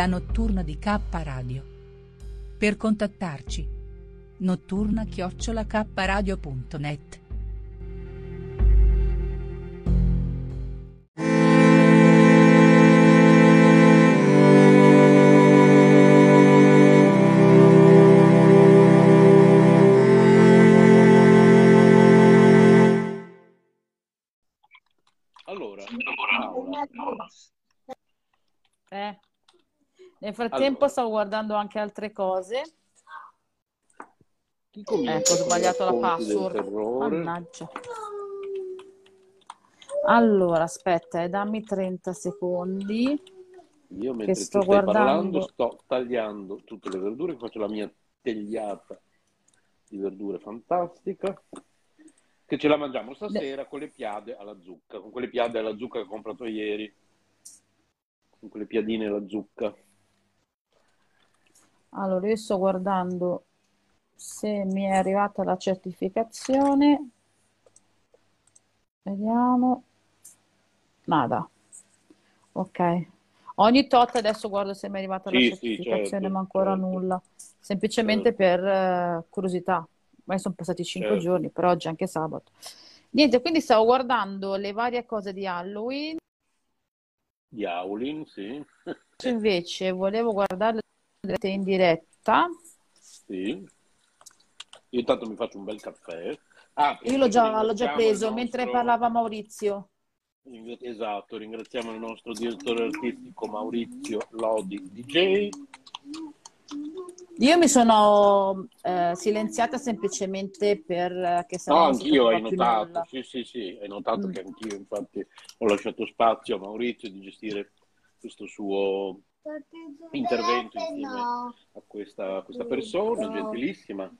La notturna di K Radio. Per contattarci. Notturna frattempo Allora. stavo guardando anche altre cose. Ecco, ho sbagliato la password. Mannaggia. Allora, aspetta, eh, dammi 30 secondi. Io mentre sto stai guardando- parlando sto tagliando tutte le verdure, faccio la mia tegliata di verdure fantastica, che ce la mangiamo stasera con le piade alla zucca, con quelle piade alla zucca che ho comprato ieri, con quelle piadine alla zucca. Allora, io sto guardando se mi è arrivata la certificazione. Vediamo. Nada. Ok. Ogni tot adesso guardo se mi è arrivata la Sì, sì, certificazione, certo, ma ancora certo. nulla. Semplicemente Certo. per eh, curiosità. Ormai sono passati cinque Certo. giorni, per oggi è anche sabato. Niente, quindi stavo guardando le varie cose di Halloween. Di Aulin, sì, Invece volevo guardarle in diretta. sì. Io intanto mi faccio un bel caffè. Ah, Io l'ho già, l'ho già preso nostro- mentre parlava Maurizio. Esatto, ringraziamo il nostro direttore artistico Maurizio Lodi DJ. Io mi sono eh, silenziata semplicemente perché No, sennò si anch'io hai notato, nulla. sì, sì, sì, hai notato Mm. che anch'io infatti ho lasciato spazio a Maurizio di gestire questo suo intervento insieme a questa, a questa persona gentilissima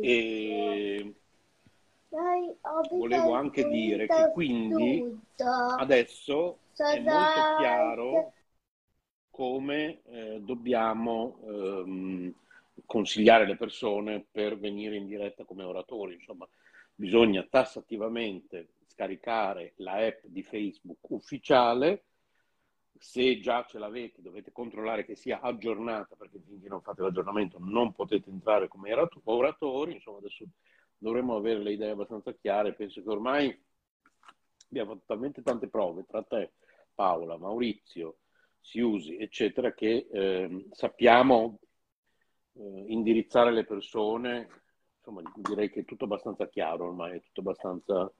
e volevo anche dire che quindi adesso è molto chiaro come eh, dobbiamo ehm, consigliare le persone per venire in diretta come oratori. Insomma, bisogna tassativamente scaricare la app di Facebook ufficiale. Se già ce l'avete, dovete controllare che sia aggiornata, perché finché non fate l'aggiornamento non potete entrare come oratori. Insomma, adesso dovremmo avere le idee abbastanza chiare. Penso che ormai abbiamo fatto talmente tante prove tra te, Paola, Maurizio, Siusi, eccetera, che ehm, sappiamo eh, indirizzare le persone. Insomma, direi che è tutto abbastanza chiaro ormai, è tutto abbastanza.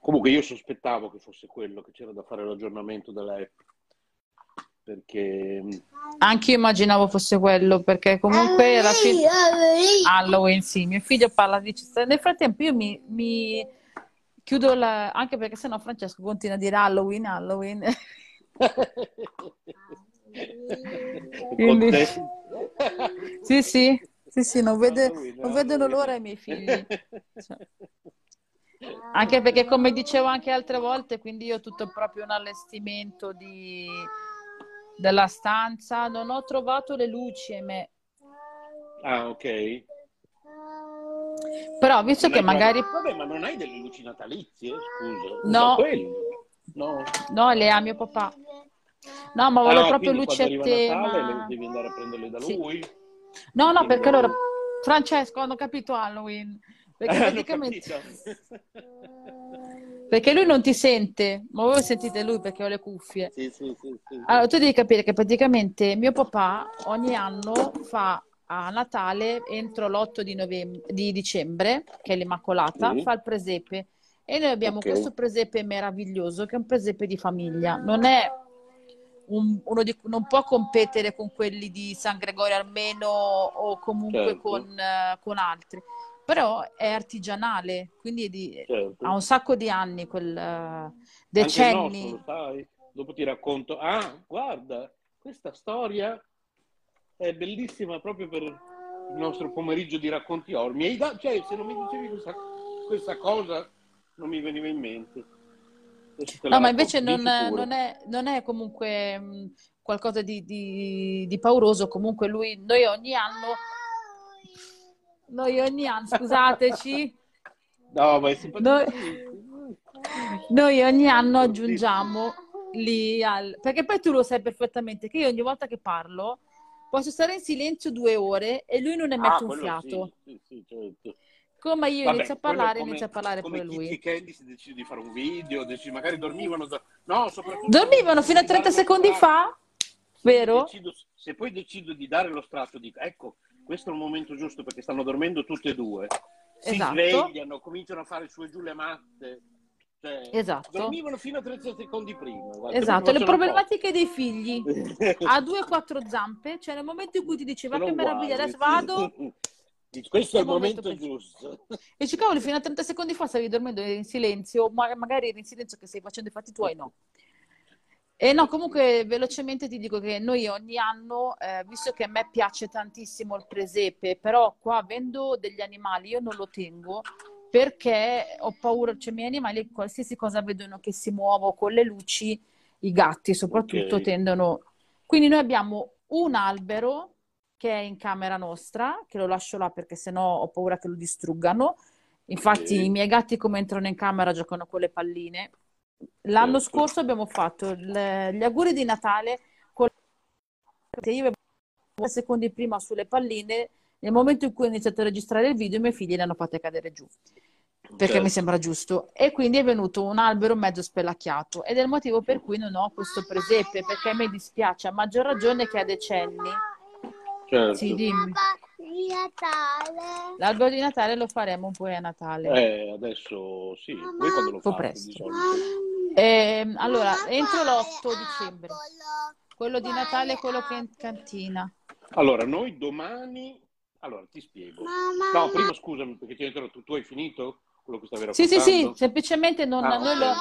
Comunque, io sospettavo che fosse quello, che c'era da fare l'aggiornamento della app. Perché Anche io immaginavo fosse quello, perché comunque fine Halloween, sì, mio figlio parla di Nel frattempo io mi, mi chiudo la... anche perché sennò Francesco continua a dire Halloween, Halloween. Quindi-? Sì, sì, sì, sì, non, vede- non vedono l'ora i miei figli. Cioè, Anche perché, come dicevo anche altre volte, quindi io ho tutto proprio un allestimento di... della stanza. Non ho trovato le luci, ahimè. Ah, ok. Però, visto Non che magari... Vabbè, ma non hai delle luci natalizie? Scusa. No. No. No, le ha mio papà. No, ma volevo Ah, proprio luci a Natale tema. le- devi andare a prenderle da Sì. lui? No, no, perché allora... Francesco, hanno capito Halloween. Perché praticamente... Perché lui non ti sente, ma voi sentite lui perché ho le cuffie. Sì, sì, sì, sì. Allora, tu devi capire che praticamente mio papà ogni anno fa a Natale, entro l'8 di, novembre, di dicembre, che è l'Immacolata, fa il presepe. E noi abbiamo Ok. questo presepe meraviglioso, che è un presepe di famiglia. Non è un- uno di, non può competere con quelli di San Gregorio Armeno o comunque Certo. con, eh, con altri. Però è artigianale, quindi di- Certo. ha un sacco di anni, quel, eh, decenni. nostro? Dopo ti racconto. Ah, guarda, questa storia è bellissima proprio per il nostro pomeriggio di racconti ormi. Da- cioè, se non mi dicevi questa, questa cosa, non mi veniva in mente. No, ma invece non, non, è, non, è, comunque mh, qualcosa di, di, di, pauroso. Comunque lui, noi ogni anno, noi ogni anno, scusateci. No, ma è noi, noi ogni anno aggiungiamo lì al... Perché poi tu lo sai perfettamente che io ogni volta che parlo posso stare in silenzio due ore e lui non ne mette ah, un fiato. Sì, sì, certo. Come io Vabbè, inizio a parlare, come, inizia a parlare pure lui. Come Candy si decide di fare un video, decide, magari dormivano, da... no, soprattutto... Dormivano fino a 30 secondi fa, vero? Decido, se poi decido di dare lo strato, dico, ecco, questo è il momento giusto perché stanno dormendo tutte e due. Si esatto. svegliano, cominciano a fare su e giù le matte. Cioè, esatto. Dormivano fino a 30 secondi prima. Guarda, esatto, le problematiche dei figli. ha due o quattro zampe, cioè nel momento in cui ti diceva che meraviglia, adesso vado... Questo è il momento, momento giusto. E ci cavoli, fino a 30 secondi fa stavi dormendo in silenzio, ma magari eri in silenzio che stai facendo i fatti tuoi, no. E no, comunque velocemente ti dico che noi ogni anno, eh, visto che a me piace tantissimo il presepe, però qua avendo degli animali io non lo tengo perché ho paura, cioè i miei animali qualsiasi cosa vedono che si muovo con le luci, i gatti soprattutto okay. tendono... Quindi noi abbiamo un albero che è in camera nostra, che lo lascio là perché sennò ho paura che lo distruggano. Infatti okay. i miei gatti come entrano in camera giocano con le palline. L'anno scorso abbiamo fatto le, gli auguri di Natale con io avevo secondi prima sulle palline nel momento in cui ho iniziato a registrare il video i miei figli le hanno fatte cadere giù perché certo. mi sembra giusto e quindi è venuto un albero mezzo spelacchiato ed è il motivo per cui non ho questo presepe perché mi dispiace a maggior ragione che a decenni Certo. Sì, dimmi. Di Natale. L'albero di Natale lo faremo poi a Natale. Eh, adesso sì, Mamma. voi quando lo fate presto. Eh, allora, entro l'8 dicembre. Quello di Natale è quello che è in cantina. Allora, noi domani... Allora, ti spiego. No, prima scusami perché ti ho interrotto. Tu hai finito quello che stavi raccontando? Sì, sì, sì. Semplicemente non, ah, noi, lo,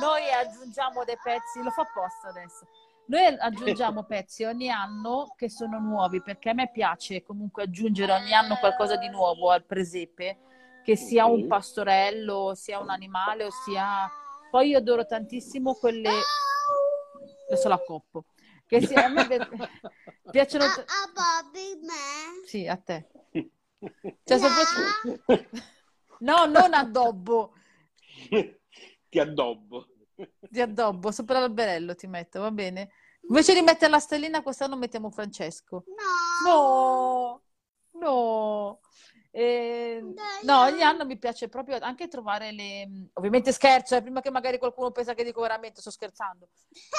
noi aggiungiamo dei pezzi. Lo fa apposta adesso. Noi aggiungiamo pezzi ogni anno che sono nuovi perché a me piace comunque aggiungere ogni anno qualcosa di nuovo al presepe, che sia un pastorello, sia un animale o sia... Poi io adoro tantissimo quelle... Adesso la coppo. Che sia... a me piacciono... A, a Bobby, me? Sì, a te. Cioè, no. no, non addobbo. Ti addobbo. Ti addobbo, sopra l'alberello ti metto, va bene? Invece di mettere la stellina, quest'anno mettiamo Francesco. No! No! No! Eh, no, ogni anno mi piace proprio anche trovare le... Ovviamente scherzo, eh, prima che magari qualcuno pensa che dico veramente, sto scherzando.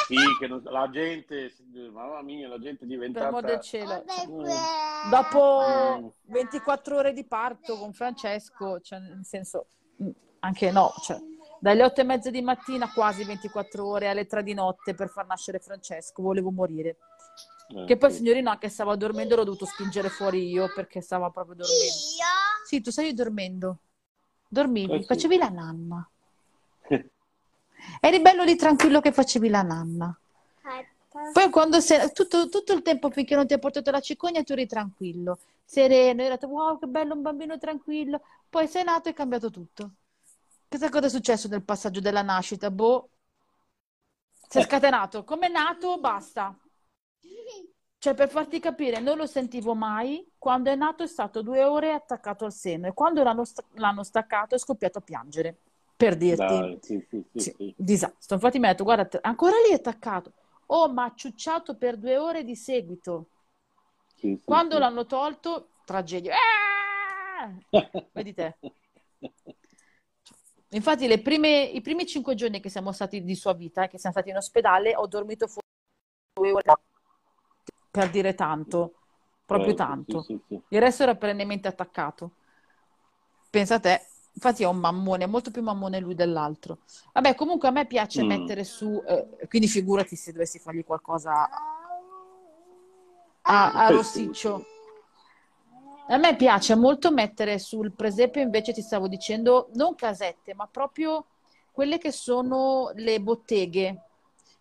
Sì, che non... la gente, mamma mia, la gente è diventata... Per amor del cielo. Mm. Dopo 24 ore di parto con Francesco, cioè, nel senso, mm, anche no, cioè, dalle otto e mezza di mattina, quasi 24 ore, alle tre di notte per far nascere Francesco. Volevo morire. Eh, che poi, sì. signorino, anche stava dormendo, l'ho dovuto spingere fuori io perché stava proprio dormendo. Io? Sì, tu stai dormendo. Dormivi, eh, sì. facevi la nanna. Eri bello lì tranquillo che facevi la nanna. Poi quando sei, tutto, tutto, il tempo finché non ti ha portato la cicogna tu eri tranquillo, sereno, hai detto wow che bello un bambino tranquillo, poi sei nato e è cambiato tutto. Chissà cosa è successo nel passaggio della nascita, boh. Si è scatenato. Come è nato, basta. Cioè, per farti capire, non lo sentivo mai. Quando è nato è stato due ore attaccato al seno e quando l'hanno, sta- l'hanno staccato è scoppiato a piangere. Per dirti. Dai, sì, sì, sì, sì. Disastro. Infatti mi ha detto, guarda, ancora lì è attaccato. Oh, ma ha ciucciato per due ore di seguito. Quando l'hanno tolto, tragedia. Ah! Vedi te. Infatti, prime, i primi cinque giorni che siamo stati di sua vita, che siamo stati in ospedale, ho dormito fuori due ore per dire tanto, proprio eh, tanto. Sì, sì, sì. Il resto era perennemente attaccato. Pensa a te. Infatti è un mammone, è molto più mammone lui dell'altro. Vabbè, comunque a me piace mm. mettere su, eh, quindi figurati se dovessi fargli qualcosa a, a rossiccio. A me piace molto mettere sul presepe, invece ti stavo dicendo, non casette, ma proprio quelle che sono le botteghe.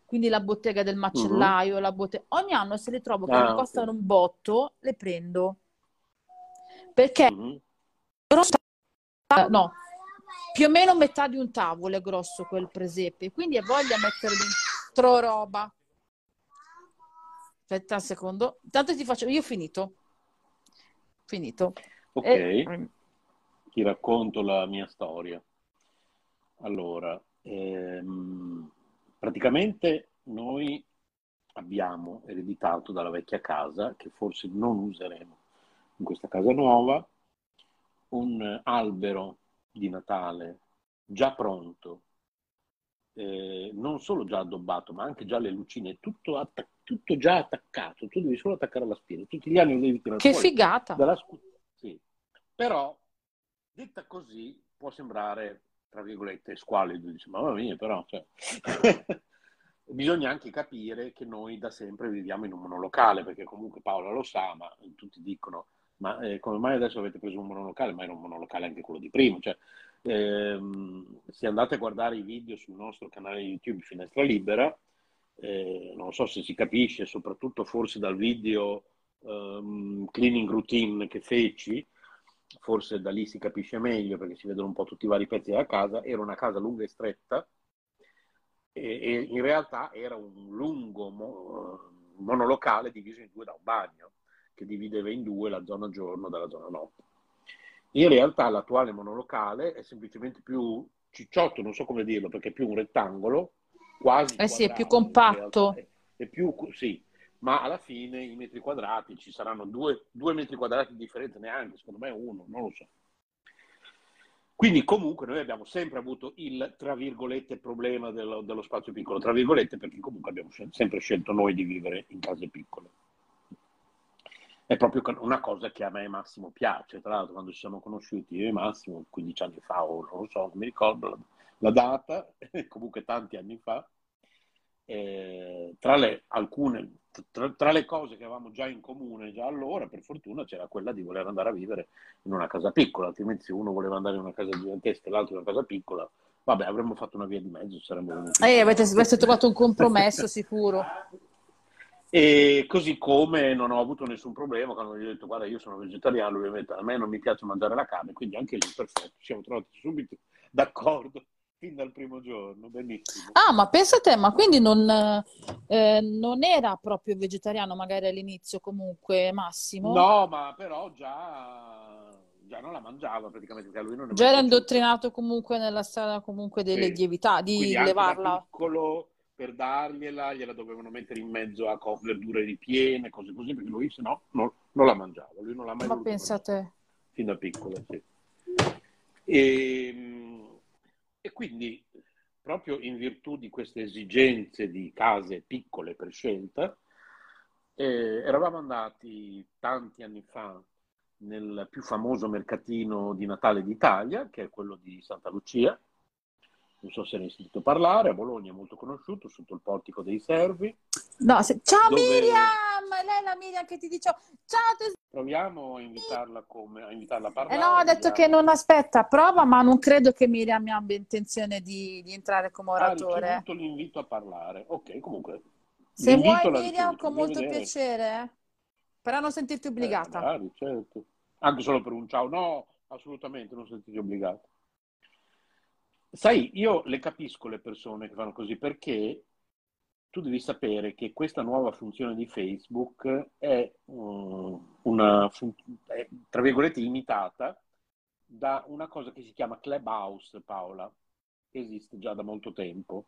quindi la bottega del macellaio, la botte- ogni anno se le trovo che Ah, mi costano un botto, le prendo. Perché eh, no, più o meno metà di un tavolo è grosso quel presepe, quindi ho voglia mettere dentro roba. Aspetta un secondo, intanto ti faccio, io ho finito. Finito. Ok, E- ti racconto la mia storia. Allora, ehm, praticamente noi abbiamo ereditato dalla vecchia casa, che forse non useremo in questa casa nuova, un albero di Natale già pronto, eh, non solo già addobbato, ma anche già le lucine, tutto, atta- tutto già attaccato. Tu devi solo attaccare la spina. Tutti gli anni devi tirare Che fuori figata! dalla scu- sì. Però, detta così, può sembrare, tra virgolette, squallido. Dice, mamma mia, però... cioè, Bisogna anche capire che noi da sempre viviamo in un monolocale, perché comunque Paola lo sa, ma tutti dicono, ma eh, come mai adesso avete preso un monolocale? Ma era un monolocale anche quello di prima. Cioè, ehm, se andate a guardare i video sul nostro canale YouTube Finestra Libera, eh, non so se si capisce, soprattutto forse dal video ehm, cleaning routine che feci, forse da lì si capisce meglio perché si vedono un po' tutti i vari pezzi della casa, era una casa lunga e stretta e, e in realtà era un lungo mo- monolocale diviso in due da un bagno che divideva in due la zona giorno dalla zona notte. In realtà l'attuale monolocale è semplicemente più cicciotto, non so come dirlo, perché è più un rettangolo, quasi Eh sì, è più compatto. È, più, sì, ma alla fine i metri quadrati ci saranno due, due metri quadrati di differenza, neanche, secondo me uno, non lo so. Quindi comunque noi abbiamo sempre avuto il, tra virgolette, problema dello, dello spazio piccolo, tra virgolette, perché comunque abbiamo sempre scelto noi di vivere in case piccole. È proprio una cosa che a me e Massimo piace. Tra l'altro, quando ci siamo conosciuti io e Massimo, 15 anni fa, o non lo so, non mi ricordo la, data, comunque tanti anni fa, eh, tra, le, alcune, tra, tra le cose che avevamo già in comune già allora, per fortuna, c'era quella di voler andare a vivere in una casa piccola, altrimenti se uno voleva andare in una casa gigantesca e l'altro in una casa piccola, vabbè, avremmo fatto una via di mezzo, saremmo venuti. Eh, avete, avete trovato un compromesso sicuro. E così come non ho avuto nessun problema quando gli ho detto guarda io sono vegetariano, ovviamente a me non mi piace mangiare la carne, quindi anche lì perfetto, ci siamo trovati subito d'accordo fin dal primo giorno, benissimo. Ah, ma pensa a te, ma quindi non, eh, non era proprio vegetariano magari all'inizio comunque Massimo? No, ma però già, già non la mangiava praticamente, perché a lui non Già era indottrinato comunque nella strada comunque delle Sì. lievità, di Quindi levarla. piccolo per dargliela, gliela dovevano mettere in mezzo a co- verdure ripiene, cose così, perché lui se no non, non la mangiava, lui non l'ha mai Ma pensa a te. fin da piccola, sì. E, e quindi, proprio in virtù di queste esigenze di case piccole per scelta, eh, eravamo andati tanti anni fa nel più famoso mercatino di Natale d'Italia, che è quello di Santa Lucia. Non so se ne hai sentito parlare, a Bologna è molto conosciuto, sotto il portico dei Servi. No, se- Ciao Dove- Miriam! Lei è la Miriam che ti dice ciao tesoro. Proviamo a invitarla, come, a, invitarla a Eh parlare. no, ha detto che non aspetta, prova, ma non credo che Miriam abbia intenzione di, di entrare come Ha oratore. ricevuto l'invito a parlare. Ok, comunque. Se vuoi Miriam, con molto vedere. piacere, però non sentirti Eh, obbligata. magari, certo. Anche solo per un ciao. No, assolutamente, non sentite obbligato. Sai, io le capisco le persone che fanno così perché tu devi sapere che questa nuova funzione di Facebook è, mm, una, fun- è, tra virgolette, imitata da una cosa che si chiama Clubhouse, Paola, che esiste già da molto tempo.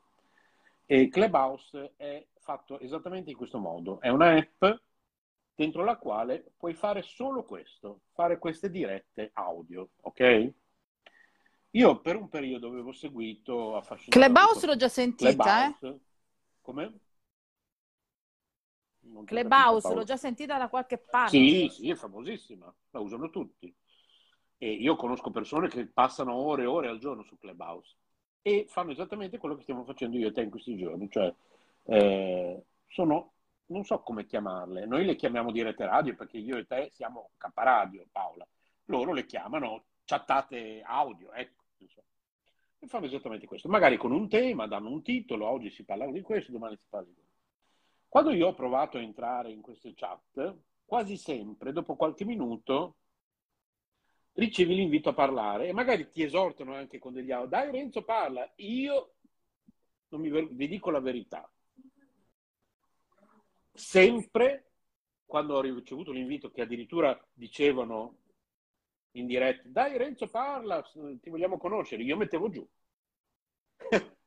E Clubhouse è fatto esattamente in questo modo. È una app dentro la quale puoi fare solo questo, fare queste dirette audio, ok? Io per un periodo avevo seguito affascinato Clubhouse l'ho già sentita, eh? Clubhouse. Come? Clubhouse l'ho già sentita da qualche parte. Sì, sì, è famosissima, la usano tutti. E io conosco persone che passano ore e ore al giorno su Clubhouse e fanno esattamente quello che stiamo facendo io e te in questi giorni, cioè eh, sono, non so come chiamarle, noi le chiamiamo dirette radio perché io e te siamo caparadio, Paola, loro le chiamano chattate audio, ecco. insomma. E fanno esattamente questo. Magari con un tema, danno un titolo, oggi si parla di questo, domani si parla di questo. Quando io ho provato a entrare in queste chat, quasi sempre, dopo qualche minuto, ricevi l'invito a parlare e magari ti esortano anche con degli audio. Dai Renzo parla, io non mi vi dico la verità. Sempre quando ho ricevuto l'invito che addirittura dicevano in diretta, dai Renzo parla, ti vogliamo conoscere, io mettevo giù.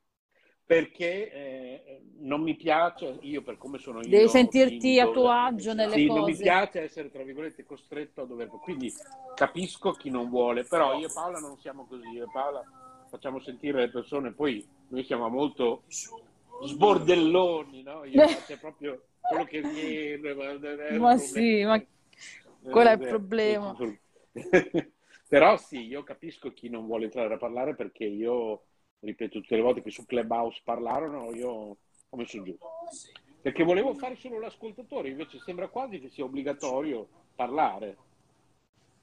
perché eh, non mi piace, io per come sono io... Devi sentirti a tuo agio nelle sì, cose. non mi piace essere, tra virgolette, costretto a dover... Quindi capisco chi non vuole, però io e Paola non siamo così, io e Paola facciamo sentire le persone, poi noi siamo molto sbordelloni, no? Io faccio proprio quello che viene. Ma sì, ma quello è il problema. Però sì, io capisco chi non vuole entrare a parlare perché io ripeto tutte le volte che su Clubhouse parlarono, io ho messo giù. Perché volevo fare solo l'ascoltatore, invece sembra quasi che sia obbligatorio parlare.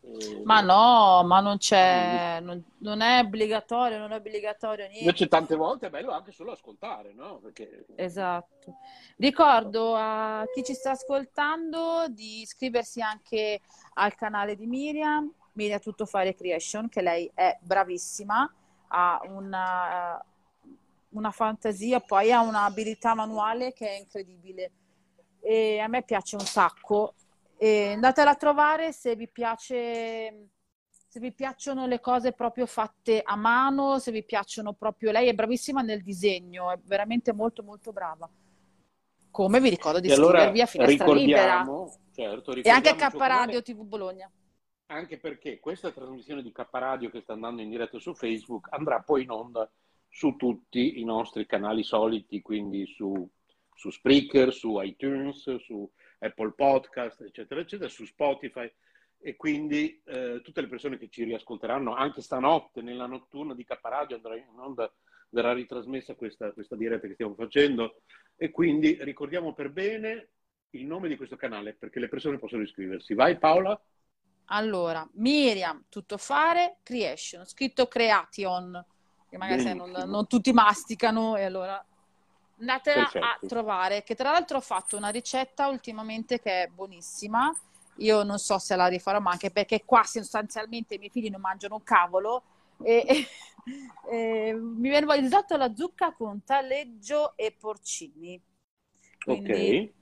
Eh, ma no, ma non c'è, non, non, è obbligatorio, non è obbligatorio niente. Invece tante volte è bello anche solo ascoltare, no? Perché... Esatto. Ricordo a chi ci sta ascoltando di iscriversi anche al canale di Miriam, Miriam Tuttofare Creation, che lei è bravissima ha una, una fantasia, poi ha un'abilità manuale che è incredibile. E a me piace un sacco. E andatela a trovare se vi piace se vi piacciono le cose proprio fatte a mano, se vi piacciono proprio lei è bravissima nel disegno, è veramente molto molto brava. Come vi ricordo di e iscrivervi allora, a Finestra Libera. certo, e anche a K Radio TV Bologna. Anche perché questa trasmissione di K Radio che sta andando in diretta su Facebook andrà poi in onda su tutti i nostri canali soliti, quindi su, su Spreaker, su iTunes, su Apple Podcast, eccetera, eccetera, su Spotify e quindi eh, tutte le persone che ci riascolteranno anche stanotte nella notturna di K Radio andrà in onda, verrà ritrasmessa questa, questa diretta che stiamo facendo e quindi ricordiamo per bene il nome di questo canale perché le persone possono iscriversi. Vai Paola? Allora, Miriam, tutto fare, creation, scritto creation, che magari non, non, tutti masticano e allora andatela Perfetto. a trovare, che tra l'altro ho fatto una ricetta ultimamente che è buonissima, io non so se la rifarò, ma anche perché qua sostanzialmente i miei figli non mangiano un cavolo e, e, e mi viene voglia risotto alla zucca con taleggio e porcini. Quindi... Ok.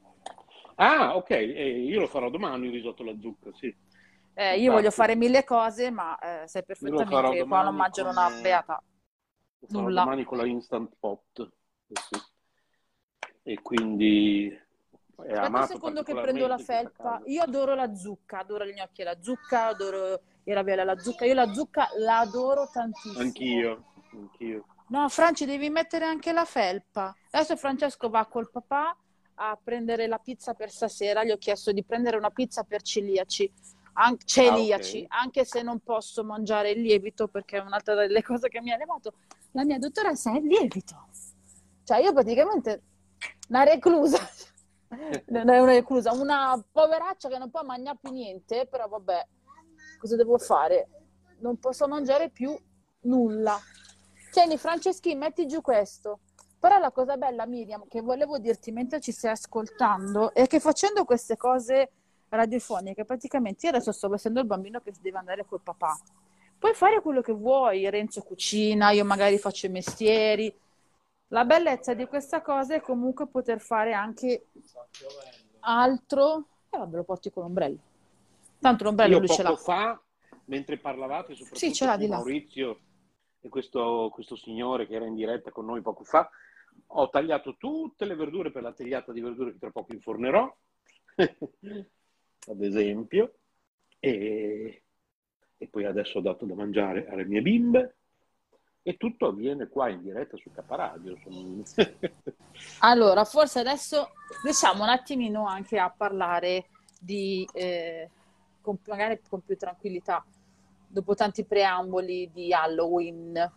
Ah, ok, eh, io lo farò domani il risotto alla zucca, sì. Eh, io voglio fare mille cose, ma eh, sai perfettamente che qua non mangiano una beata. Nulla. domani con la Instant Pot. Eh sì. E quindi... Aspetta un secondo che prendo la felpa. Io adoro la zucca, adoro gli gnocchi alla zucca, adoro i ravioli alla zucca. Io la zucca la adoro tantissimo. Anch'io, anch'io. No, Franci, devi mettere anche la felpa. Adesso Francesco va col papà a prendere la pizza per stasera. Gli ho chiesto di prendere una pizza per celiaci an- celiaci, ah, okay. anche se non posso mangiare il lievito perché è un'altra delle cose che mi ha levato. La mia dottoressa è il lievito. Cioè io praticamente una reclusa, non è una reclusa, una poveraccia che non può mangiare più niente, però vabbè, cosa devo fare? Non posso mangiare più nulla. Tieni Franceschi, metti giù questo. Però la cosa bella, Miriam, che volevo dirti mentre ci stai ascoltando, è che facendo queste cose radiofoniche, praticamente io adesso sto essendo il bambino che deve andare col papà. Puoi fare quello che vuoi, Renzo cucina, io magari faccio i mestieri. La bellezza di questa cosa è comunque poter fare anche altro. E eh, vabbè, lo porti con l'ombrello. Tanto l'ombrello io lui ce l'ha. fa, mentre parlavate, soprattutto sì, ce l'ha di Maurizio e questo, questo signore che era in diretta con noi poco fa, ho tagliato tutte le verdure per la tagliata di verdure che tra poco infornerò. ad esempio, e, e poi adesso ho dato da mangiare alle mie bimbe e tutto avviene qua in diretta su Caparadio. allora, forse adesso riusciamo un attimino anche a parlare di, eh, con, magari con più tranquillità, dopo tanti preamboli di Halloween.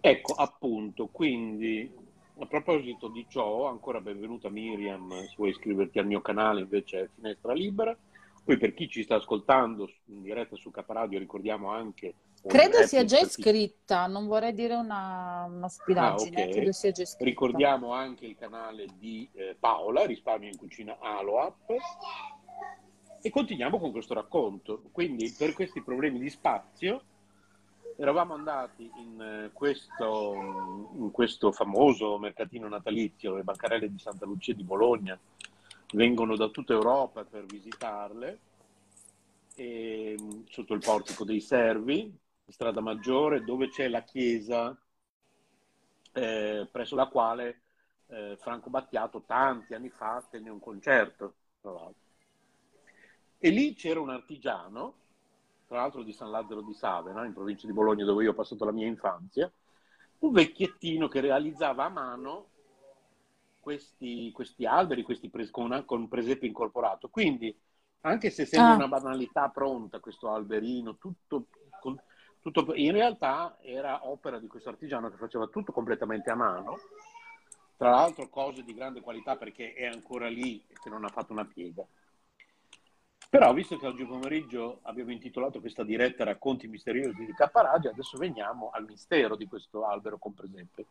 Ecco, appunto, quindi a proposito di ciò, ancora benvenuta Miriam, se vuoi iscriverti al mio canale invece è Finestra Libera. Poi per chi ci sta ascoltando in diretta su Caparadio ricordiamo anche Credo sia già iscritta, non vorrei dire una, una Ah, stupidaggine, ok. credo sia già iscritta. Ricordiamo anche il canale di eh, Paola, Risparmio in Cucina Aloap, e continuiamo con questo racconto. Quindi, per questi problemi di spazio, eravamo andati in, eh, questo, in questo famoso mercatino natalizio, le bancarelle di Santa Lucia di Bologna vengono da tutta Europa per visitarle, sotto il portico dei Servi, strada maggiore, dove c'è la chiesa eh, presso la quale eh, Franco Battiato tanti anni fa tenne un concerto. tra l'altro. E lì c'era un artigiano, tra l'altro di San Lazzaro di Savena, in provincia di Bologna, dove io ho passato la mia infanzia, un vecchiettino che realizzava a mano questi, questi alberi questi pres- con, una- con un presepe incorporato. Quindi, anche se sembra Ah. una banalità pronta questo alberino, tutto, tutto- in realtà era opera di questo artigiano che faceva tutto completamente a mano. Tra l'altro cose di grande qualità perché è ancora lì e che non ha fatto una piega. Però, visto che oggi pomeriggio abbiamo intitolato questa diretta Racconti misteriosi di Capparadio, adesso veniamo al mistero di questo albero con presepe.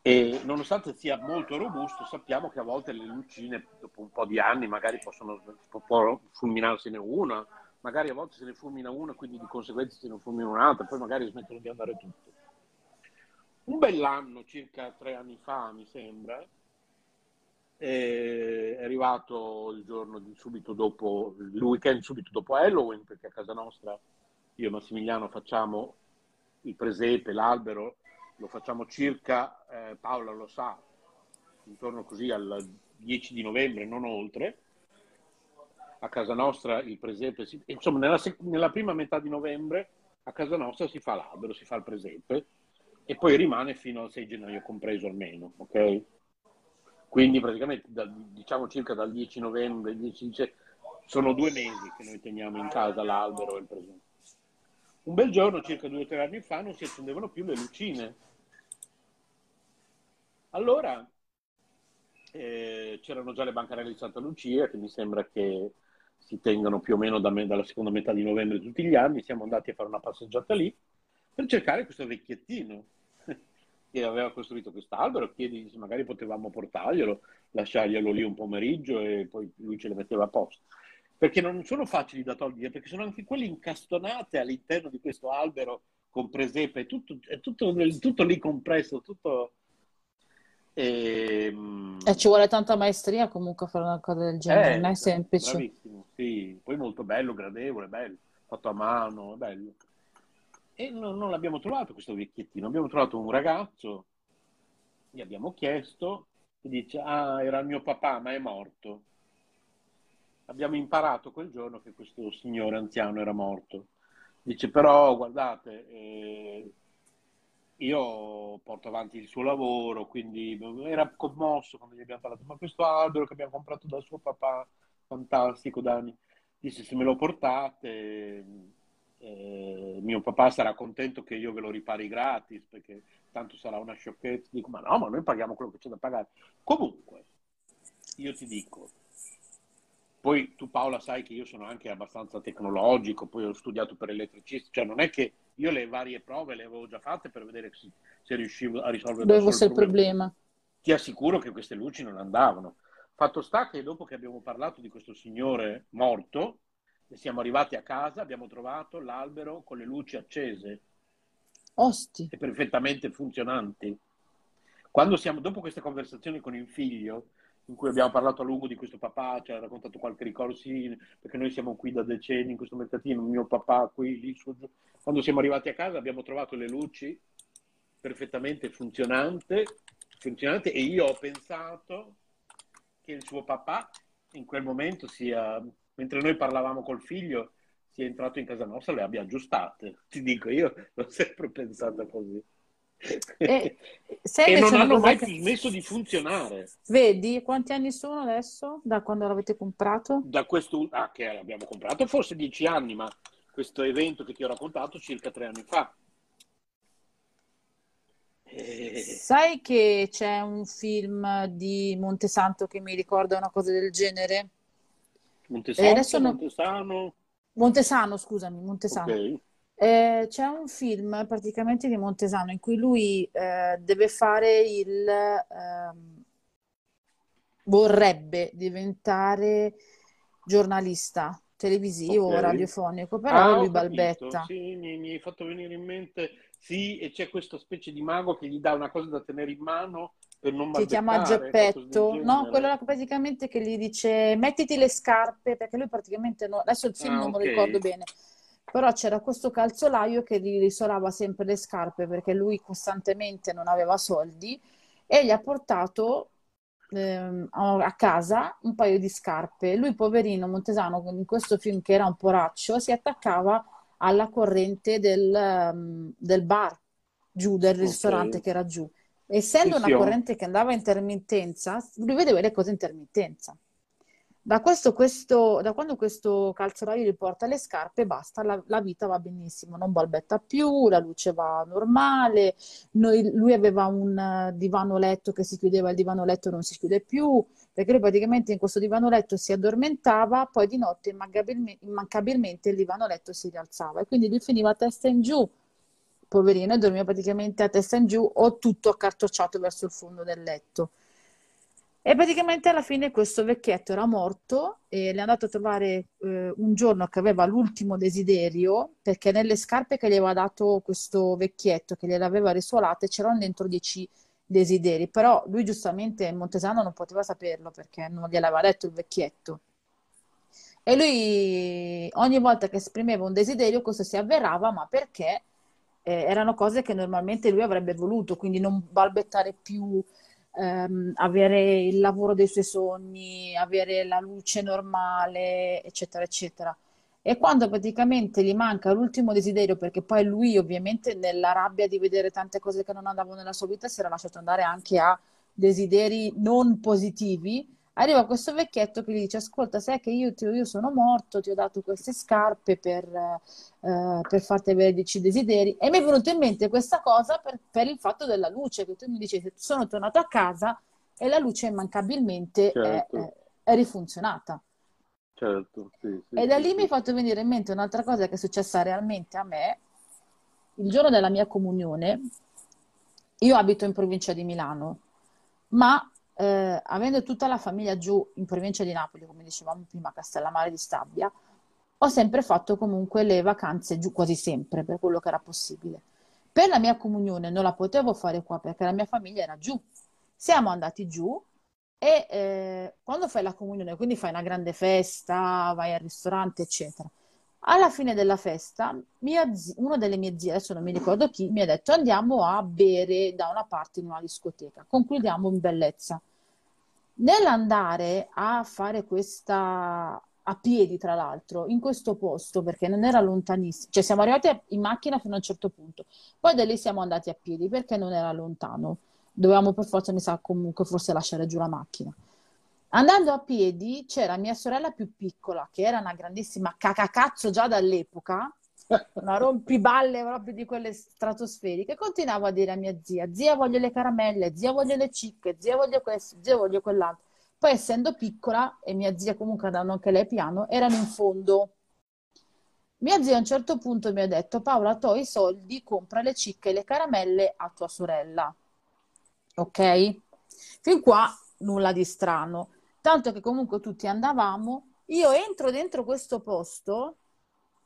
E nonostante sia molto robusto, sappiamo che a volte le lucine, dopo un po' di anni, magari possono può fulminarsene una, magari a volte se ne fulmina una, quindi di conseguenza se ne fulmina un'altra, poi magari smettono di andare tutte. Un bell'anno, circa tre anni fa, mi sembra, è arrivato il giorno di subito dopo, il weekend subito dopo Halloween, perché a casa nostra io e Massimiliano facciamo il presepe, l'albero, lo facciamo circa, eh, Paola lo sa, intorno così al 10 di novembre, non oltre. A casa nostra il presepe, si- insomma nella, nella prima metà di novembre a casa nostra si fa l'albero, si fa il presepe e poi rimane fino al 6 gennaio compreso almeno, ok? Quindi praticamente dal- diciamo circa dal 10 novembre, 10 dice- sono due mesi che noi teniamo in casa l'albero e il presepe. Un bel giorno, circa due o tre anni fa, non si accendevano più le lucine. Allora eh, c'erano già le bancarelle di Santa Lucia, che mi sembra che si tengano più o meno da me- dalla seconda metà di novembre tutti gli anni. Siamo andati a fare una passeggiata lì per cercare questo vecchiettino che aveva costruito quest'albero. Chiedi se magari potevamo portarglielo, lasciarglielo lì un pomeriggio e poi lui ce le metteva a posto. Perché non sono facili da togliere, perché sono anche quelle incastonate all'interno di questo albero con presepe, è tutto, è tutto, tutto lì compresso, tutto... ehm, E ci vuole tanta maestria comunque a fare una cosa del genere, eh, non è semplice. Bravissimo, sì. Poi molto bello, gradevole, bello, fatto a mano, bello. E non, non l'abbiamo trovato questo vecchiettino, abbiamo trovato un ragazzo, gli abbiamo chiesto, e dice, ah, era il mio papà, ma è morto. Abbiamo imparato quel giorno che questo signore anziano era morto. Dice, però, guardate, eh, io porto avanti il suo lavoro, quindi era commosso quando gli abbiamo parlato, ma questo albero che abbiamo comprato dal suo papà, fantastico, Dani, dice se me lo portate, eh, mio papà sarà contento che io ve lo ripari gratis, perché tanto sarà una sciocchezza. Dico, ma no, ma noi paghiamo quello che c'è da pagare. Comunque, io ti dico, poi tu Paola sai che io sono anche abbastanza tecnologico, poi ho studiato per elettricista, cioè non è che io le varie prove le avevo già fatte per vedere se, riuscivo a risolvere Dove fosse il problema. Ti assicuro che queste luci non andavano. Fatto sta che dopo che abbiamo parlato di questo signore morto, e siamo arrivati a casa, abbiamo trovato l'albero con le luci accese Osti. e perfettamente funzionanti. Quando siamo, dopo questa conversazione con il figlio, in cui abbiamo parlato a lungo di questo papà, ci ha raccontato qualche ricordo, sì, perché noi siamo qui da decenni in questo mercatino, mio papà qui, lì, su. Quando siamo arrivati a casa abbiamo trovato le luci perfettamente funzionante, funzionante e io ho pensato che il suo papà in quel momento sia, mentre noi parlavamo col figlio, sia entrato in casa nostra e le abbia aggiustate. Ti dico, io l'ho sempre pensata così. E, e non hanno mai che- smesso di funzionare. Vedi quanti anni sono adesso da quando l'avete comprato? Da questo, ah, che l'abbiamo comprato forse dieci anni, ma questo evento che ti ho raccontato circa tre anni fa. Eh, Sai che c'è un film di Montesanto che mi ricorda una cosa del genere? Montesanto, adesso non- Montesano, Montesano, scusami, Montesano. Ok. Eh, c'è un film praticamente di Montesano in cui lui eh, deve fare il... ehm, vorrebbe diventare giornalista televisivo o Ok. radiofonico, però Ah, lui balbetta. Sì, mi, mi hai fatto venire in mente. Sì, e c'è questa specie di mago che gli dà una cosa da tenere in mano per non Si chiama Geppetto, no? Quello praticamente che gli dice mettiti le scarpe, perché lui praticamente no- adesso il film Ah, non me lo ricordo bene, però c'era questo calzolaio che gli risolava sempre le scarpe perché lui costantemente non aveva soldi e gli ha portato ehm, a casa un paio di scarpe. Lui, poverino Montesano, in questo film che era un poraccio, si attaccava alla corrente del, ehm, del bar giù, del ristorante Ok. che era giù. Essendo Sì, una corrente che andava a intermittenza, lui vedeva le cose a intermittenza. Da, questo, questo- da quando questo calzolaio gli porta le scarpe, basta, la, la vita va benissimo, non balbetta più, la luce va normale, noi- lui aveva un eh, divano letto che si chiudeva, il divano letto non si chiude più, perché lui praticamente in questo divano letto si addormentava, poi di notte immancabilme- immancabilmente il divano letto si rialzava e quindi lui finiva a testa in giù, poverino, e dormiva praticamente a testa in giù o tutto accartocciato verso il fondo del letto. E praticamente alla fine questo vecchietto era morto e le è andato a trovare eh, un giorno che aveva l'ultimo desiderio, perché nelle scarpe che gli aveva dato questo vecchietto, che gliele aveva risuolate, c'erano dentro dieci desideri. Però lui giustamente, Montesano, non poteva saperlo perché non gliel'aveva detto il vecchietto. E lui ogni volta che esprimeva un desiderio, questo si avverava, ma perché eh, erano cose che normalmente lui avrebbe voluto, quindi non balbettare più, ehm, avere il lavoro dei suoi sogni, avere la luce normale, eccetera, eccetera. E quando praticamente gli manca l'ultimo desiderio, perché poi lui ovviamente nella rabbia di vedere tante cose che non andavano nella sua vita si era lasciato andare anche a desideri non positivi, arriva questo vecchietto che gli dice: Ascolta, sai che io, ti- io sono morto, ti ho dato queste scarpe per, eh, per farti avere dieci desideri. E mi è venuto in mente questa cosa per, per il fatto della luce, che tu mi dicevi: Sono tornato a casa e la luce immancabilmente è, Certo. è- è rifunzionata. Certo, sì, sì, E da sì, lì mi sì. hai fatto venire in mente un'altra cosa che è successa realmente a me. Il giorno della mia comunione, io abito in provincia di Milano, ma eh, avendo tutta la famiglia giù in provincia di Napoli, come dicevamo prima, Castellammare di Stabia, ho sempre fatto comunque le vacanze giù, quasi sempre, per quello che era possibile. Per la mia comunione non la potevo fare qua perché la mia famiglia era giù. Siamo andati giù e eh, quando fai la comunione, quindi fai una grande festa, vai al ristorante, eccetera. Alla fine della festa, zi- una delle mie zie, adesso non mi ricordo chi, mi ha detto andiamo a bere da una parte in una discoteca, concludiamo in bellezza. Nell'andare a fare questa a piedi, tra l'altro, in questo posto, perché non era lontanissimo, cioè siamo arrivati in macchina fino a un certo punto, poi da lì siamo andati a piedi perché non era lontano, dovevamo per forza, mi sa, comunque forse lasciare giù la macchina. Andando a piedi c'era mia sorella più piccola, che era una grandissima cacacazzo già dall'epoca, una rompiballe proprio di quelle stratosferiche, continuavo a dire a mia zia, zia voglio le caramelle, zia voglio le cicche, zia voglio questo, zia voglio quell'altro. Poi essendo piccola, e mia zia comunque andando anche lei piano, erano in fondo. Mia zia a un certo punto mi ha detto, Paola, tu i soldi, compra le cicche e le caramelle a tua sorella. Ok? Fin qua nulla di strano. Tanto che comunque tutti andavamo. Io entro dentro questo posto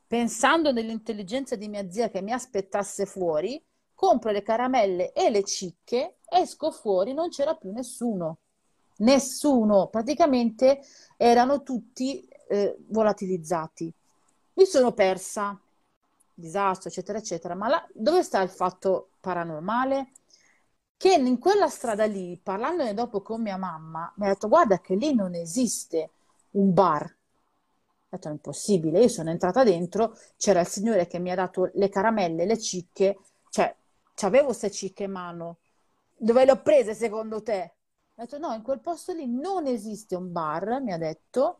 pensando nell'intelligenza di mia zia che mi aspettasse fuori, compro le caramelle e le cicche, esco fuori, non c'era più nessuno. Nessuno, praticamente erano tutti eh, volatilizzati. Mi sono persa, disastro, eccetera, eccetera. Ma là, dove sta il fatto paranormale? Che in quella strada lì, parlandone dopo con mia mamma, mi ha detto: Guarda, che lì non esiste un bar. Ho detto: È impossibile. Io sono entrata dentro, c'era il signore che mi ha dato le caramelle, le cicche, cioè, avevo queste cicche in mano. Dove le ho prese secondo te? Ho detto: No, in quel posto lì non esiste un bar, mi ha detto.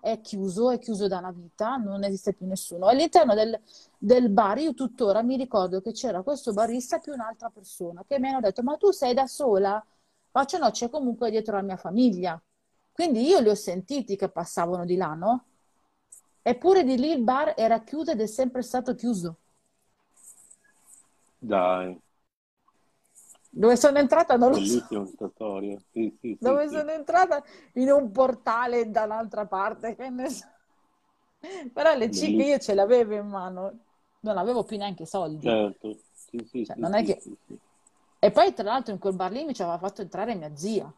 è chiuso, è chiuso da una vita, non esiste più nessuno. All'interno del, del bar, io tuttora mi ricordo che c'era questo barista più un'altra persona che mi hanno detto: Ma tu sei da sola? Faccio no, c'è comunque dietro la mia famiglia. Quindi io li ho sentiti che passavano di là, no? Eppure di lì il bar era chiuso ed è sempre stato chiuso. Dai, Dove sono entrata non lo so. storia. Sì, sì, Dove sì. sono entrata in un portale dall'altra parte, che ne so. Però le cicche Bellissimo. io ce le avevo in mano, non avevo più neanche soldi. Certo, sì, sì, Cioè, non è che- sì, sì. E poi, tra l'altro, in quel bar lì mi ci aveva fatto entrare mia zia,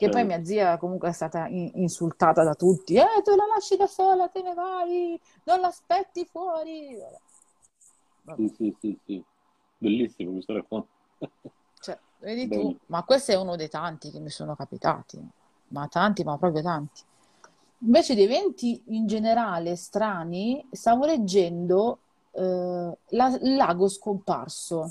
che poi mia zia comunque è stata in- insultata da tutti. Eh, tu la lasci da sola, te ne vai, non l'aspetti fuori. Vabbè. Sì, sì, sì, sì. Bellissimo questo racconto. Cioè, vedi Bello. tu, ma questo è uno dei tanti che mi sono capitati, ma tanti, ma proprio tanti. Invece di eventi in generale strani, stavo leggendo eh, la- il lago scomparso.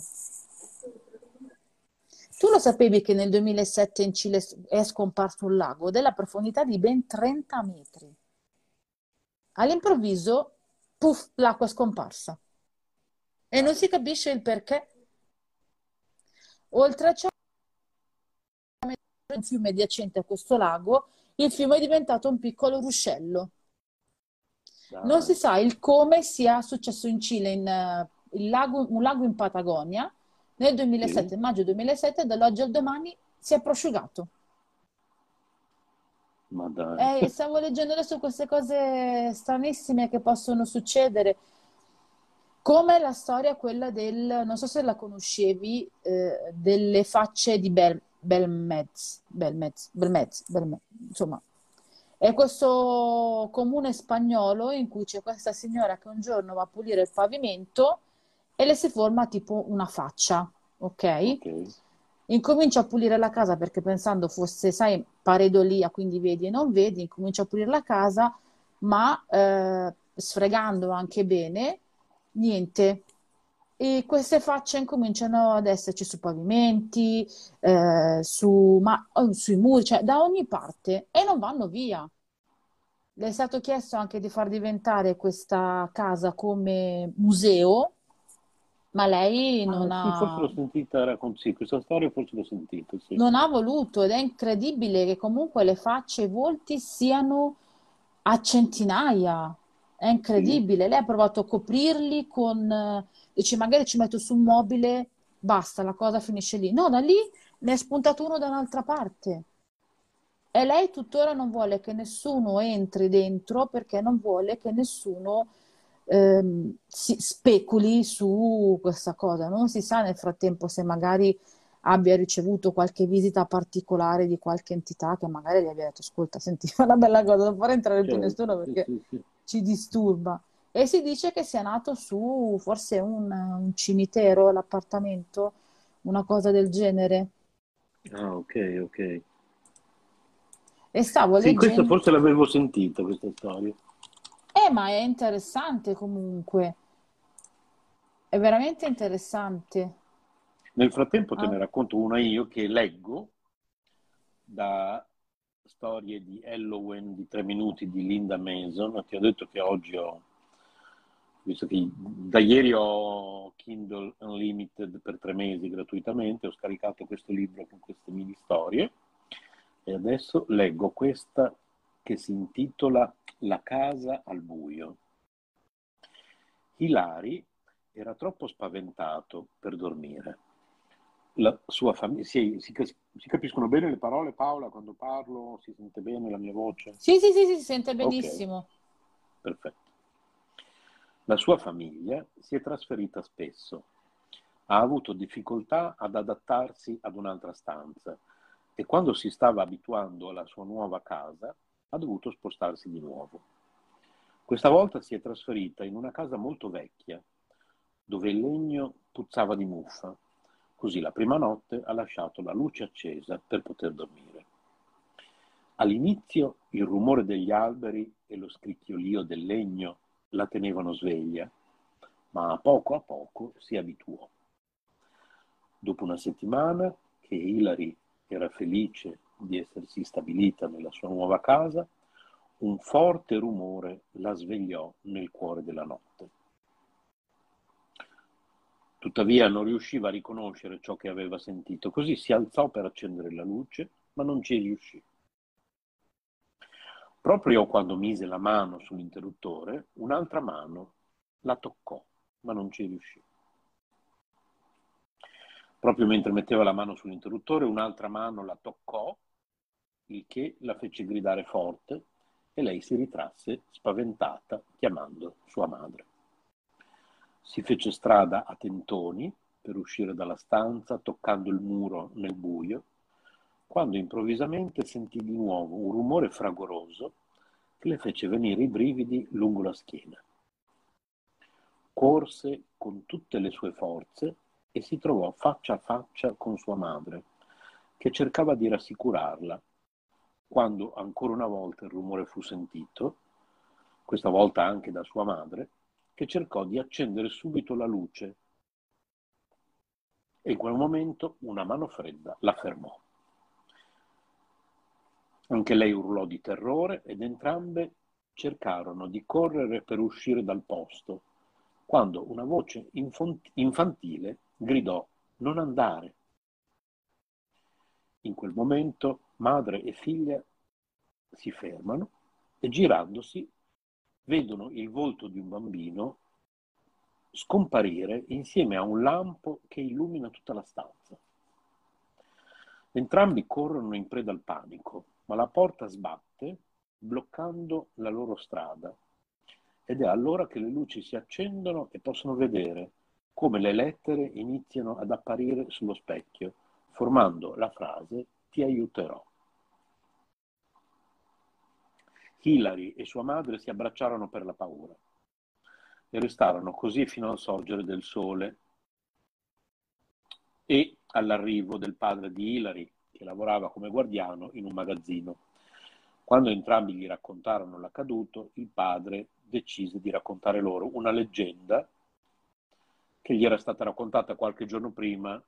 Tu lo sapevi che nel 2007 in Cile è scomparso un lago della profondità di ben 30 metri? All'improvviso, puff, l'acqua è scomparsa. E non si capisce il perché. Oltre a ciò, un fiume adiacente a questo lago, il fiume è diventato un piccolo ruscello. Non si sa il come sia successo in Cile, in, il lago- un lago in Patagonia, nel 2007, maggio 2007, dall'oggi al domani si è prosciugato. Ma dai. Eh, stavo leggendo adesso queste cose stranissime che possono succedere, come la storia quella del, non so se la conoscevi, eh, delle facce di Bel, Belmez, Belmez, Belmez, Belmez, insomma, è questo comune spagnolo in cui c'è questa signora che un giorno va a pulire il pavimento e le si forma tipo una faccia, ok? Ok. Incomincia a pulire la casa perché pensando fosse, sai, pareidolia, quindi vedi e non vedi, incomincia a pulire la casa, ma eh, sfregando anche bene, niente. E queste facce incominciano ad esserci su pavimenti, eh, su, ma, oh, sui muri, cioè da ogni parte e non vanno via. Le è stato chiesto anche di far diventare questa casa come museo, ma lei non Ah, sì, forse ha... l'ho sentita raccontare, sì, questa storia forse l'ho sentita, sì. Non ha voluto ed è incredibile che comunque le facce e i volti siano a centinaia. È incredibile. Lei ha provato a coprirli con, eh, dice magari ci metto su un mobile, basta, la cosa finisce lì. No, da lì ne è spuntato uno da un'altra parte. E lei tuttora non vuole che nessuno entri dentro perché non vuole che nessuno ehm, si speculi su questa cosa. Non si sa nel frattempo se magari abbia ricevuto qualche visita particolare di qualche entità che magari gli abbia detto: Ascolta, senti, fa una bella cosa, non fare entrare più nessuno perché sì, sì. ci disturba. E si dice che sia nato su forse un, un cimitero, l'appartamento, una cosa del genere. Ah, ok, ok. E stavo Sì, questa leggendo. forse l'avevo sentita, questa storia. Ma è interessante comunque. È veramente interessante. Nel frattempo te Ah. ne racconto una io che leggo da storie di Halloween di tre minuti di Linda Mason. Ti ho detto che oggi ho, visto che da ieri ho Kindle Unlimited per tre mesi gratuitamente, ho scaricato questo libro con queste mini storie e adesso leggo questa che si intitola La casa al buio. Hilary era troppo spaventato per dormire. La sua famiglia, si, si- si capiscono bene le parole, Paola, quando parlo? Si sente bene la mia voce? Sì, sì, sì, sì, si sente benissimo. Perfetto. La sua famiglia si è trasferita spesso. Ha avuto difficoltà ad adattarsi ad un'altra stanza e quando si stava abituando alla sua nuova casa ha dovuto spostarsi di nuovo. Questa volta si è trasferita in una casa molto vecchia, dove il legno puzzava di muffa. Così la prima notte ha lasciato la luce accesa per poter dormire. All'inizio il rumore degli alberi e lo scricchiolio del legno la tenevano sveglia, ma a poco a poco si abituò. Dopo una settimana che Hilary era felice di essersi stabilita nella sua nuova casa, un forte rumore la svegliò nel cuore della notte. Tuttavia non riusciva a riconoscere ciò che aveva sentito, così si alzò per accendere la luce, ma non ci riuscì. Proprio quando mise la mano sull'interruttore, un'altra mano la toccò, ma non ci riuscì. Proprio mentre metteva la mano sull'interruttore, un'altra mano la toccò, il che la fece gridare forte e lei si ritrasse spaventata, chiamando sua madre. Si fece strada a tentoni per uscire dalla stanza, toccando il muro nel buio, quando improvvisamente sentì di nuovo un rumore fragoroso che le fece venire i brividi lungo la schiena. Corse con tutte le sue forze e si trovò faccia a faccia con sua madre, che cercava di rassicurarla. Quando ancora una volta il rumore fu sentito, questa volta anche da sua madre, che cercò di accendere subito la luce e in quel momento una mano fredda la fermò. Anche lei urlò di terrore ed entrambe cercarono di correre per uscire dal posto, quando una voce infantile gridò non andare. In quel momento madre e figlia si fermano e girandosi vedono il volto di un bambino scomparire insieme a un lampo che illumina tutta la stanza. Entrambi corrono in preda al panico, ma la porta sbatte bloccando la loro strada ed è allora che le luci si accendono e possono vedere come le lettere iniziano ad apparire sullo specchio, formando la frase ti aiuterò. Hilary e sua madre si abbracciarono per la paura e restarono così fino al sorgere del sole e all'arrivo del padre di Hilary, che lavorava come guardiano in un magazzino. Quando entrambi gli raccontarono l'accaduto, il padre decise di raccontare loro una leggenda che gli era stata raccontata qualche giorno prima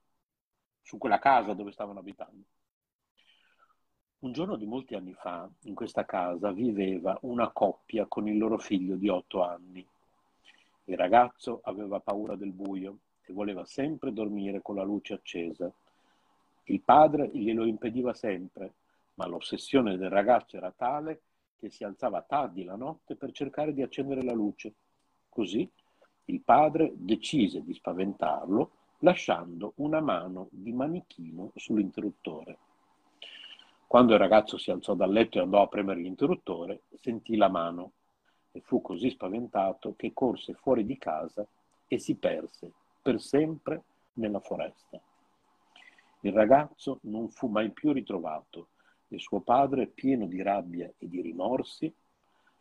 su quella casa dove stavano abitando. Un giorno di molti anni fa, in questa casa viveva una coppia con il loro figlio di otto anni. Il ragazzo aveva paura del buio e voleva sempre dormire con la luce accesa. Il padre glielo impediva sempre, ma l'ossessione del ragazzo era tale che si alzava tardi la notte per cercare di accendere la luce. Così il padre decise di spaventarlo lasciando una mano di manichino sull'interruttore. Quando il ragazzo si alzò dal letto e andò a premere l'interruttore, sentì la mano e fu così spaventato che corse fuori di casa e si perse per sempre nella foresta. Il ragazzo non fu mai più ritrovato e suo padre, pieno di rabbia e di rimorsi,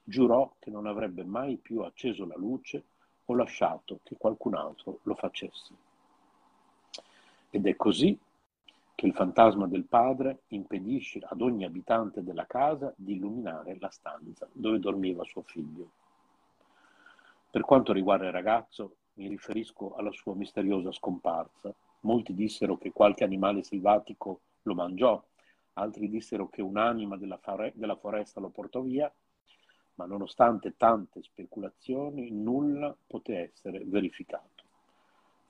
giurò che non avrebbe mai più acceso la luce o lasciato che qualcun altro lo facesse. Ed è così che il fantasma del padre impedisce ad ogni abitante della casa di illuminare la stanza dove dormiva suo figlio. Per quanto riguarda il ragazzo, mi riferisco alla sua misteriosa scomparsa. Molti dissero che qualche animale selvatico lo mangiò, altri dissero che un'anima della, fare- della foresta lo portò via, ma nonostante tante speculazioni nulla poté essere verificato.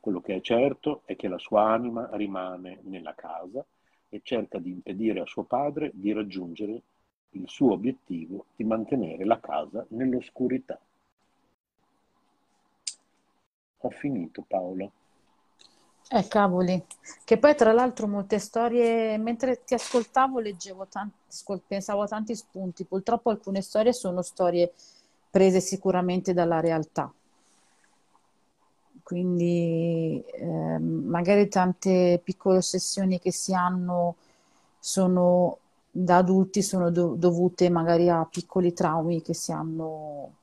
Quello che è certo è che la sua anima rimane nella casa e cerca di impedire a suo padre di raggiungere il suo obiettivo di mantenere la casa nell'oscurità. Ho finito Paolo. Eh, cavoli. Che poi tra l'altro molte storie, mentre ti ascoltavo, leggevo tanti, pensavo a tanti spunti. Purtroppo alcune storie sono storie prese sicuramente dalla realtà. Quindi eh, magari tante piccole ossessioni che si hanno sono da adulti sono do- dovute magari a piccoli traumi che si hanno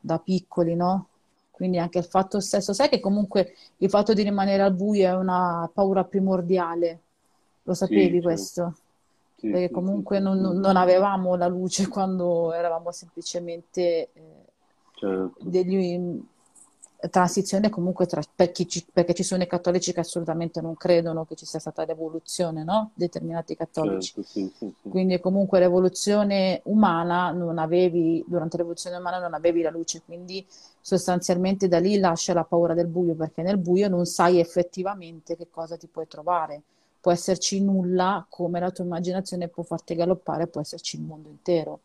da piccoli, no? Quindi anche il fatto stesso, sai che comunque il fatto di rimanere al buio è una paura primordiale, lo sapevi Sì, questo? Sì, Perché sì, comunque non, non avevamo la luce quando eravamo semplicemente eh, Certo, degli transizione comunque tra, per chi ci- perché ci sono i cattolici che assolutamente non credono che ci sia stata l'evoluzione, no? Determinati cattolici. certo, sì, sì, sì. Quindi comunque l'evoluzione umana non avevi, durante l'evoluzione umana non avevi la luce, quindi sostanzialmente da lì lascia la paura del buio, perché nel buio non sai effettivamente che cosa ti puoi trovare. Può esserci nulla, come la tua immaginazione può farti galoppare, può esserci il mondo intero.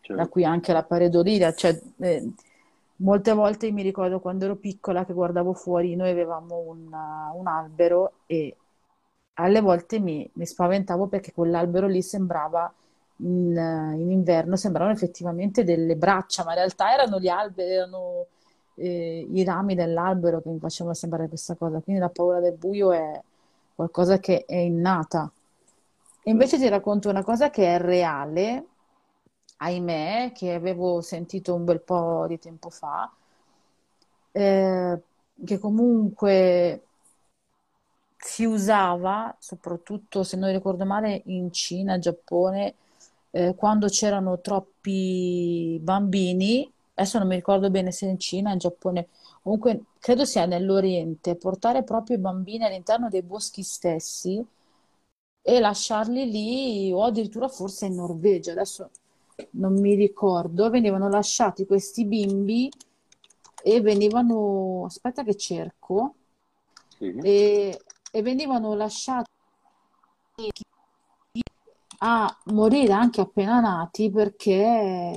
Cioè, da qui anche la pareidolia, cioè, eh, molte volte mi ricordo quando ero piccola che guardavo fuori, noi avevamo un, un albero e alle volte mi, mi spaventavo perché quell'albero lì sembrava in, in inverno, sembravano effettivamente delle braccia, ma in realtà erano gli alberi, erano eh, i rami dell'albero che mi facevano sembrare questa cosa. Quindi la paura del buio è qualcosa che è innata. E invece ti racconto una cosa che è reale, ahimè, che avevo sentito un bel po' di tempo fa, eh, che comunque si usava, soprattutto se non ricordo male, in Cina, Giappone, eh, quando c'erano troppi bambini, adesso non mi ricordo bene se in Cina, in Giappone, comunque credo sia nell'Oriente, portare proprio i bambini all'interno dei boschi stessi e lasciarli lì, o addirittura forse in Norvegia, adesso non mi ricordo, venivano lasciati questi bimbi e venivano, aspetta che cerco, sì. e, e venivano lasciati a morire anche appena nati perché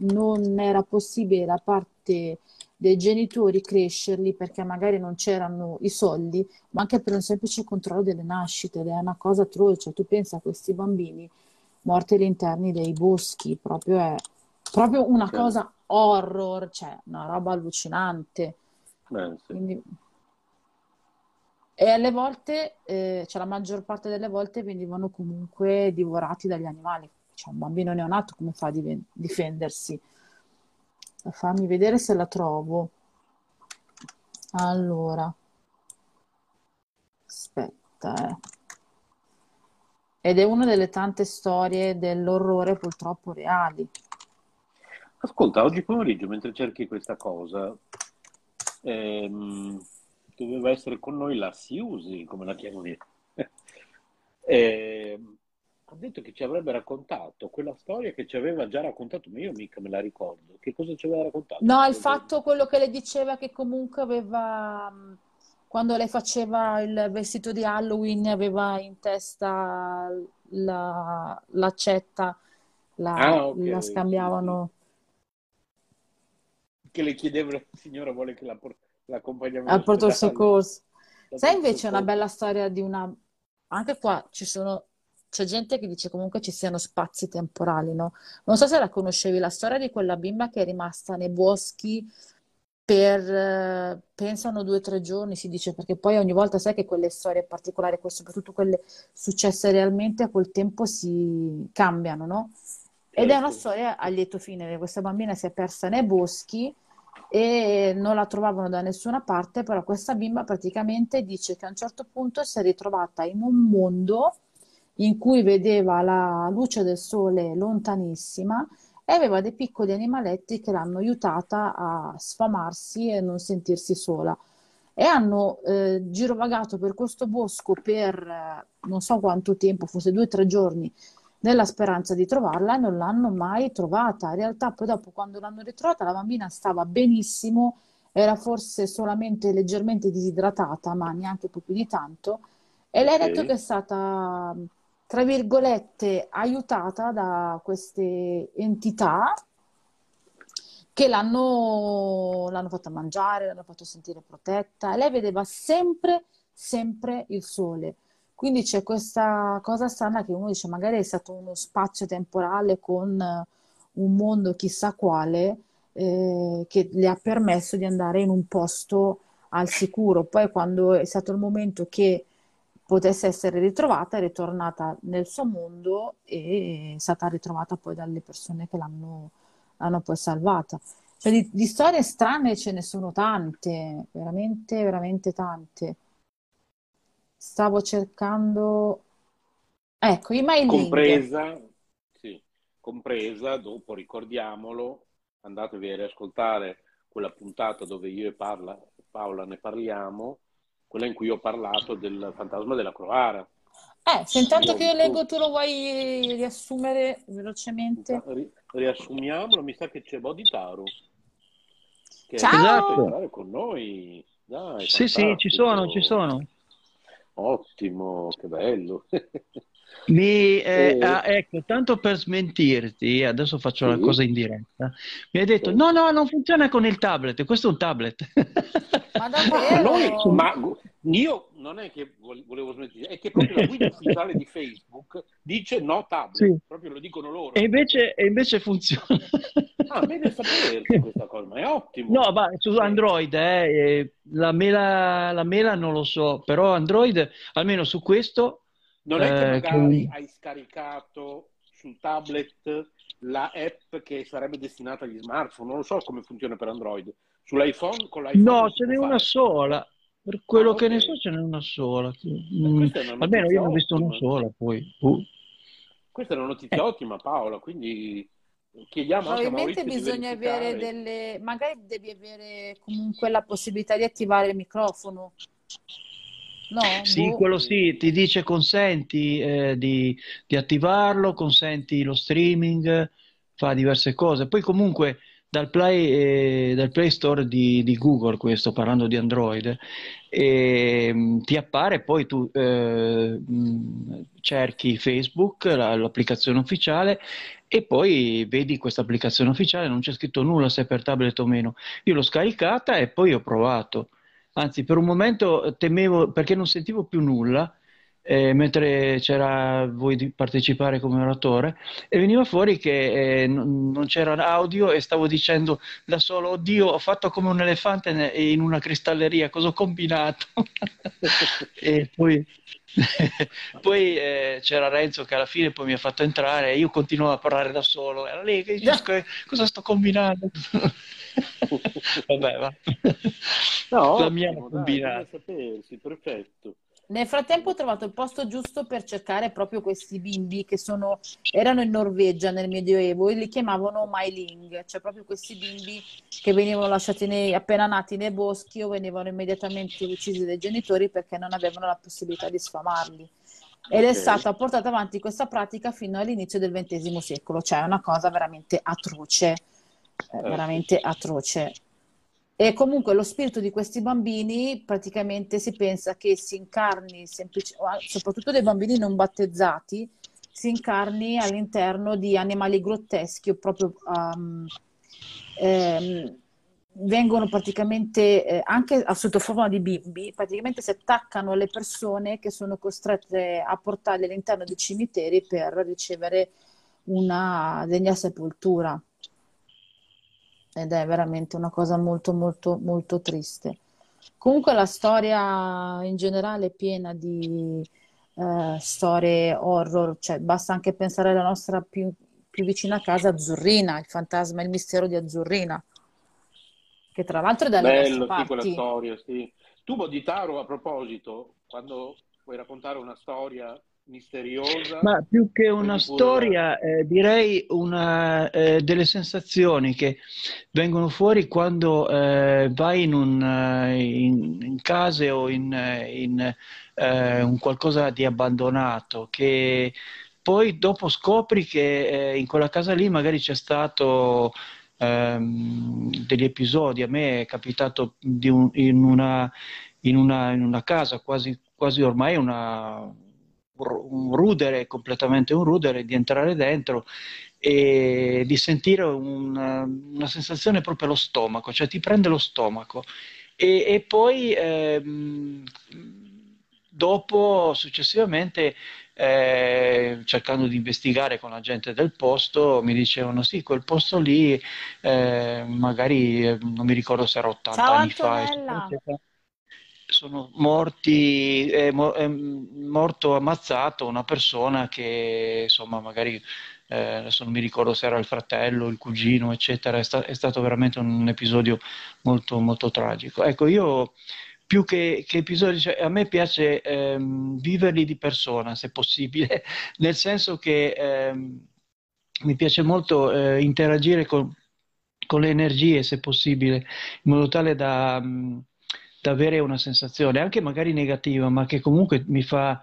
non era possibile da parte dei genitori crescerli perché magari non c'erano i soldi, ma anche per un semplice controllo delle nascite ed è una cosa atroce. Tu pensa a questi bambini morti all'interno dei boschi, proprio è proprio una Sì. cosa horror, cioè una roba allucinante. Eh, sì. Quindi, e alle volte, eh, cioè la maggior parte delle volte venivano comunque divorati dagli animali. Cioè un bambino neonato come fa a diven- difendersi? Fammi vedere se la trovo. Allora, aspetta, eh. Ed è una delle tante storie dell'orrore purtroppo reali. Ascolta, oggi pomeriggio, mentre cerchi questa cosa, ehm, doveva essere con noi la Siusi, come la chiamo io. Ehm, ha detto che ci avrebbe raccontato quella storia che ci aveva già raccontato, ma io mica me la ricordo. Che cosa ci aveva raccontato? No, il fatto, quello che le diceva che comunque aveva, quando lei faceva il vestito di Halloween, aveva in testa la, l'accetta, la, Ah, ok, la scambiavano Che le chiedevano, signora vuole che la, por- l'accompagniamo al all'ospedale? soccorso. La Sai invece una bella storia di una... Anche qua ci sono... C'è gente che dice comunque ci siano spazi temporali, no? Non so se la conoscevi, la storia di quella bimba che è rimasta nei boschi per, eh, pensano due o tre giorni, si dice, perché poi ogni volta sai che quelle storie particolari, soprattutto quelle successe realmente, a quel tempo si cambiano, no? Ed è una Certo. storia a lieto fine. Questa bambina si è persa nei boschi e non la trovavano da nessuna parte, però questa bimba praticamente dice che a un certo punto si è ritrovata in un mondo in cui vedeva la luce del sole lontanissima e aveva dei piccoli animaletti che l'hanno aiutata a sfamarsi e non sentirsi sola. E hanno eh, girovagato per questo bosco per eh, non so quanto tempo, forse due o tre giorni, nella speranza di trovarla e non l'hanno mai trovata. In realtà, poi dopo, quando l'hanno ritrovata, la bambina stava benissimo, era forse solamente leggermente disidratata, ma neanche più di tanto. E lei ha detto che è stata, tra virgolette, aiutata da queste entità che l'hanno l'hanno fatta mangiare, l'hanno fatto sentire protetta lei vedeva sempre, sempre il sole. Quindi c'è questa cosa strana che uno dice, magari è stato uno spazio temporale con eh, un mondo chissà quale eh, che le ha permesso di andare in un posto al sicuro. Poi quando è stato il momento che potesse essere ritrovata, è ritornata nel suo mondo e è stata ritrovata poi dalle persone che l'hanno l'hanno poi salvata. Cioè, di, di storie strane ce ne sono tante, veramente, veramente tante. Stavo cercando... Ecco, i mailing. compresa, sì, compresa, dopo ricordiamolo, andatevi a riascoltare quella puntata dove io e Parla- Paola ne parliamo, quella in cui ho parlato del fantasma della Croara. Eh, se intanto che io leggo tu lo vuoi riassumere velocemente? Ri- riassumiamolo, mi sa che c'è Bodhitaru che Ciao! è Esatto. entrare con noi. Dai, Sì, sì, ci sono, ci sono. Ottimo, che bello. Mi, eh, E- ah, ecco, tanto per smentirti, adesso faccio la Sì. cosa in diretta. Mi hai detto: Sì. no, no, non funziona con il tablet. Questo è un tablet. Ma davvero? noi, ma io non è che vol- volevo smettere, è che proprio la guida ufficiale di Facebook dice no tablet, Sì. proprio lo dicono loro. E invece, e invece funziona. Ah, bene sapersi questa cosa, ma è ottimo. No, ma su Android, eh, la mela, la mela non lo so, però Android, almeno su questo, Non è che eh, magari che- hai scaricato sul tablet la app che sarebbe destinata agli smartphone, non lo so come funziona per Android. Sull'iPhone con l'iPhone no, ce n'è una sola. Per quello Ah, che ne so, ce n'è una sola. Mm, almeno io ne ho visto una sola, poi. uh. Questa è una notizia ottima, Paola, quindi chiediamo Probabilmente bisogna avere delle, magari devi avere comunque la possibilità di attivare il microfono. No? Sì, Boh. quello sì, ti dice consenti eh, di, di attivarlo, consenti lo streaming, fa diverse cose. Poi comunque dal Play, eh, dal Play Store di, di Google, questo parlando di Android, ehm, ti appare, poi tu eh, mh, cerchi Facebook, la- l'applicazione ufficiale, e poi vedi questa applicazione ufficiale, non c'è scritto nulla se è per tablet o meno. Io l'ho scaricata e poi ho provato. Anzi, per un momento temevo perché non sentivo più nulla, eh, mentre c'era voi di partecipare come oratore, e veniva fuori che eh, non, non c'era audio e stavo dicendo da solo, oddio, ho fatto come un elefante in una cristalleria, cosa ho combinato? E poi, poi eh, c'era Renzo che alla fine poi mi ha fatto entrare e io continuavo a parlare da solo. Era lì che dice, "Sc- cosa sto combinando? Vabbè, va. No, La mia ottimo, dai, combinata. bisogna sapersi, perfetto. Nel frattempo ho trovato il posto giusto per cercare proprio questi bimbi che sono, erano in Norvegia nel Medioevo e li chiamavano Mailing, cioè proprio questi bimbi che venivano lasciati nei- appena nati nei boschi o venivano immediatamente uccisi dai genitori perché non avevano la possibilità di sfamarli. Ed è stata portata avanti questa pratica fino all'inizio del XX secolo, cioè è una cosa veramente atroce, Eh, veramente atroce. E comunque lo spirito di questi bambini praticamente si pensa che si incarni, a- soprattutto dei bambini non battezzati, si incarni all'interno di animali grotteschi o proprio um, ehm, vengono praticamente eh, anche sotto forma di bimbi, praticamente si attaccano alle persone che sono costrette a portarli all'interno di cimiteri per ricevere una degna sepoltura ed è veramente una cosa molto molto molto triste. Comunque la storia in generale è piena di eh, storie horror, cioè basta anche pensare alla nostra più, più vicina casa, Azzurrina, il fantasma e il mistero di Azzurrina, che tra l'altro è dalle Bello, sì, quella storia, sì. Tu, Boditaro, a proposito, quando puoi raccontare una storia misteriosa, Ma più che una storia, eh, direi una, eh, delle sensazioni che vengono fuori quando eh, vai in, un, eh, in, in case o in, eh, in, eh, un qualcosa di abbandonato, che poi dopo scopri che in quella casa lì magari c'è stato ehm, degli episodi. A me è capitato di un- in una, in una, in una casa quasi, quasi ormai una un rudere, completamente un rudere, di entrare dentro e di sentire una, una sensazione proprio allo stomaco, cioè ti prende lo stomaco. E, e poi ehm, dopo, successivamente, eh, cercando di investigare con la gente del posto, mi dicevano sì, quel posto lì, eh, magari eh, non mi ricordo se era 80 Ciao anni fa, Antonella! eccetera, eccetera sono morti, è, mo- è morto ammazzato una persona che insomma magari eh, adesso non mi ricordo se era il fratello, il cugino, eccetera, è, sta- è stato veramente un episodio molto molto tragico. Ecco, io più che, che episodi, cioè, a me piace ehm, viverli di persona, se possibile, nel senso che ehm, mi piace molto eh, interagire con, con le energie, se possibile, in modo tale da, mh, da avere una sensazione, anche magari negativa, ma che comunque mi fa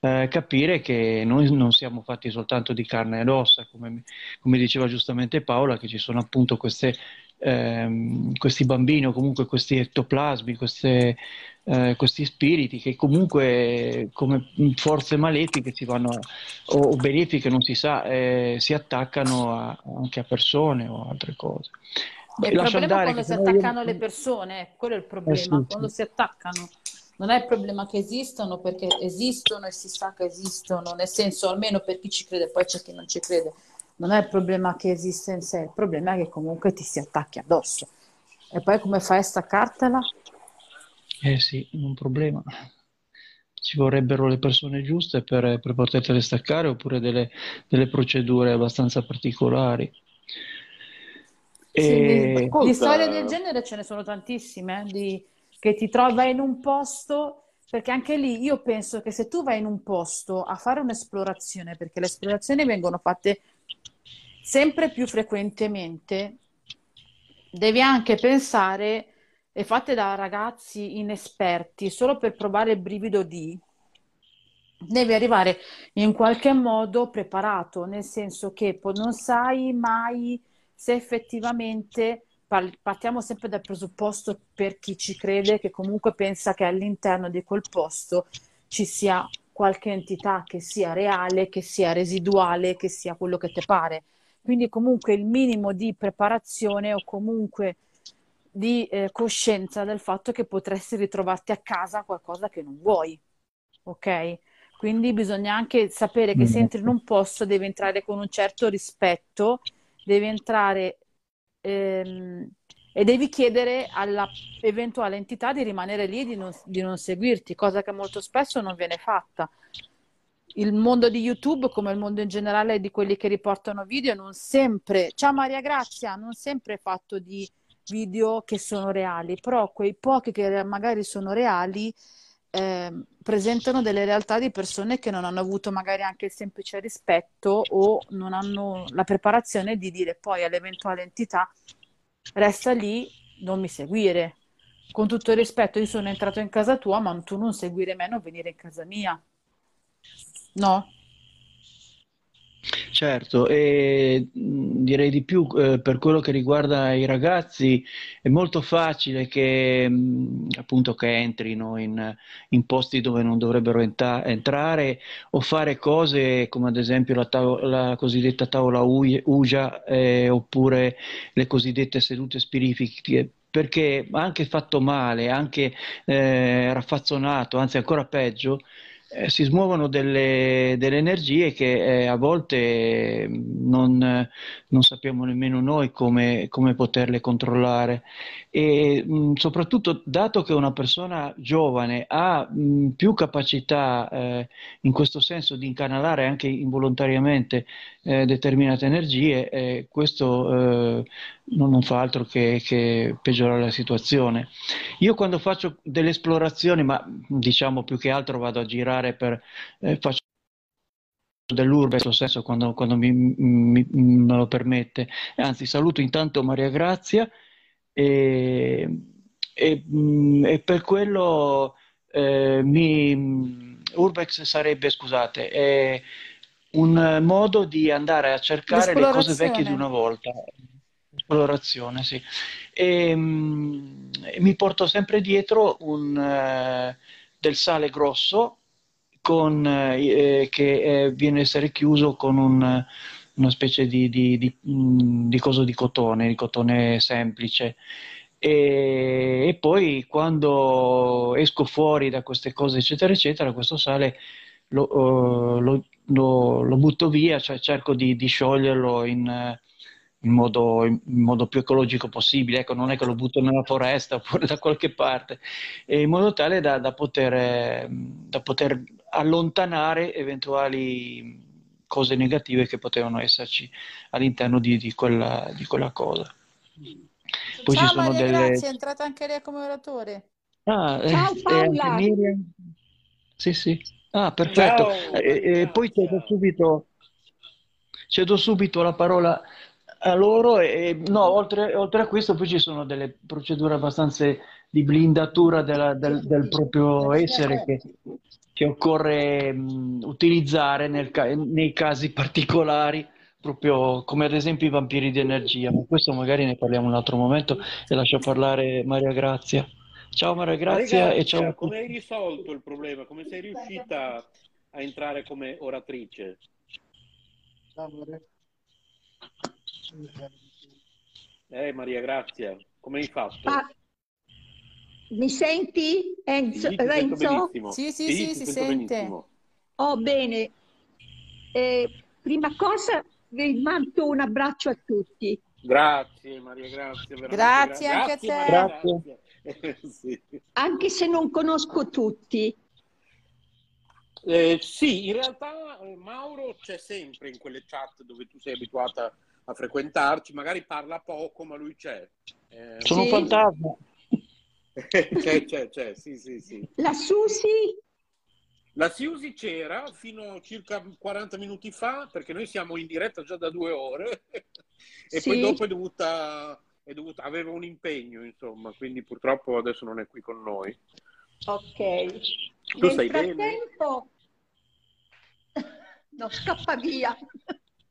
eh, capire che noi non siamo fatti soltanto di carne ed ossa, come, come diceva giustamente Paola, che ci sono appunto queste ehm, questi bambini o comunque questi ectoplasmi, queste, eh, questi spiriti che comunque come forze malefiche si vanno, o, o benefiche non si sa, eh, si attaccano a, anche a persone o altre cose. Beh, il problema è quando si attaccano io... le persone, quello è il problema, eh sì, quando sì. si attaccano. Non è il problema che esistono perché esistono e si sa che esistono, nel senso almeno per chi ci crede, poi c'è chi non ci crede. Non è il problema che esiste in sé, il problema è che comunque ti si attacchi addosso. E poi come fai a staccartela? Eh sì, un problema. Ci vorrebbero le persone giuste per, per potertele staccare oppure delle, delle procedure abbastanza particolari. E... Sì, di, di, storie del genere ce ne sono tantissime, di, che ti trova in un posto, perché anche lì io penso che se tu vai in un posto a fare un'esplorazione, perché le esplorazioni vengono fatte sempre più frequentemente, devi anche pensare e fatte da ragazzi inesperti solo per provare il brivido di, devi arrivare in qualche modo preparato, nel senso che non sai mai se effettivamente partiamo sempre dal presupposto per chi ci crede che comunque pensa che all'interno di quel posto ci sia qualche entità che sia reale, che sia residuale, che sia quello che ti pare. Quindi comunque il minimo di preparazione o comunque di eh, coscienza del fatto che potresti ritrovarti a casa qualcosa che non vuoi. Ok? Quindi bisogna anche sapere che se entri in un posto devi entrare con un certo rispetto, devi entrare ehm, e devi chiedere all'eventuale entità di rimanere lì e di non, di non seguirti, cosa che molto spesso non viene fatta. Il mondo di YouTube, come il mondo in generale di quelli che riportano video, non sempre, ciao Maria Grazia, non sempre è fatto di video che sono reali, però quei pochi che magari sono reali eh, presentano delle realtà di persone che non hanno avuto magari anche il semplice rispetto o non hanno la preparazione di dire poi all'eventuale entità resta lì, non mi seguire. Con tutto il rispetto, io sono entrato in casa tua, ma tu non seguire me, non venire in casa mia. No? Certo, e direi di più eh, per quello che riguarda i ragazzi, è molto facile che mh, appunto che entrino in, in, posti dove non dovrebbero enta- entrare o fare cose come ad esempio la, la cosiddetta tavola Uja eh, oppure le cosiddette sedute spiritiche perché anche fatto male, anche eh, raffazzonato, anzi ancora peggio, eh, si smuovono delle, delle energie che eh, a volte non, non, sappiamo nemmeno noi come, come poterle controllare. E mh, soprattutto dato che una persona giovane ha mh, più capacità eh, in questo senso di incanalare anche involontariamente eh, determinate energie, eh, questo eh, non, non, fa altro che, che, peggiorare la situazione. Io quando faccio delle esplorazioni, ma diciamo più che altro vado a girare per... Eh, faccio dell'urbe, in questo senso, quando, quando mi, mi, me lo permette. Anzi, saluto intanto Maria Grazia e, e, e per quello eh, mi, Urbex sarebbe, scusate, è un modo di andare a cercare le cose vecchie di una volta. Esplorazione, sì. E, um, mi porto sempre dietro un, uh, del sale grosso con, uh, che uh, viene a essere chiuso con un una specie di, di, di, mm, di coso di cotone, di cotone semplice. E, e, poi quando esco fuori da queste cose, eccetera, eccetera, questo sale lo, uh, lo, lo, lo butto via, cioè cerco di, scioglierlo in, in, modo, in, modo, più ecologico possibile. Ecco, non è che lo butto nella foresta oppure da qualche parte, in modo tale da, da, poter, da poter allontanare eventuali cose negative che potevano esserci all'interno di, di, quella, di quella, cosa. Poi Ciao ci sono Maria, delle... grazie, è entrata anche lei come oratore. Ah, Ciao eh, Paola! Eh, sì, sì. Ah, perfetto. E, e poi cedo subito, cedo subito la parola a loro e no, oltre, oltre, a questo poi ci sono delle procedure abbastanza di blindatura della, del, del, proprio essere che che occorre mh, utilizzare nel, nei casi particolari proprio come ad esempio i vampiri di energia, ma questo magari ne parliamo un altro momento e lascio parlare Maria Grazia. Ciao Maria Grazia Maria e ciao Grazia, tutti. come hai risolto il problema? Come sei riuscita a entrare come oratrice? Eh, Maria Grazia, come hai fatto? Ah, mi senti, Enzo, Sì, Renzo? Sì, sì, sì, ti si sente. benissimo. Oh, bene. Eh, prima cosa vi mando un abbraccio a tutti. Grazie Maria, grazie. Grazie gra- anche a grazie, te. Maria, Grazie. grazie. Sì. Anche se non conosco tutti. Eh, sì, in realtà eh, Mauro c'è sempre in quelle chat dove tu sei abituata a frequentarci, magari parla poco, ma lui c'è. Eh, Sono Sì. un fantasma. c'è, c'è, c'è, sì, sì, sì. La Susi, La Siusi c'era fino a circa 40 minuti fa, perché noi siamo in diretta già da due ore, e Sì. poi dopo è dovuta, è dovuta, aveva un impegno, insomma, quindi purtroppo adesso non è qui con noi. ok. Tu Nel stai bene? frattempo, no, scappa via.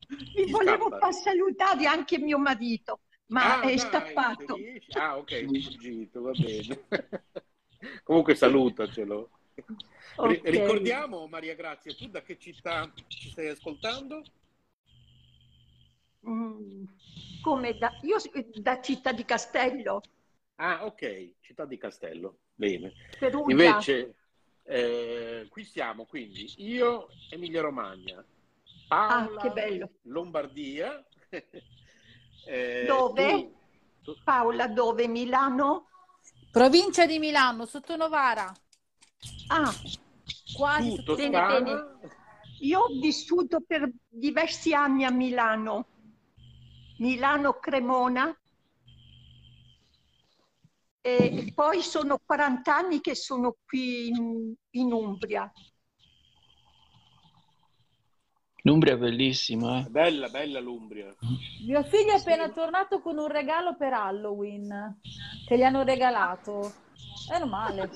Vi Chi volevo scappa? far salutare anche mio marito, ma Ah, è dai, scappato. riesci- Ah, ok, è fuggito, va bene. Comunque salutacelo. Ri- Ok. ricordiamo, Maria Grazia, tu da che città ci stai ascoltando? Mm, come da, io da Città di Castello, Ah, ok, città di Castello. Bene. Perugia. Invece, eh, qui siamo quindi io, Emilia Romagna, Paola, Ah, che bello. Lombardia. eh, Dove? tu- tu- Paola, dove? Milano? Provincia di Milano, sotto Novara, Ah, quasi tu, sotto bene. Toscana? io ho vissuto per diversi anni a Milano, Milano Cremona, e poi sono 40 anni che sono qui in, in Umbria. L'Umbria è bellissima, eh. Bella, bella l'Umbria. Mio figlio è appena tornato con un regalo per Halloween che gli hanno regalato. Meno male.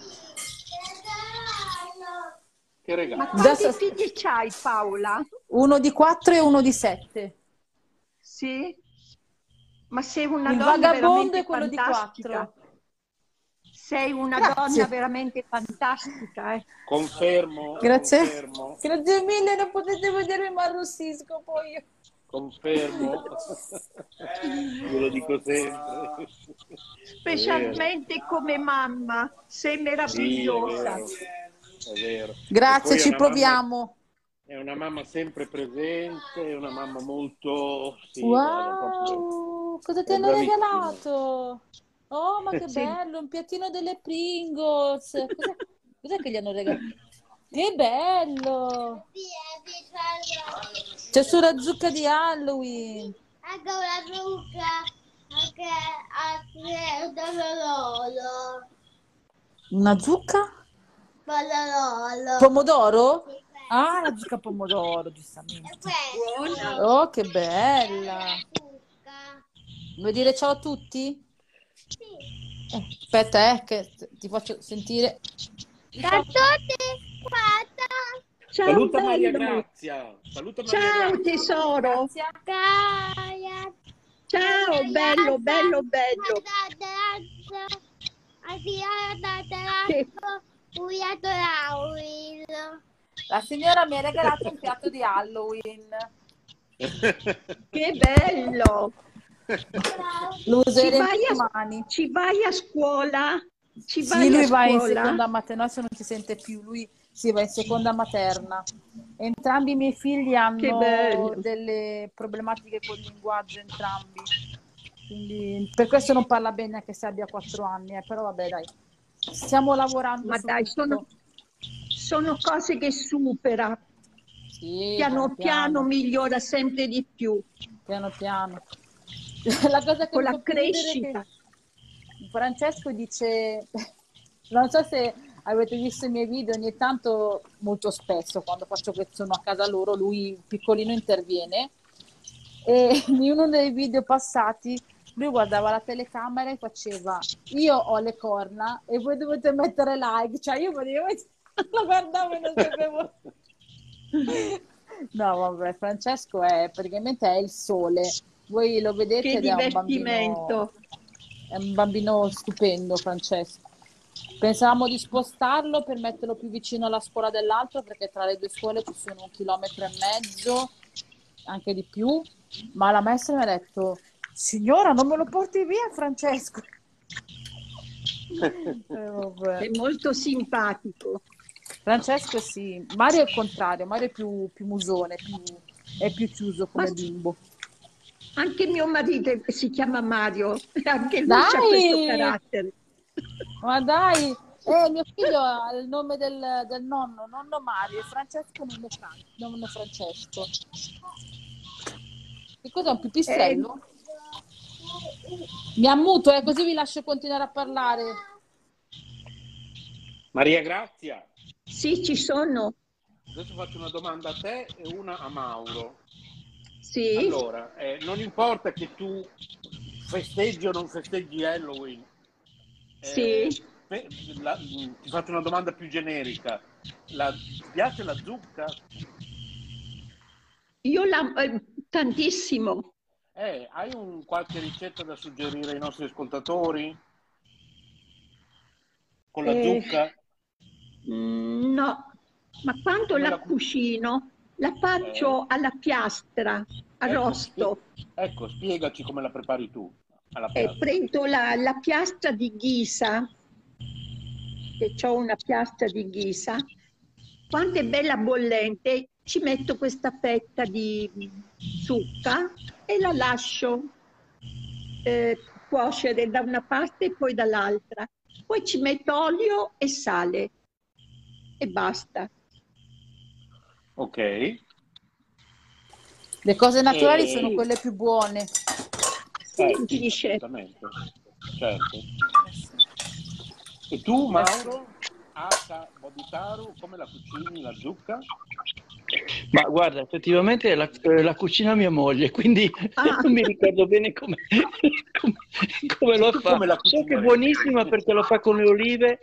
Che regalo. Ma quanti Adesso- figli c'hai Paola? Uno di 4 e uno di 7. Sì? Ma sei una Il donna vagabondo è quello di fantastica. 4. Sei una Grazie. donna veramente fantastica, eh. Confermo, Grazie. confermo, Grazie mille, non potete vedermi, ma arrossisco poi io. confermo. Ve lo dico sempre. Specialmente come mamma, sei Sì, è meravigliosa. vero, è vero. Grazie, ci una mamma- proviamo. È una mamma sempre presente, è una mamma molto... Sì, Wow, cosa ti hanno regalato? Oh, ma che Sì. bello, un piattino delle Pringles. Cos'è, cos'è che gli hanno regalato? Che bello! C'è su la zucca di Halloween. Anche una zucca, anche anche Pololo. Una zucca? Pololo. Pomodoro? Ah, la zucca pomodoro, giustamente. Oh, che bella! Vuoi dire ciao a tutti? Eh, aspetta, eh, che ti faccio sentire. Ciao a tutti, guarda. Ciao Saluta Maria bello. Grazia. Saluta Maria Ciao Grazia. tesoro. Gaia. Ciao bello, bello, bello. La signora mi ha regalato un piatto di Halloween. Che bello. Lo Ci useremo vai a- domani. Ci vai a scuola? Ci vai Sì, lui a va in scuola? seconda materna, adesso non si sente più, lui si va in seconda materna. Entrambi i miei figli hanno delle problematiche col linguaggio, entrambi. Quindi per questo non parla bene anche se abbia quattro anni, eh, però vabbè dai, stiamo lavorando Ma dai, sono, sono cose che supera. Sì, Piano piano migliora sempre di più. piano piano. La cosa che Con mi la crescita. che Francesco dice, non so se avete visto i miei video, ogni tanto, molto spesso, quando faccio che sono a casa loro, lui piccolino interviene e in uno dei video passati lui guardava la telecamera e faceva io ho le corna e voi dovete mettere like, cioè io praticamente lo guardavo e non sapevo... No, vabbè, Francesco è praticamente è il sole. Voi lo vedete Che ed è un bambino, divertimento. è un bambino stupendo, Francesco. Pensavamo di spostarlo per metterlo più vicino alla scuola dell'altro, perché tra le due scuole ci sono un chilometro e mezzo, anche di più, ma la maestra mi ha detto, signora, non me lo porti via, Francesco. Eh. È molto simpatico. Francesco sì, Mario è il contrario, Mario è più, più musone, più- è più chiuso come Ma- bimbo. Anche mio marito si chiama Mario, anche lui Dai! ha questo carattere. Ma dai, eh, mio figlio ha il nome del, del nonno, nonno Mario, Francesco nonno, Fran- nonno Francesco. Che cos'è un pipistrello? Mi ammuto, eh, così vi lascio continuare a parlare. Maria Grazia, Sì, ci sono. adesso faccio una domanda a te e una a Mauro. Sì. Allora, eh, non importa che tu festeggi o non festeggi Halloween. eh, Sì. pe- la- ti faccio una domanda più generica. La- ti piace la zucca? Io la eh, tantissimo. Eh, hai un, qualche ricetta da suggerire ai nostri ascoltatori? Con la Eh, zucca? Mm, No, ma quando la la cu- cucino la faccio alla piastra, arrosto. Ecco, ecco, spiegaci come la prepari tu alla Eh, prendo la, la piastra di ghisa, che ho una piastra di ghisa. Quando è bella bollente, ci metto questa fetta di zucca e la lascio eh, cuocere da una parte e poi dall'altra. Poi ci metto olio e sale e basta. Ok. Le cose naturali Eh, sono quelle più buone. Eh, sì, assolutamente. Certo. E tu, Mauro, H. Boditaru, come la cucini la zucca? Ma guarda, effettivamente la, la cucina mia moglie, quindi Ah. non mi ricordo bene come, come, come lo fa. come So che è buonissima perché lo fa con le olive.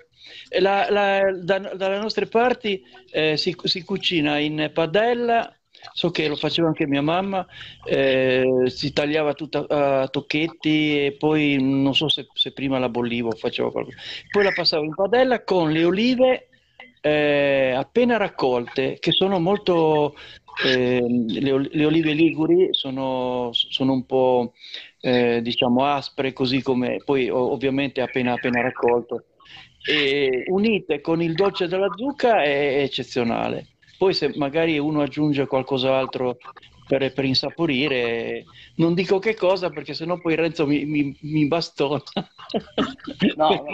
La- la- da- dalle nostre parti eh, si, si cucina in padella. So che lo faceva anche mia mamma, eh, si tagliava tutta a tocchetti e poi non so se, se prima la bollivo o facevo qualcosa. Poi la passavo in padella con le olive eh, appena raccolte, che sono molto, eh, le, le olive liguri sono, sono un po' eh, diciamo aspre, così come poi ovviamente appena, appena raccolto. E unite con il dolce della zucca è eccezionale. Poi se magari uno aggiunge qualcos'altro per, per insaporire, non dico che cosa perché sennò poi Renzo mi, mi, mi bastona. No.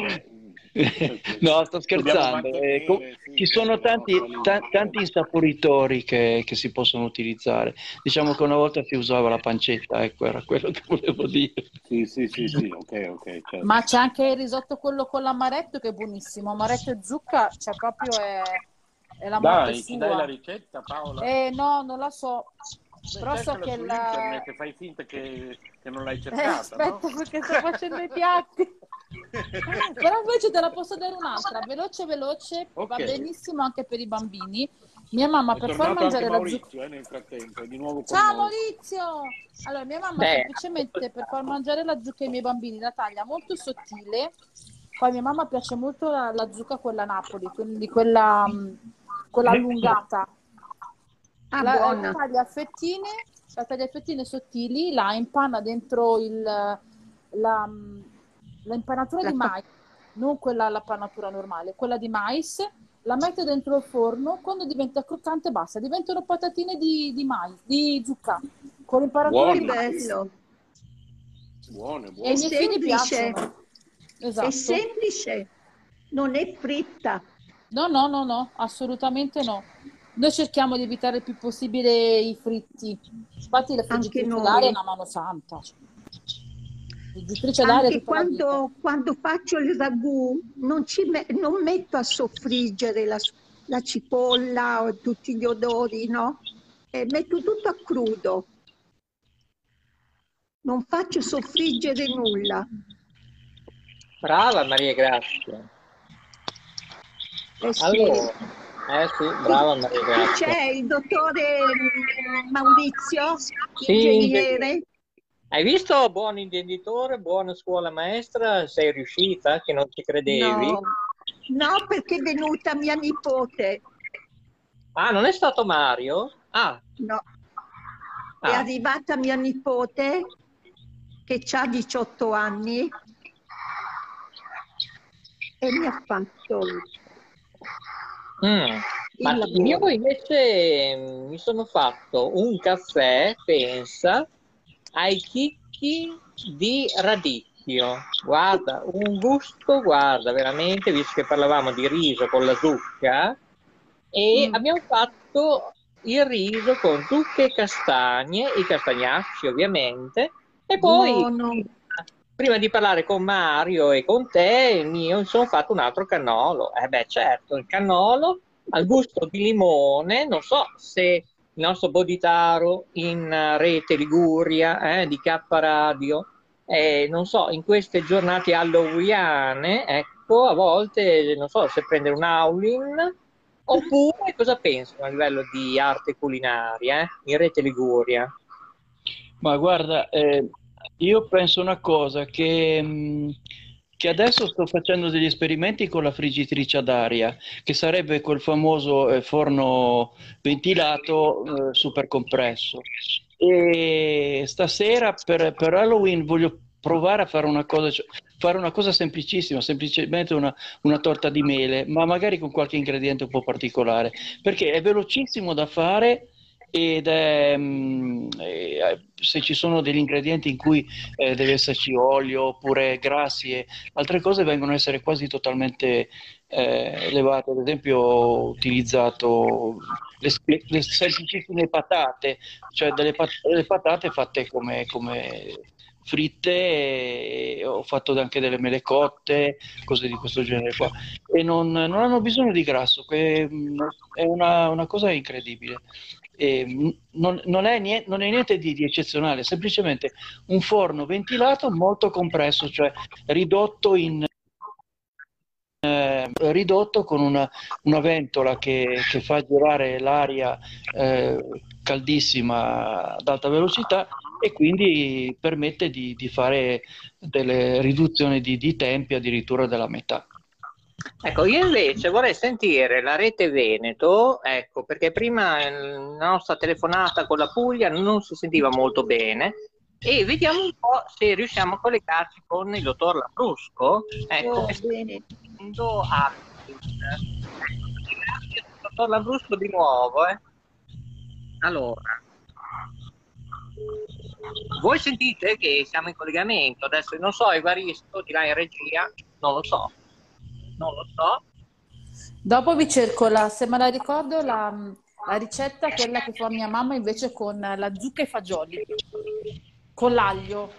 No, sto scherzando. mantenere, Eh, co- sì, ci sono tanti, ta- tanti insaporitori che, che si possono utilizzare. Diciamo che una volta si usava la pancetta, ecco, era quello che volevo dire. Sì, sì, sì, sì, ok, ok, certo. Ma c'è anche il risotto quello con l'amaretto che è buonissimo. Amaretto e zucca, cioè proprio è, è la morte Dai, ci dai sua. la ricetta, Paola? Eh no, non la so. Beh, Però so che la... internet fai finta che, che non l'hai Eh, cercata, aspetta, no? perché sto facendo i piatti. Però invece te la posso dare un'altra, veloce veloce, va Ok. benissimo anche per i bambini. Mia mamma È per far mangiare la zucca. Maurizio eh, nel frattempo, è di nuovo con Ciao noi. Maurizio! Allora, mia mamma Beh. semplicemente per far mangiare la zucca ai miei bambini la taglia molto sottile. Poi a mia mamma piace molto la, la zucca quella Napoli, quindi quella, mh, quella allungata. Ah, la, buona. la taglia a fettine, la taglia a fettine sottili, la impanna dentro il, la, la impanatura La di mais, non quella la pannatura normale, quella di mais, la mette dentro il forno, quando diventa croccante basta, diventano patatine di, di mais, di zucca, con l'impanatura Buone. di mais. bello. Buone, E buone. figli semplice. Esatto. È semplice, non è fritta. No, no, no, no, assolutamente no. Noi cerchiamo di evitare il più possibile i fritti. Infatti la friggitrice d'aria è una mano santa. Anche quando, quando faccio il ragù non, ci me- non metto a soffriggere la, la cipolla o tutti gli odori, no? Eh, metto tutto a crudo. Non faccio soffriggere nulla. Brava Maria Grazia. Eh sì. Allora, Eh sì, brava Maria Grazia. c'è il dottore mm, Maurizio, Sì, ingegnere. Hai visto buon intenditore, buona scuola maestra? Sei riuscita che non ci credevi? No, no, perché è venuta mia nipote. Ah, non è stato Mario? Ah, No, è ah. arrivata mia nipote che ha 18 anni e mi ha fatto Mm. Ma io invece mm, mi sono fatto un caffè, pensa, ai chicchi di radicchio. Guarda, un gusto, guarda, veramente, visto che parlavamo di riso con la zucca, e Mm. abbiamo fatto il riso con zucche e castagne, i castagnacci ovviamente, e poi Buono. prima di parlare con Mario e con te, io mi sono fatto un altro cannolo. Eh beh, certo, il cannolo al gusto di limone, non so se il nostro Boditaro in eh, rete Liguria eh, di K Radio, eh, non so, in queste giornate halloweeniane, ecco, a volte, non so, se prendere un Aulin, oppure cosa pensano a livello di arte culinaria eh, in rete Liguria? Ma guarda, eh, io penso una cosa, che, mh, che adesso sto facendo degli esperimenti con la friggitrice ad aria, che sarebbe quel famoso eh, forno ventilato eh, super compresso. E stasera per, per Halloween voglio provare a fare una cosa, cioè, fare una cosa semplicissima, semplicemente una, una torta di mele, ma magari con qualche ingrediente un po' particolare, perché è velocissimo da fare ed è, mm, eh, se ci sono degli ingredienti in cui eh, deve esserci olio oppure grassi e altre cose vengono a essere quasi totalmente eh, levate. Ad esempio, ho utilizzato le, le semplicissime patate, cioè delle pat- patate fatte come, come fritte, ho fatto anche delle mele cotte, cose di questo genere qua. E non, non hanno bisogno di grasso, che mm, è una, una cosa incredibile. E, mm, non, non è niente, non è niente di, di eccezionale, è semplicemente un forno ventilato molto compresso, cioè ridotto in eh, ridotto con una, una ventola che, che fa girare l'aria eh, caldissima ad alta velocità e quindi permette di, di fare delle riduzioni di, di tempi addirittura della metà. Ecco, io invece vorrei sentire la rete Veneto, ecco, perché prima la nostra telefonata con la Puglia non si sentiva molto bene e vediamo un po' se riusciamo a collegarci con il dottor Lambrusco. Ecco, Oh, bene. Alvin. Ecco, grazie dottor Lambrusco di nuovo. eh. Allora, voi sentite che siamo in collegamento, adesso non so, Evaristo di là in regia, non lo so, non lo so. Dopo vi cerco la, se me la ricordo, la, la ricetta, quella che fa mia mamma invece con la zucca e fagioli, con l'aglio.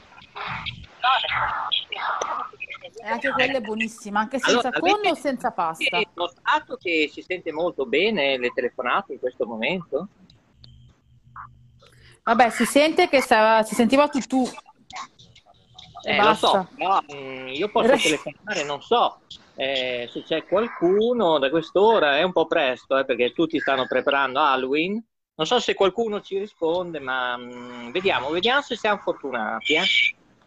E anche quella è buonissima, anche senza Allora, conno o senza pasta. Avete notato che si sente molto bene le telefonate in questo momento? Vabbè, si sente che stava- si sentiva tutù. E Eh, lo so, però, mm, io posso telefonare, non so eh, se c'è qualcuno da quest'ora, è un po' presto, eh, perché tutti stanno preparando Halloween. Non so se qualcuno ci risponde, ma mm, vediamo, vediamo se siamo fortunati. eh.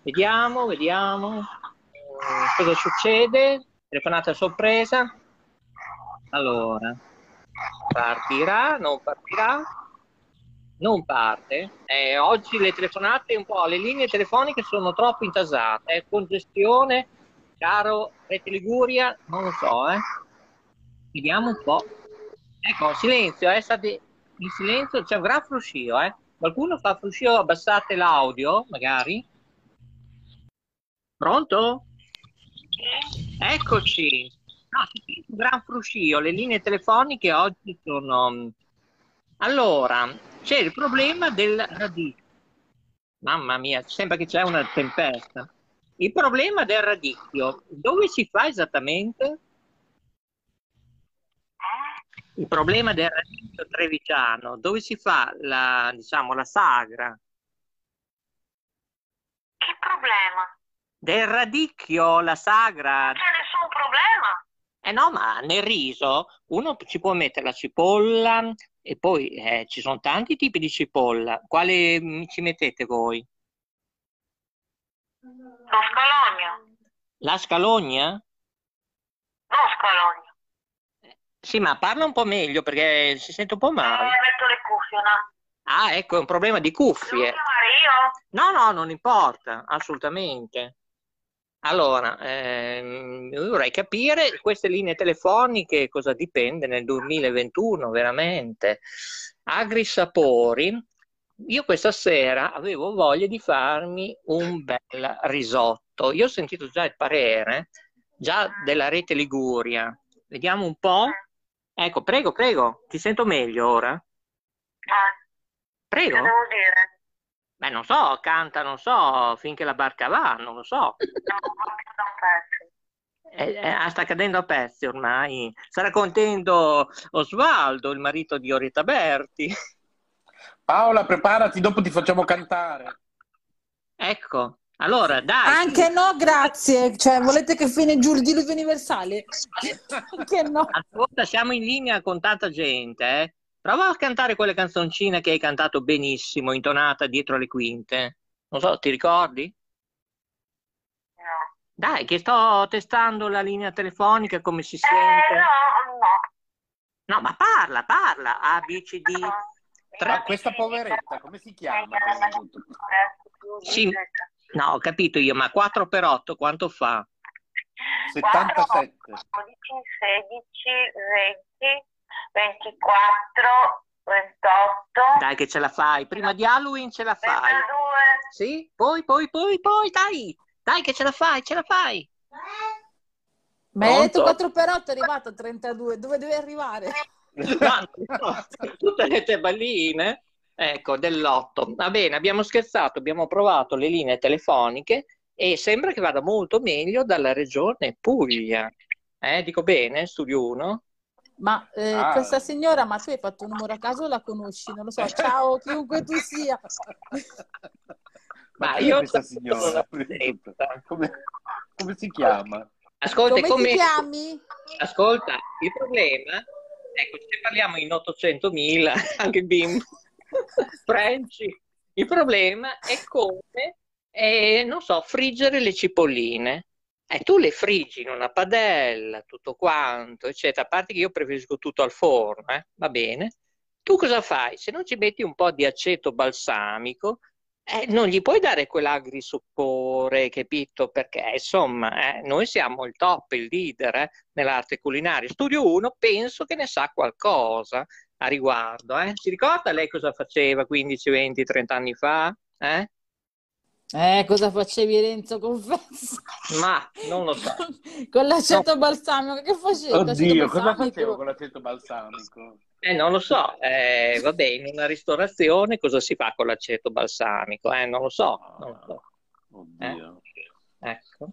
Vediamo, vediamo Mm, cosa succede. Telefonata sorpresa. Allora, partirà, non partirà? Non parte. Eh, oggi le telefonate, un po', le linee telefoniche sono troppo intasate. eh. Congestione, caro Rete Liguria, non lo so, eh. Vediamo un po'. Ecco, silenzio, eh, state in silenzio, c'è un gran fruscio, eh. Qualcuno fa fruscio, abbassate l'audio, magari. Pronto? Eccoci. No, sente un gran fruscio, le linee telefoniche oggi sono... Allora, c'è il problema del radicchio. Mamma mia, sembra che c'è una tempesta. Il problema del radicchio, dove si fa esattamente? Il problema del radicchio trevigiano, dove si fa la, diciamo, la sagra? Che problema? Del radicchio, la sagra. Non c'è nessun problema. Eh no, ma nel riso uno ci può mettere la cipolla e poi eh, ci sono tanti tipi di cipolla. Quale mm, ci mettete voi? Lo scalogno. La scalogna? No, scalogno. Sì, ma parla un po' meglio perché si sente un po' male. metto le cuffie, no? Ah, ecco, è un problema di cuffie. No, no, non importa, assolutamente. Allora, ehm, vorrei capire queste linee telefoniche cosa dipende nel 2021, veramente. Agrisapori. Io questa sera avevo voglia di farmi un bel risotto. Io ho sentito già il parere, già della rete Liguria. Vediamo un po'. Ecco, prego, prego, ti sento meglio ora? Eh, Prego. che devo dire? Beh, non so, canta, non so, finché la barca va, non lo so. Eh, eh, ah, sta cadendo a pezzi ormai. Sta contento Osvaldo, il marito di Orietta Berti. Paola, preparati, dopo ti facciamo cantare. Ecco, allora dai. Anche no, grazie. Cioè, volete che fine giù il diluvio universale? Anche no. Ascolta, siamo in linea con tanta gente, eh. Prova a cantare quelle canzoncine che hai cantato benissimo, intonata dietro le quinte. Non so, ti ricordi? No. Dai, che sto testando la linea telefonica, come si Eh, sente. no, no. No, ma parla, parla. A, B, C, D. No. Ma questa poveretta, come si chiama? Sì. No, ho capito io, ma 4 per 8 quanto fa? 77. 12, 16, 20, 24, 28, Dai che ce la fai. Prima di Halloween ce la fai. 32. Sì? Poi, poi, poi, poi, dai. Dai che ce la fai, ce la fai. Ma hai detto Pronto? 4 per 8 è arrivato a 32. Dove deve arrivare? Tutte le teballine, ecco, dell'otto. Va bene, abbiamo scherzato, abbiamo provato le linee telefoniche e sembra che vada molto meglio dalla regione Puglia. Eh, dico bene, studio 1? Ma eh, Ah. questa signora, ma tu hai fatto un numero a caso la conosci? Non lo so. Ciao, chiunque tu sia. Ma Ma io questa signora? Come, come si chiama? Ascolta, Come come... ti chiami? Ascolta, il problema, ecco, se parliamo in 800.000, anche bimbo, Franci, il problema è come, eh, non so, friggere le cipolline. E tu le friggi in una padella, tutto quanto, eccetera. A parte che io preferisco tutto al forno, eh, va bene. Tu cosa fai? Se non ci metti un po' di aceto balsamico, eh, non gli puoi dare quell'agrisopore, capito? Perché insomma, eh, noi siamo il top, il leader eh, nell'arte culinaria. Studio 1 penso che ne sa qualcosa a riguardo. Eh? Si ricorda lei cosa faceva 15, 20, 30 anni fa? Eh? Eh, cosa facevi Renzo? Confesso. Ma non lo so. Con l'aceto balsamico, che facevi? Oddio, cosa facevo con l'aceto balsamico? Eh, non lo so, eh, vabbè, in una ristorazione cosa si fa con l'aceto balsamico? Eh, non lo so, non lo so. Oddio. Ecco.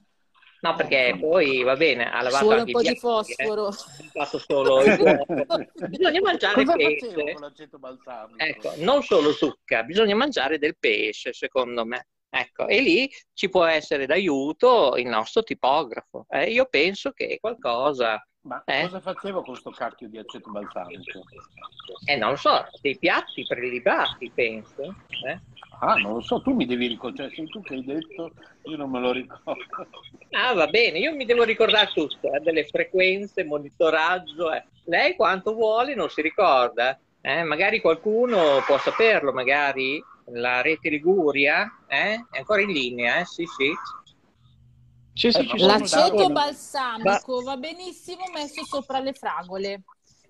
No, perché poi va bene, ha lavato Solo anche un po' di eh. fosforo. Fatto solo. Bisogna mangiare Cosa pesce. facevo con l'aceto balsamico? Ecco, non solo zucca, bisogna mangiare del pesce, secondo me. Ecco, e lì ci può essere d'aiuto il nostro tipografo. Eh, io penso che qualcosa, Ma Eh? cosa facevo con sto cacchio di aceto balsamico? eh, non lo so, dei piatti prelibati, penso. eh. Ah, non lo so, tu mi devi ricordare, cioè, sei tu che hai detto, io non me lo ricordo. Ah, va bene, io mi devo ricordare tutto, eh, delle frequenze, monitoraggio. eh. Lei quanto vuole non si ricorda. eh, Magari qualcuno può saperlo, magari la rete Liguria eh? è ancora in linea, eh? Sì, sì. Sì, sì, Eh, ci ma sono L'aceto balsamico va benissimo messo sopra le fragole.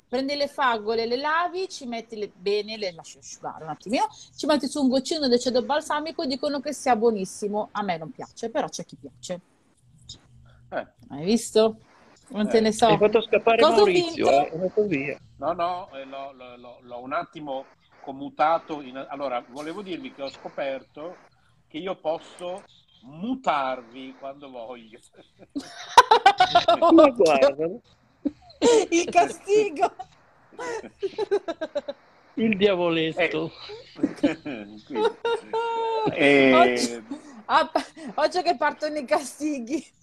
Prendi le fragole, le lavi, ci metti le- bene, le lasci asciugare un attimino, ci metti su un goccino di aceto balsamico, dicono che sia buonissimo. A me non piace, però c'è chi piace. Eh, Hai visto? Non te Eh, ne so. Hai fatto scappare Cosa Maurizio, eh, no, no, eh, l'ho, l'ho- l'ho- l'ho un attimo commutato. In... Allora, volevo dirvi che ho scoperto che io posso mutarvi quando voglio. Ma guarda, Il castigo. il diavoletto. Quindi, eh, Oggi, ah, oggi che partono i castighi.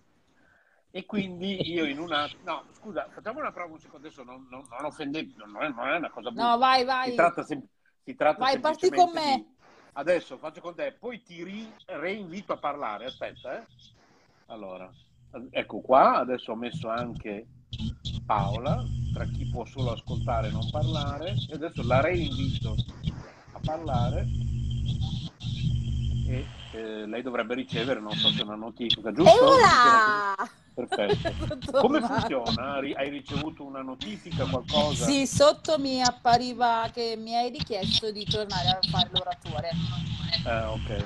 E quindi io in una... No, scusa, facciamo una prova un secondo, adesso non, non, non offendete, non è, non è una cosa brutta. No, vai, vai. Si tratta, sem- si tratta Vai, parti semplicemente con me. di- Adesso faccio con te, poi ti ri- reinvito a parlare, aspetta, eh. Allora, ecco qua, adesso ho messo anche Paola, tra chi può solo ascoltare e non parlare, e adesso la reinvito a parlare e eh, lei dovrebbe ricevere, non so se una notifica, giusto? Perfetto. Come funziona? Hai ricevuto una notifica, qualcosa? Sì, sotto mi appariva che mi hai richiesto di tornare a fare l'oratore. Eh, ok.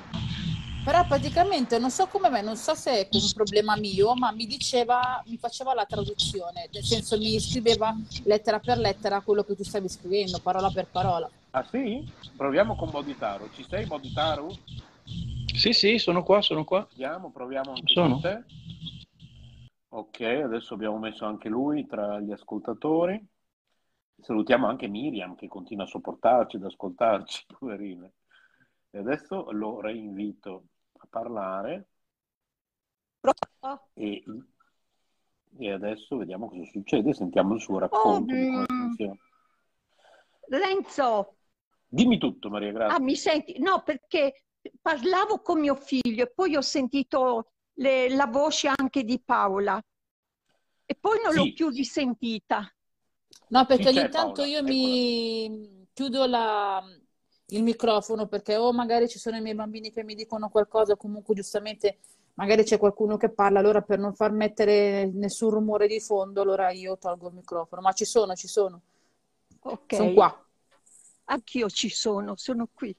Però praticamente non so come mai, non so se è un problema mio, ma mi diceva, mi faceva la traduzione, nel senso mi scriveva lettera per lettera quello che tu stavi scrivendo, parola per parola. Ah sì? Proviamo con Bodhitaru. Ci sei Bodhitaru? Sì, sì, sono qua, sono qua. Vediamo, proviamo anche Sono. con te. Ok, adesso abbiamo messo anche lui tra gli ascoltatori. Salutiamo anche Miriam che continua a sopportarci, ad ascoltarci, poverina. E adesso lo reinvito a parlare e, e adesso vediamo cosa succede, sentiamo il suo racconto di come mm. funziona. Renzo, Dimmi tutto Maria ah, Grazia. mi senti? No, perché parlavo con mio figlio e poi ho sentito le- la voce anche di Paola e poi non l'ho Sì. più risentita. No, perché ogni tanto Paola, io mi chiudo la- il microfono perché o magari ci sono i miei bambini che mi dicono qualcosa, comunque giustamente magari c'è qualcuno che parla, allora per non far mettere nessun rumore di fondo, allora io tolgo il microfono. Ma ci sono, ci sono, Ok, sono qua. anch'io ci sono, sono qui.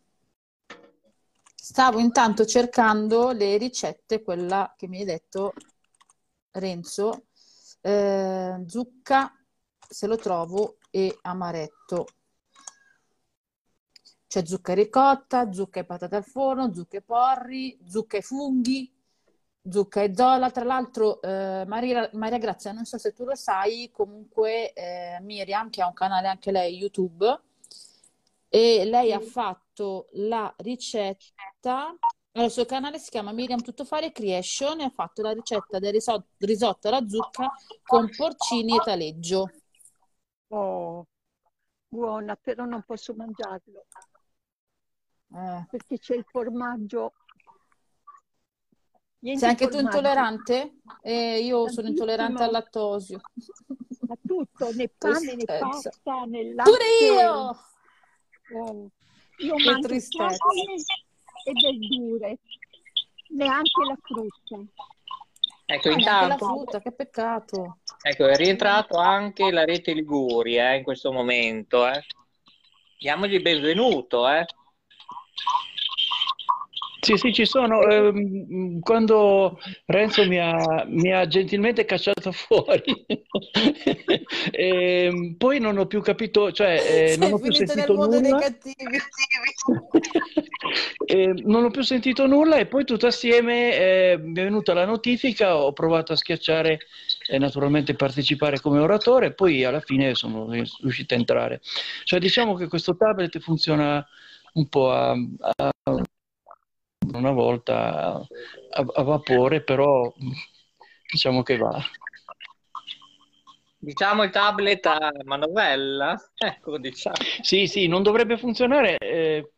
Stavo intanto cercando le ricette, quella che mi hai detto Renzo, eh, zucca, se lo trovo, e amaretto. C'è zucca e ricotta, zucca e patate al forno, zucca e porri, zucca e funghi, zucca e zola. Tra l'altro, eh, Maria, Maria Grazia, non so se tu lo sai, comunque eh, Miriam, che ha un canale anche lei YouTube, e lei ha fatto la ricetta. allora, Il suo canale si chiama Miriam Tuttofare Creation e ha fatto la ricetta del riso- risotto alla zucca con porcini e taleggio. Oh, buona, però non posso mangiarlo Eh, perché c'è il formaggio. Niente Sei anche tu formaggio. intollerante? Eh, io sono intollerante al Tantissimo. lattosio. A tutto, né pane, né Tristezza. pasta, né latte. Pure io! Oh, io Che mangio tristezza. carne e verdure, neanche la frutta. Ecco, Ah, neanche la intanto frutta, che peccato. ecco, è rientrato anche la rete Liguria eh, in questo momento. Eh. Diamogli il benvenuto. Eh. Sì, sì, ci sono. Ehm, quando Renzo mi ha, mi ha gentilmente cacciato fuori, Ehm, poi non ho più capito, cioè eh, non ho più sentito nulla. cattivi. Eh, non ho più sentito nulla e poi tutto assieme eh, mi è venuta la notifica, ho provato a schiacciare e naturalmente partecipare come oratore, poi alla fine sono riuscito a entrare. Cioè diciamo che questo tablet funziona un po' a, a- una volta a, a vapore, però diciamo che va. Diciamo il tablet a manovella. Ecco, diciamo. Sì, sì, non dovrebbe funzionare, eh,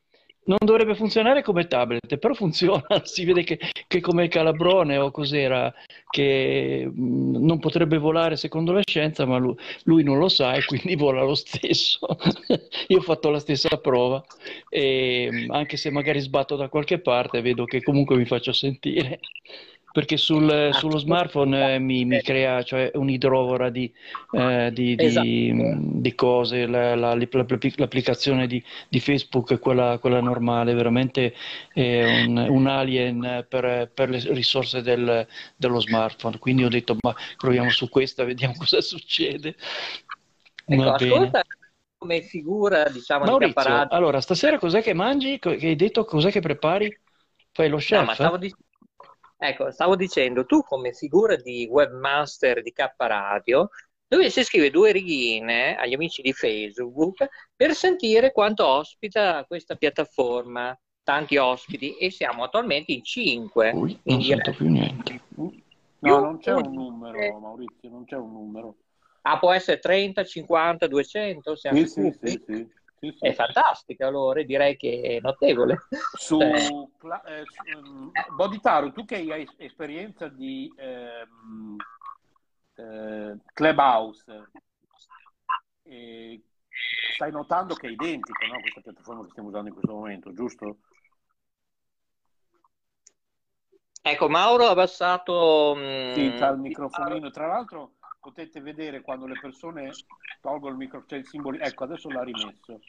non dovrebbe funzionare come tablet, però funziona. Si vede che, che come calabrone o cos'era, che mh, non potrebbe volare secondo la scienza, ma lui, lui non lo sa e quindi vola lo stesso. Io ho fatto la stessa prova e mh, anche se magari sbatto da qualche parte, vedo che comunque mi faccio sentire. Perché sul- sullo smartphone eh, mi, mi crea cioè, un'idrovora di, eh, di, di- Esatto. di cose, la- la- l'applicazione di, di Facebook è quella, quella normale, veramente è un, un alien per, per le risorse del- dello smartphone. Quindi ho detto, ma proviamo su questa, vediamo cosa succede. Ecco, Va bene. ascolta come figura, diciamo, di Maurizio, Caparadio. allora stasera cos'è che mangi? Che hai detto cos'è che prepari? Fai lo No, chef? ma stavo, dic- ecco, stavo dicendo, tu come figura di webmaster di K Radio, dovresti scrivere due righine agli amici di Facebook per sentire quanto ospita questa piattaforma, tanti ospiti, e siamo attualmente in cinque Ui, non sento più niente. No, non c'è un numero, dice- Maurizio, non c'è un numero. Ah, può essere 30, 50, 200, siamo Sì, sì, sì, sì, sì, sì. È fantastico, allora direi che è notevole. Su Cioè, Cla- eh, su- ehm, Bodhitaru, tu che hai esperienza di ehm, eh, Clubhouse, eh, stai notando che è identica, no? Questa piattaforma che stiamo usando in questo momento, giusto? ecco, Mauro ha abbassato... mm, Sì, c'ha il microfonino. Tra l'altro potete vedere quando le persone tolgono il microfono, c'è il simbolino, ecco adesso l'ha rimesso,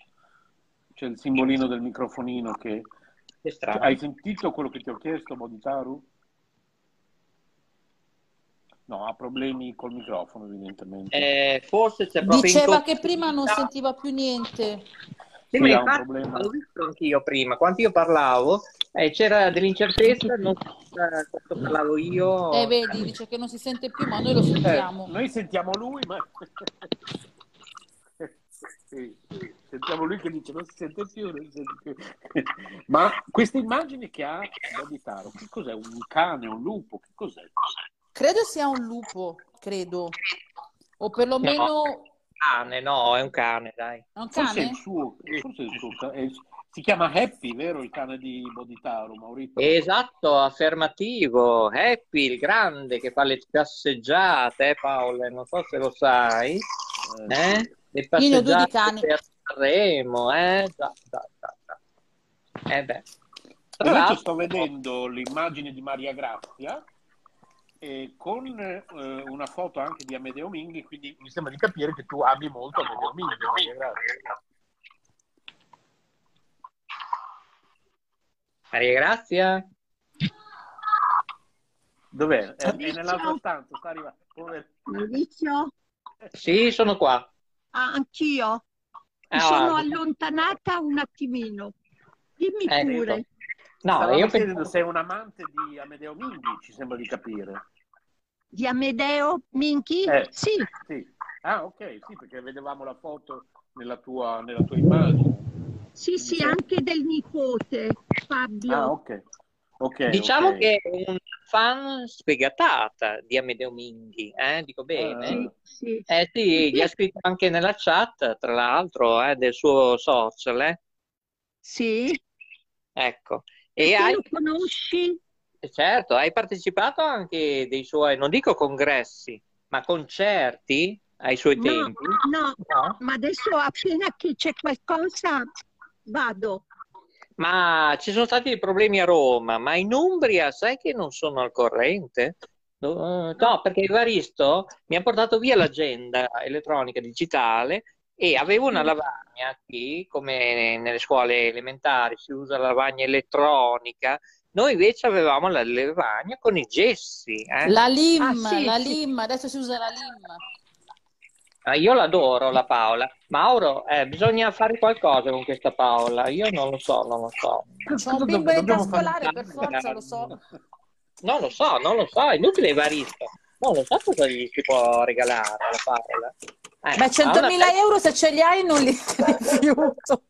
c'è il simbolino del microfonino che... Che strano. Hai sentito quello che ti ho chiesto, Bodhitaru? No, ha problemi col microfono evidentemente. Eh, forse c'è proprio Diceva che prima non sentiva più niente. Sì, Sì, ma infatti problema. l'ho visto anch'io prima, quando io parlavo eh, c'era dell'incertezza, non so eh, quando parlavo io. Eh, vedi, dice che non si sente più, ma noi lo Eh, sentiamo. noi sentiamo lui, ma... Sì, sentiamo lui che dice non si sente più, non si sente più. Ma queste immagini che ha Bodhitaru, che cos'è? Un cane, un lupo? Che cos'è? Credo sia un lupo, credo. O perlomeno Cane, no, è un cane, dai. è un Forse è cane? il suo, forse è il suo è il- si chiama Happy, vero? Il cane di Bodhitaru, Maurizio? Esatto, affermativo. Happy, il grande che fa le passeggiate, eh, Paolo, non so se lo sai, Eh, eh? Le passeggiate per Sanremo, eh? Già, già, già, già. Eh beh. Tra l'altro, sto vedendo l'immagine di Maria Grazia e con eh, una foto anche di Amedeo Minghi, quindi mi sembra di capire che tu ami molto Amedeo Minghi, Maria Grazia. Maria Grazia, Dov'è? È, è nell'altra stanza, sta arrivando. Maurizio? sì, sono qua. Ah, anch'io. Mi Ah, sono guarda. allontanata un attimino. Dimmi Eh, pure. No, Stavamo io pensavo... sei un amante di Amedeo Minghi, ci sembra di capire. Di Amedeo Minchi? Eh. Sì, Sì. Ah, ok, sì, perché vedevamo la foto nella tua, nella tua immagine. Sì, sì, anche del nipote Fabio. Ah, ok. Ok, Diciamo ok. che è un fan sfegatata di Amedeo Minghi, eh? Dico bene. Ah. Sì, sì. Eh sì, gli ha scritto anche nella chat, tra l'altro, eh, del suo social, eh. Sì. Ecco. E E tu hai, lo conosci? eh, certo, hai partecipato anche dei suoi, non dico congressi, ma concerti ai suoi No, tempi? no, No? ma adesso appena che c'è qualcosa vado. Ma ci sono stati dei problemi a Roma, ma in Umbria sai che non sono al corrente? No, no, perché Evaristo mi ha portato via l'agenda elettronica digitale e avevo una lavagna qui, come nelle scuole elementari si usa la lavagna elettronica, noi invece avevamo la lavagna con i gessi. eh. La LIM, Ah, sì, la sì. LIM, adesso si usa la LIM. Ah, io l'adoro la Paola. Mauro, eh, bisogna fare qualcosa con questa Paola. Io non lo so, non lo so. Cosa bimbo fare? scolare, per forza, lo so. Non lo so, non lo so, è inutile Evaristo. Non lo so cosa gli si può regalare alla Paola. Eh, Beh, ha 100.000 una- euro se ce li hai non li rifiuto.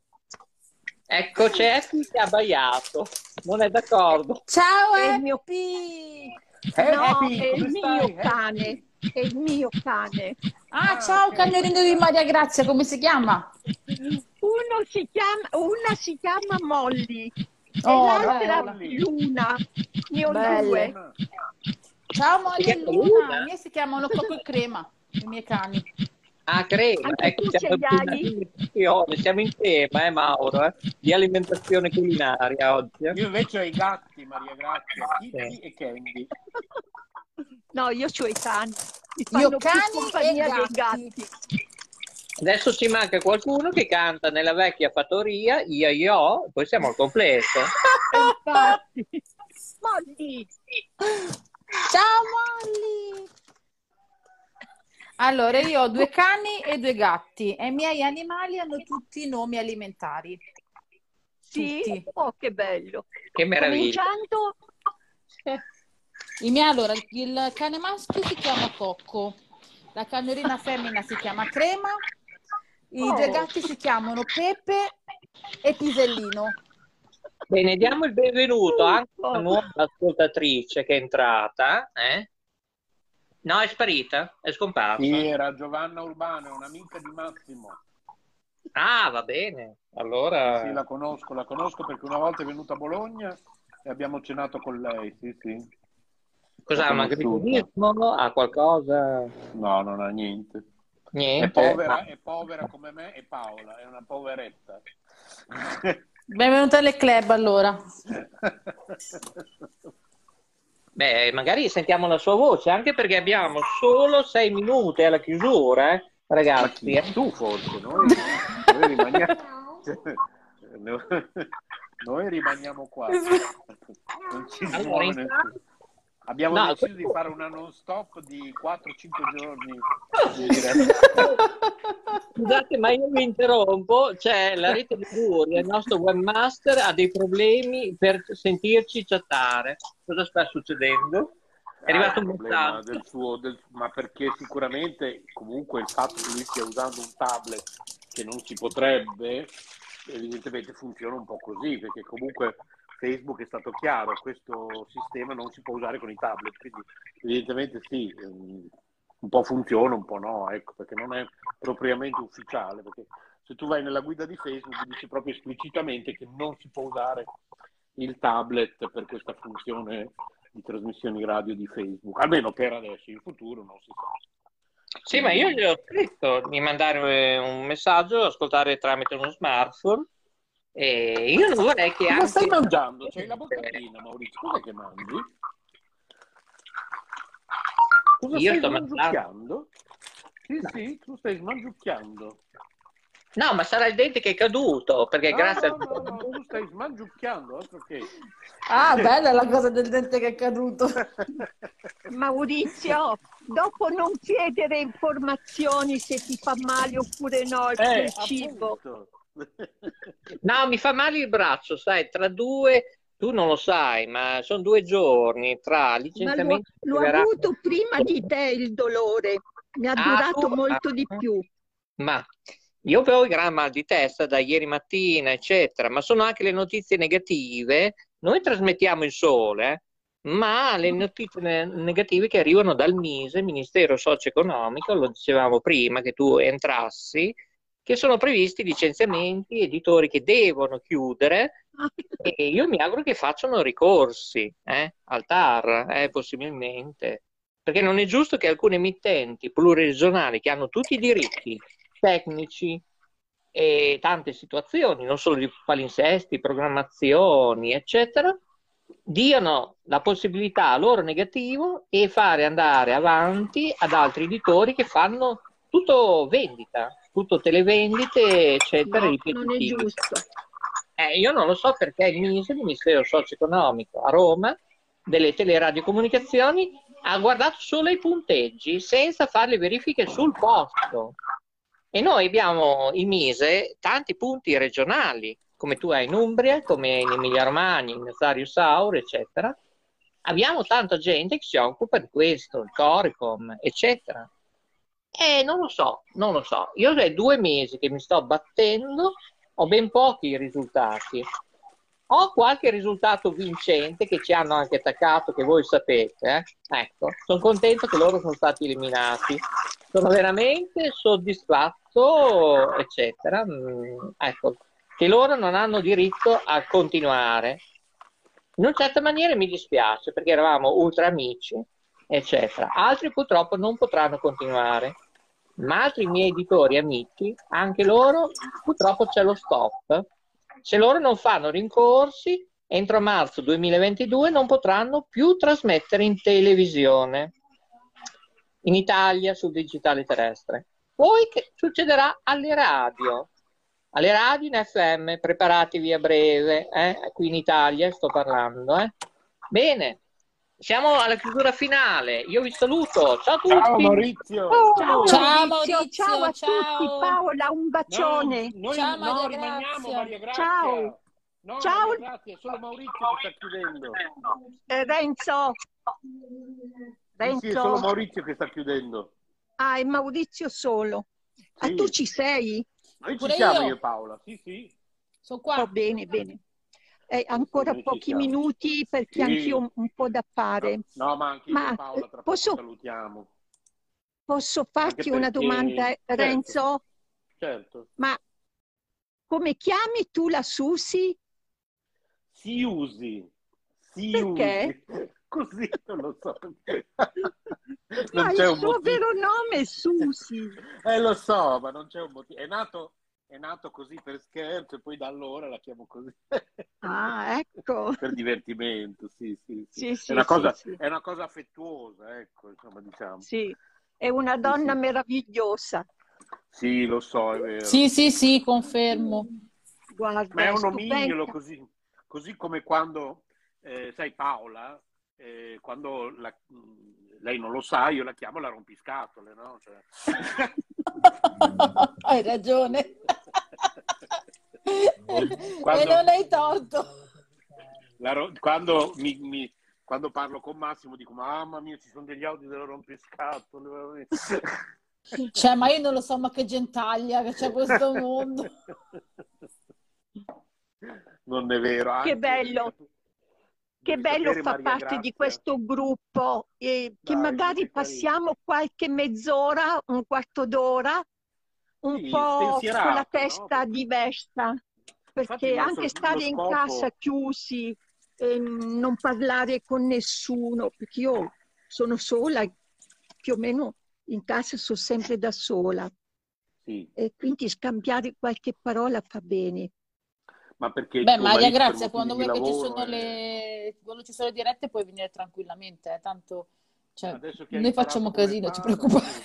Ecco, c'è Effie che ha abbaiato. Non è d'accordo. Ciao È il mio- Happy! No, è il mio cane. È il mio cane. Ah, Ah, ciao cagnolino di Maria Grazia, come si chiama? Uno si chiama, una si chiama Molly e Oh, l'altra bella. Luna. Ne ho Belle. due. Ciao Molly e Luna, i miei si chiamano Coco e Crema, i miei cani. Ah, crema. Ecco, tu siamo, in siamo in tema, eh, Mauro, eh, di alimentazione culinaria oggi. eh. Io invece ho i gatti, Maria Grazia, Kitty Sì. e Candy. No, io ho i cani. Io cani compagnia e dei gatti. gatti. Adesso ci manca qualcuno che canta nella vecchia fattoria, io io, poi siamo al completo. Infatti. Molly, Ciao Molly! Allora, io ho due cani e due gatti e i miei animali hanno tutti nomi alimentari. sì? Tutti. Oh, che bello. Che meraviglia. Cominciando, Il mio, allora, il- cane maschio si chiama Cocco, la cagnolina femmina si chiama Crema, i Oh. due gatti si chiamano Pepe e Pisellino. Bene, diamo il benvenuto anche a Oh. una nuova ascoltatrice che è entrata, eh? No, è sparita, è scomparsa. Sì, era Giovanna Urbano, è un'amica di Massimo. Ah, va bene. Allora, Sì, la conosco, la conosco perché una volta è venuta a Bologna e abbiamo cenato con lei, sì, sì. Cos'ha? conosciuta. agriturismo? Ha qualcosa? No, non ha niente. Niente. È povera, Ma- è povera come me e Paola, è una poveretta. Benvenuta alle club allora. Beh, magari sentiamo la sua voce, anche perché abbiamo solo sei minuti alla chiusura, eh, Ma ragazzi. chi? eh. Tu forse, noi, noi rimaniamo... Noi rimaniamo qua. Non ci Allora, muove intanto-. Abbiamo No, deciso questo- di fare una non stop di 4-5 giorni di. Scusate, ma io mi interrompo. C'è la rete Liguria, il nostro webmaster ha dei problemi per sentirci chattare. Cosa sta succedendo? È arrivato Ah, un il problema messaggio. del suo, del- ma perché sicuramente comunque il fatto che lui stia usando un tablet che non si potrebbe, evidentemente funziona un po' così, perché comunque Facebook è stato chiaro, questo sistema non si può usare con i tablet, quindi evidentemente sì, ehm, un po' funziona, un po' no, ecco, perché non è propriamente ufficiale, perché se tu vai nella guida di Facebook dice proprio esplicitamente che non si può usare il tablet per questa funzione di trasmissioni radio di Facebook, almeno per adesso, in futuro non si sa. Sì, ma io gli ho scritto di mandare un messaggio, ascoltare tramite uno smartphone. E io non vorrei che Cosa anche... stai mangiando? C'hai la bocca piena, Maurizio. Cos'è che mangi? Cosa Io stai sto mangiando. Sì, sì, tu stai smangiucchiando. No, ma sarà il dente che è caduto, perché No, grazie no, al... no, no, tu stai smangiucchiando, altro che. Ah, bella la cosa del dente che è caduto. Maurizio, dopo non chiedere informazioni se ti fa male oppure no il Eh, cibo. appunto. No, mi fa male il braccio, sai, tra due, tu non lo sai, ma sono due giorni tra Ma l'ho, l'ho verranno- avuto prima di te il dolore, mi ha Ah, durato tu- molto di ah. più. Ma io ho il gran mal di testa da ieri mattina, eccetera, ma sono anche le notizie negative. Noi trasmettiamo il sole, ma le notizie ne- negative che arrivano dal MISE, Ministero Socio-Economico, lo dicevamo prima che tu entrassi, che sono previsti licenziamenti, editori che devono chiudere e io mi auguro che facciano ricorsi eh, al TAR, eh, possibilmente, perché non è giusto che alcune emittenti pluriregionali che hanno tutti i diritti tecnici e tante situazioni, non solo di palinsesti, programmazioni, eccetera, diano la possibilità a loro negativo e fare andare avanti ad altri editori che fanno tutto vendita, tutto televendite, eccetera, No, non è giusto. Eh, io non lo so perché il MISE, il Ministero Socio-Economico a Roma, delle teleradiocomunicazioni, ha guardato solo i punteggi senza fare le verifiche sul posto. E noi abbiamo il MISE tanti punti regionali, come tu hai in Umbria, come in Emilia-Romagna, in Nazario Saur, eccetera. Abbiamo tanta gente che si occupa di questo, il Coricom, eccetera. E non lo so, non lo so. Io è due mesi che mi sto battendo, ho ben pochi risultati. Ho qualche risultato vincente che ci hanno anche attaccato, che voi sapete. eh. Ecco, sono contento che loro sono stati eliminati. Sono veramente soddisfatto, eccetera. Mm, ecco, che loro non hanno diritto a continuare. In una certa maniera mi dispiace perché eravamo ultra amici, eccetera. Altri purtroppo non potranno continuare, ma altri miei editori amici, anche loro, purtroppo c'è lo stop. Se loro non fanno rincorsi, entro marzo 2022 non potranno più trasmettere in televisione in Italia sul digitale terrestre. Poi che succederà alle radio? Alle radio in FM, preparatevi a breve, eh? qui in Italia sto parlando. Eh? Bene, siamo alla chiusura finale. Io vi saluto. Ciao a tutti. Ciao Maurizio. Ciao, Ciao, Maurizio, Maurizio, ciao a ciao. tutti. Paola, un No, bacione. noi Ciao, no, Maria rimaniamo. Maria Grazia. Ciao. No, Ciao. Maria Grazia, è solo Maurizio che sta chiudendo. Eh, Renzo. Sì, sì, è solo Renzo. Maurizio che sta chiudendo. Ah, è Maurizio solo. Ah, Sì. tu ci sei? Noi ci Pure siamo io. io e Paola, sì, sì. Sono Oh, qua. bene, bene. Eh, ancora ci pochi minuti perché Sì. anch'io un po' da fare. No, no, ma anche Ma Paola eh, tra posso, salutiamo. posso farti una perché, domanda, certo, Renzo? certo. Ma come chiami tu la Susi? Si usi, si Perché? usi. Così non lo so perché. Ma Non il suo motivo. vero nome è Susi. Eh, lo so, ma non c'è un motivo. È nato, è nato così per scherzo e poi da allora la chiamo così. Ah, ecco. Per divertimento, sì, sì, sì. Sì, È una sì, cosa, sì. è una cosa affettuosa, ecco, insomma, diciamo. Sì, è una donna sì. meravigliosa. Sì, lo so, è vero. Sì, sì, sì, confermo. Ma è Guarda, è un stupenda. così, così come quando, eh, sai, Paola, eh, quando la- mh, lei non lo sa, io la chiamo la rompiscatole, no? Cioè... Hai ragione. Quando- E non hai torto. La ro- quando, mi, mi- quando parlo con Massimo dico, mamma mia, ci sono degli audio della rompiscatole. veramente." Cioè, ma io non lo so, ma che gentaglia che c'è questo mondo. Non è vero. Che anche- bello. Che bello fa Maria parte di Grazia. questo gruppo e che Dai, magari che carino. passiamo qualche mezz'ora, un quarto d'ora, un Sì, po' con la no? testa Perché- diversa, perché anche stare in scopo- casa chiusi, e non parlare con nessuno, perché io sono sola, più o meno in casa sono sempre da sola Sì, e quindi scambiare qualche parola fa bene. ma perché Beh, Maria motivi quando vuoi che ci lavoro sono è- le... quando ci sono le dirette puoi venire tranquillamente, eh, tanto cioè, noi facciamo casino, ci preoccupare.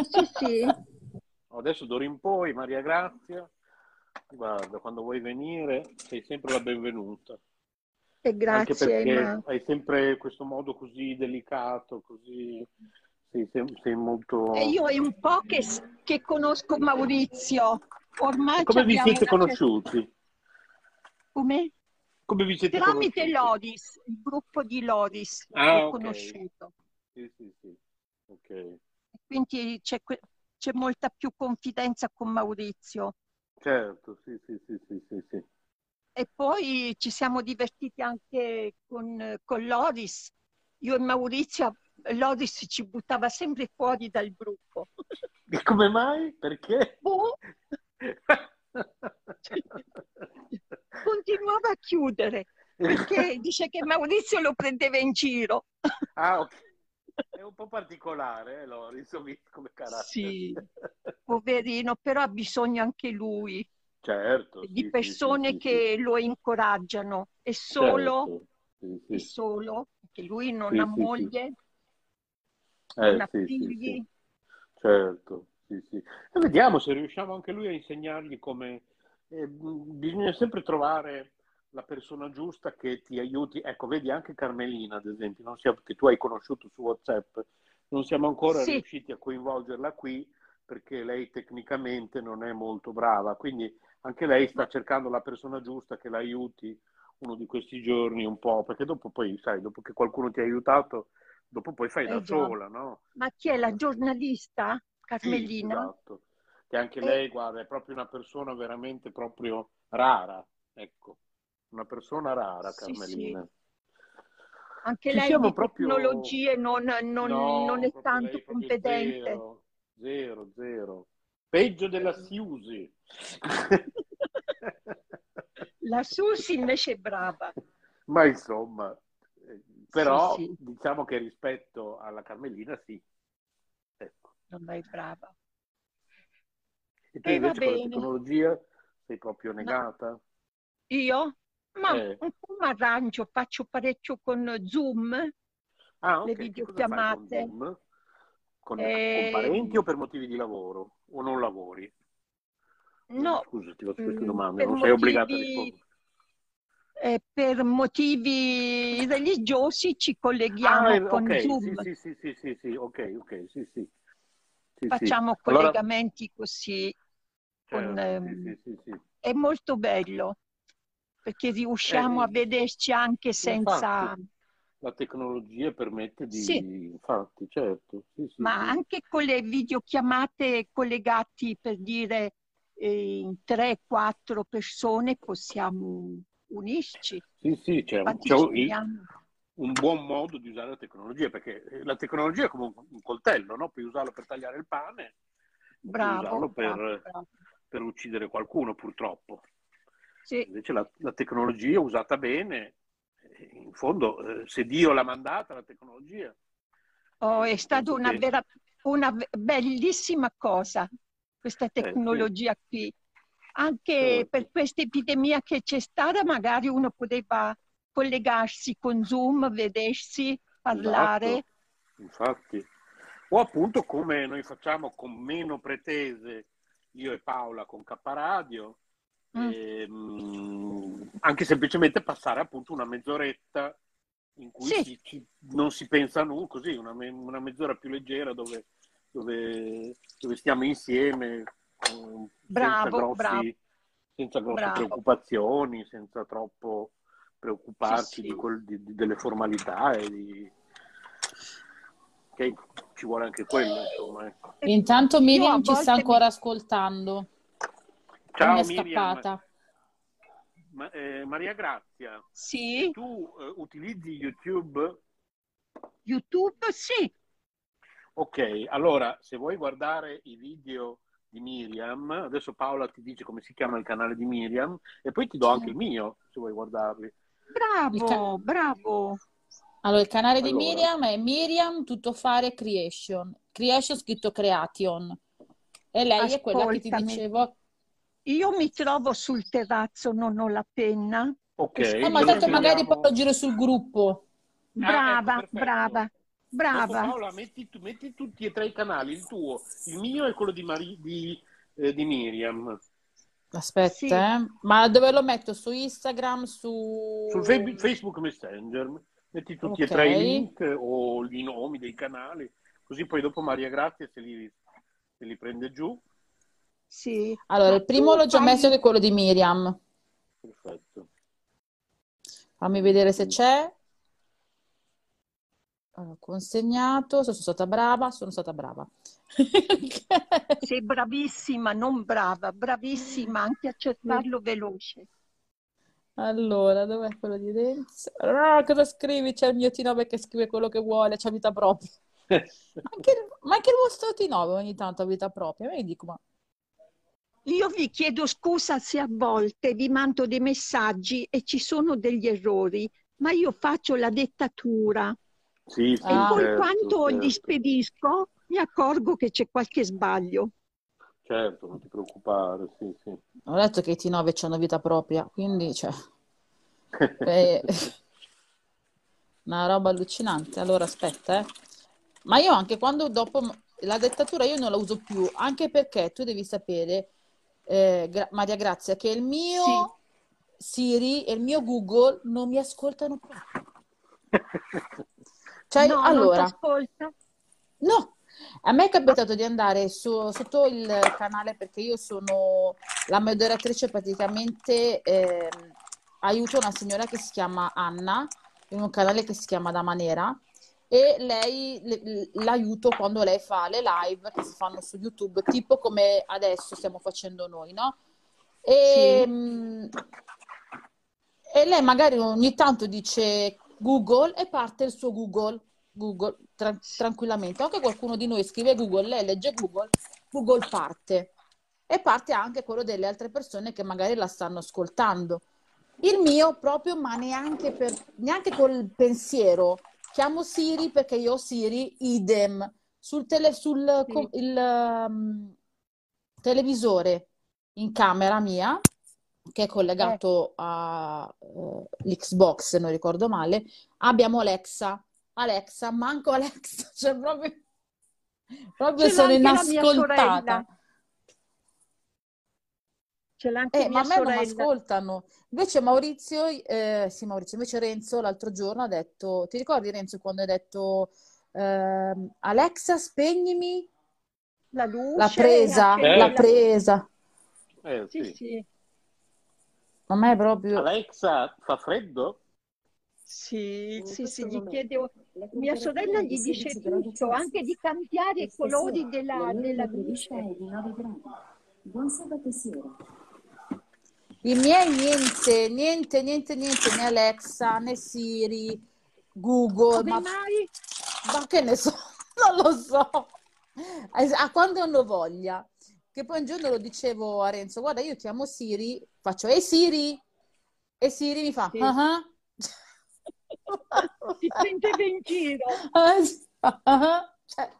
Sì, sì. Adesso d'ora in poi, Maria Grazia, guarda, quando vuoi venire sei sempre la benvenuta. E Anche grazie, perché ma hai sempre questo modo così delicato, così sei, sei molto... e io è un po' che, che conosco Maurizio. Ormai E come vi siete una certa- conosciuti? Come? Come vi siete Tramite conosciuti? Loris, il gruppo di Loris Ah, l'ho ok. conosciuto. Sì, sì, sì. Ok. Quindi c'è que- c'è molta più confidenza con Maurizio. Certo, sì, sì, sì, sì, sì, sì. E poi ci siamo divertiti anche con, con Loris. Io e Maurizio, Loris ci buttava sempre fuori dal gruppo. E come mai? Perché? Boh, continuava a chiudere perché dice che Maurizio lo prendeva in giro. Ah, ok. È un po' particolare, eh, Loris, come carattere. Sì, poverino, però ha bisogno anche lui Certo, di sì, persone sì, sì, che lo incoraggiano. E solo, Certo, sì. solo, perché lui non ha moglie, Eh, non ha figli. Certo, sì, sì. E vediamo se riusciamo anche lui a insegnargli come... eh, bisogna sempre trovare la persona giusta che ti aiuti. Ecco, vedi anche Carmelina, ad esempio, non siamo- che tu hai conosciuto su WhatsApp, non siamo ancora Sì. riusciti a coinvolgerla qui perché lei tecnicamente non è molto brava, quindi anche lei sta cercando la persona giusta che la aiuti uno di questi giorni un po', perché dopo poi, sai, dopo che qualcuno ti ha aiutato, dopo poi fai Eh da già. sola, no? Ma chi è la giornalista? Sì, Carmelina? esatto. Che anche Eh. lei, guarda, è proprio una persona veramente proprio rara, ecco, una persona rara, Sì, Carmelina. Anche Ci lei siamo di proprio- tecnologie non, non- No, non è tanto lei competente. Zero, zero, zero. Peggio della Siusi. La Susi invece è brava. Ma insomma, eh, però Sì, sì. diciamo che rispetto alla Carmelina sì. Ecco. Non è brava. E tu Eh, invece con la tecnologia sei proprio negata? Io? Ma Eh. un po' mi arrangio, faccio parecchio con Zoom, Ah, le ok. Che cosa fai con videochiamate. Zoom? Con, Eh, con parenti o per motivi di lavoro? O non lavori? No, Scusa, ti faccio queste mm, domande, per non sei obbligata a rispondere. eh, per motivi religiosi ci colleghiamo Ah, eh, con Zoom, sì, sì, sì, sì, sì, sì, ok, ok, sì, sì. Sì, sì. facciamo Allora, collegamenti così, con, sì, ehm, sì, sì, sì. è molto bello perché riusciamo Eh, a vederci anche senza, Infatti, la tecnologia permette di... Sì. Infatti, certo, sì, sì, ma anche con le videochiamate collegati per dire eh, in 3-4 persone possiamo unisci. Sì, sì, c'è, c'è un, buon modo di usare la tecnologia, perché la tecnologia è come un, un coltello, no? Puoi usarlo per tagliare il pane, puoi Bravo, usarlo per, bravo, bravo. per uccidere qualcuno, purtroppo. Sì, Invece la, la tecnologia usata bene, eh, in fondo, eh, se Dio l'ha mandata la tecnologia, oh, è stata penso una vera, una bellissima cosa questa eh, sì, tecnologia qui. Anche certo. per questa epidemia che c'è stata, magari uno poteva collegarsi con Zoom, vedersi, parlare. Esatto, infatti. O appunto come noi facciamo con meno pretese, io e Paola con K Radio, Mm. ehm, anche semplicemente passare appunto una mezz'oretta in cui Sì, si- ci- non si pensa a nulla, così una, me- una mezz'ora più leggera dove, dove, dove stiamo insieme, eh, senza bravo, bravo, grossi, senza grosse bravo. preoccupazioni, senza troppo Sì, preoccuparci di sì. quel- di- di- delle formalità e di... che ci vuole anche quello, insomma. ecco. Intanto Miriam ci sta volte mi... ancora ascoltando. Ciao è Miriam, scappata. Ma- eh, Maria Grazia, Sì, tu eh, utilizzi YouTube? YouTube, sì. Ok, allora se vuoi guardare i video di Miriam, adesso Paola ti dice come si chiama il canale di Miriam e poi ti do anche il mio se vuoi guardarli. Bravo, bravo. Allora, il canale di Allora, Miriam è Miriam Tuttofare Creation. Creation scritto Creation. E lei è quella che ti Ascoltami, dicevo. Io mi trovo sul terrazzo, non ho la penna. ok, No, ma tanto magari poi lo giro sul gruppo. Ah, ecco, Brava, brava, Dopo brava. Paola metti, tu- metti tutti e tre i canali, il tuo, il mio e quello di, Mari- di, eh, di Miriam. Aspetta, Sì, eh. Ma dove lo metto? Su Instagram, su... Sul Fe- Facebook Messenger metti tutti e tre i link o i nomi dei canali, così poi dopo Maria Grazia se li, se li prende giù. Sì. Allora, Ma il primo l'ho già messo fai... che è quello di Miriam. Perfetto. Fammi vedere se c'è. Allora, consegnato, sono stata brava, sono stata brava. Sei bravissima, non brava, bravissima anche a cercarlo veloce. Allora, dov'è quello di Renzo? Ah, cosa scrivi? C'è il mio T9 che scrive quello che vuole, c'ha vita propria. Anche il- ma anche il vostro T9 ogni tanto ha vita propria. Io dico, ma Io vi chiedo scusa se a volte vi mando dei messaggi e ci sono degli errori, ma io faccio la dettatura Sì, sì, e Ah. poi certo, quando gli certo, spedisco mi accorgo che c'è qualche sbaglio. certo, non ti preoccupare, sì, sì. ho detto che i T9 hanno vita propria, quindi cioè, è una roba allucinante. Allora, aspetta, eh. Ma io anche quando dopo la dettatura io non la uso più, anche perché tu devi sapere, eh, Gra- Maria Grazia, che il Sì, mio Siri e il mio Google non mi ascoltano più. Cioè, no, allora, no, a me è capitato di andare su- sotto il canale perché io sono la moderatrice praticamente, ehm, aiuto una signora che si chiama Anna in un canale che si chiama Dama Nera e lei le- l'aiuto quando lei fa le live che si fanno su YouTube, tipo come adesso stiamo facendo noi, no? E, Sì, mm, e lei magari ogni tanto dice Google e parte il suo Google, Google tra- tranquillamente. Anche qualcuno di noi scrive Google, lei legge Google, Google parte. E parte anche quello delle altre persone che magari la stanno ascoltando. Il mio proprio, ma neanche, per, neanche col pensiero. Chiamo Siri perché io ho Siri, idem. Sul, tele- sul sì, com- il, um, televisore in camera mia, che è eh, collegato all'Xbox, se non ricordo male, abbiamo Alexa. Alexa, manco Alexa, cioè proprio, proprio sono inascoltata. L'ha anche Eh, ma mia a me non mi sorella. ascoltano. Invece Maurizio, eh, sì, Maurizio, invece Renzo l'altro giorno ha detto, ti ricordi Renzo quando hai detto ehm, Alexa, spegnimi La la luce, presa, la Eh, la... presa. eh, Sì, sì. sì, A me è proprio... Alexa, fa freddo? sì, sì, sì, gli chiedo... Mia sorella gli dice tutto, anche di cambiare i colori della, della luce. Io I miei niente, niente, niente, niente, né Alexa, né Siri, Google, Come ma, mai? ma che ne so, non lo so. A quando hanno voglia. Che poi un giorno lo dicevo a Renzo, guarda, io chiamo Siri, faccio, ehi Siri, e Siri mi fa, Sì. "Ah ah." Ti prendeva in giro. Sì. Ah. Cioè,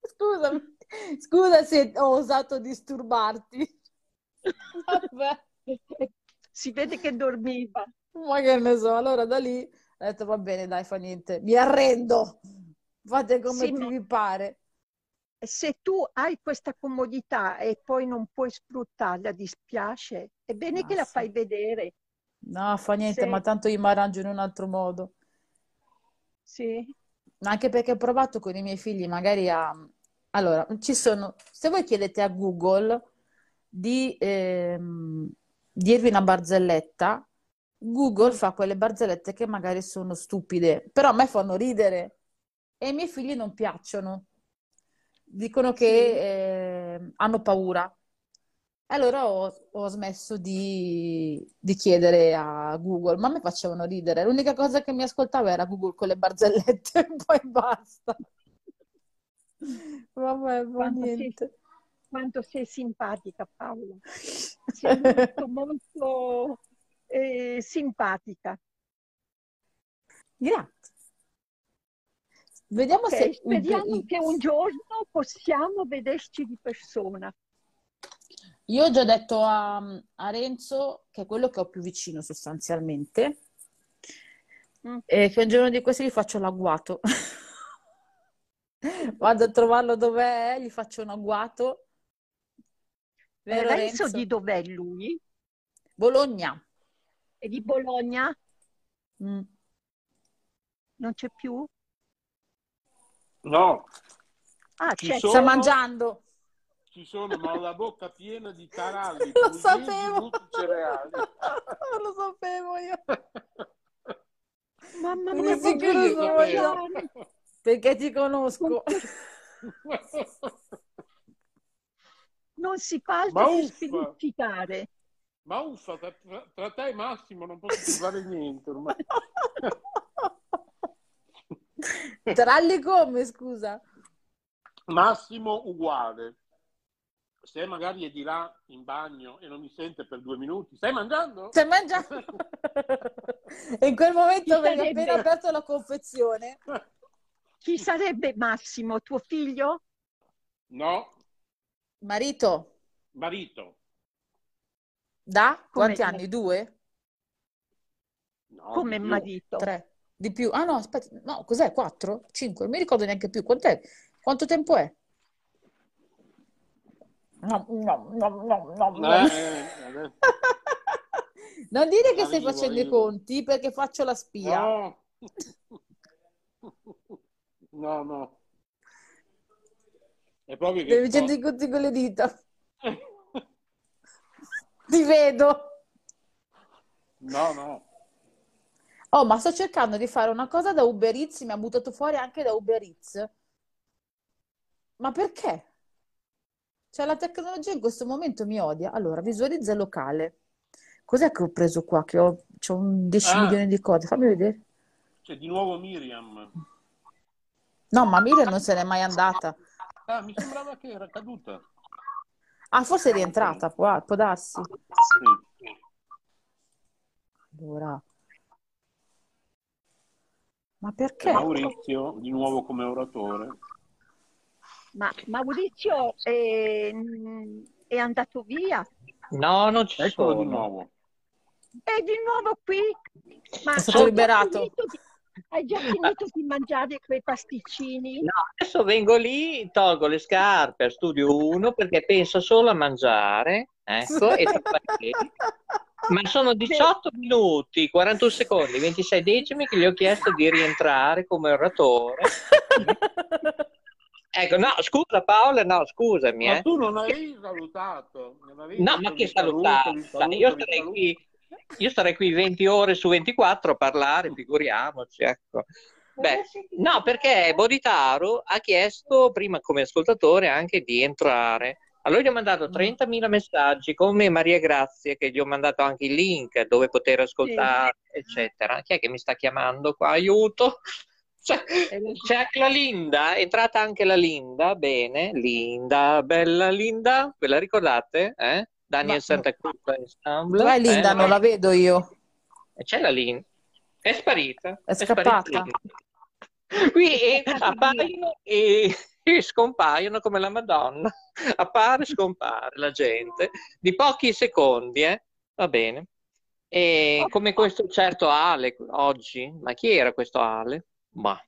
scusami, scusa se ho osato disturbarti. Vabbè. Si vede che dormiva. Ma che ne so, allora da lì ho detto va bene, dai, fa niente, mi arrendo, fate come Sì, ma- vi pare. Se tu hai questa comodità e poi non puoi sfruttarla, dispiace. È bene Ma che la sì. fai vedere. No, fa niente, Sì. ma tanto io mi arrangio in un altro modo. Sì. Anche perché ho provato con i miei figli, magari a... Allora, ci sono... Se voi chiedete a Google di ehm, dirvi una barzelletta, Google fa quelle barzellette che magari sono stupide, però a me fanno ridere e ai miei figli non piacciono. Dicono che Sì. eh, hanno paura. Allora ho, ho smesso di, di chiedere a Google, ma a me facevano ridere. L'unica cosa che mi ascoltava era Google con le barzellette e poi basta. Vabbè, sei, niente. Quanto sei simpatica, Paola. Sei molto, molto eh, simpatica. Grazie. Vediamo Ok, se... speriamo che un giorno possiamo vederci di persona. Io ho già detto a, a Renzo, che è quello che ho più vicino sostanzialmente, Mm. e che un giorno di questi gli faccio l'agguato. Vado a trovarlo dov'è, gli faccio un agguato. Vero Renzo Renzo? di dov'è lui? Bologna. È di Bologna? Mm. Non c'è più? No, Ah, Ci c'è. sono- Sta mangiando. ci sono, ma ho la bocca piena di taralli, Lo sapevo. Lo sapevo io. Mamma mia, sicuro sono. Perché ti conosco. non si fa altro Ma che spiluzzicare. Ma uffa, tra, tra- tra te e Massimo non posso fare niente ormai. Tralli come, scusa? Massimo uguale. Se magari è di là in bagno e non mi sente per due minuti, stai mangiando? Stai mangiando? E in quel momento avevi sarebbe? appena aperto la confezione. Chi sarebbe Massimo, tuo figlio? No, Marito, marito. da? Come- Quanti anni? Due? No, Come marito? Tre? Di più? Ah no, aspetta, no, cos'è? Quattro? Cinque? Non mi ricordo neanche più. Quant'è? Quanto tempo è? No, no, no, no, no, no. Eh, eh, Non dire che stai Arrivo, facendo i conti perché faccio la spia. No. No, no. È proprio che Devi sto- conti con le dita. Ti vedo. No, no. Oh, ma sto cercando di fare una cosa da Uber Eats, mi ha buttato fuori anche da Uber Eats. Ma perché? Cioè, la tecnologia in questo momento mi odia. Allora, visualizza il locale. Cos'è che ho preso qua? Che ho, c'ho un 10 Ah. milioni di cose. Fammi vedere. C'è di nuovo Miriam. No, ma Miriam non se n'è mai andata. Ah, mi sembrava che era caduta. Ah, forse è rientrata, può, può darsi. Sì. Allora. Ma perché? Maurizio, di nuovo come oratore. Ma Maurizio è, è andato via? No, non ci Eccolo sono. di nuovo. È di nuovo qui? Ma È stato liberato. finito di, hai già finito di mangiare quei pasticcini? No, adesso vengo lì, tolgo le scarpe a studio 1 perché penso solo a mangiare. Ecco, e Ma sono 18 minuti, 41 secondi, 26 decimi che gli ho chiesto di rientrare come oratore. Ecco, no, scusa Paola, no, scusami. Ma Eh. tu non avevi salutato. Non avevi No, ma che saluto, saluto, Io starei qui, io starei qui 20 ore su 24 a parlare, figuriamoci, ecco. Beh, no, perché Boditaro ha chiesto prima come ascoltatore anche di entrare Allora gli ho mandato 30.000 messaggi come Maria Grazia, che gli ho mandato anche il link dove poter ascoltare, eccetera. Chi è che mi sta chiamando qua? Aiuto! C'è, c'è anche la Linda, è entrata anche la Linda, bene, Linda, bella Linda, ve la ricordate? Eh? Daniel Ma- Santa Cruz Ensemble. Dov'è Linda? eh? Non la vedo io. E C'è la Linda, è sparita. È scappata. Qui eh, appaiono e, e scompaiono come la Madonna. Appare e scompare la gente di pochi secondi, eh? Va bene. E come questo certo Ale oggi, ma chi era questo Ale? Ma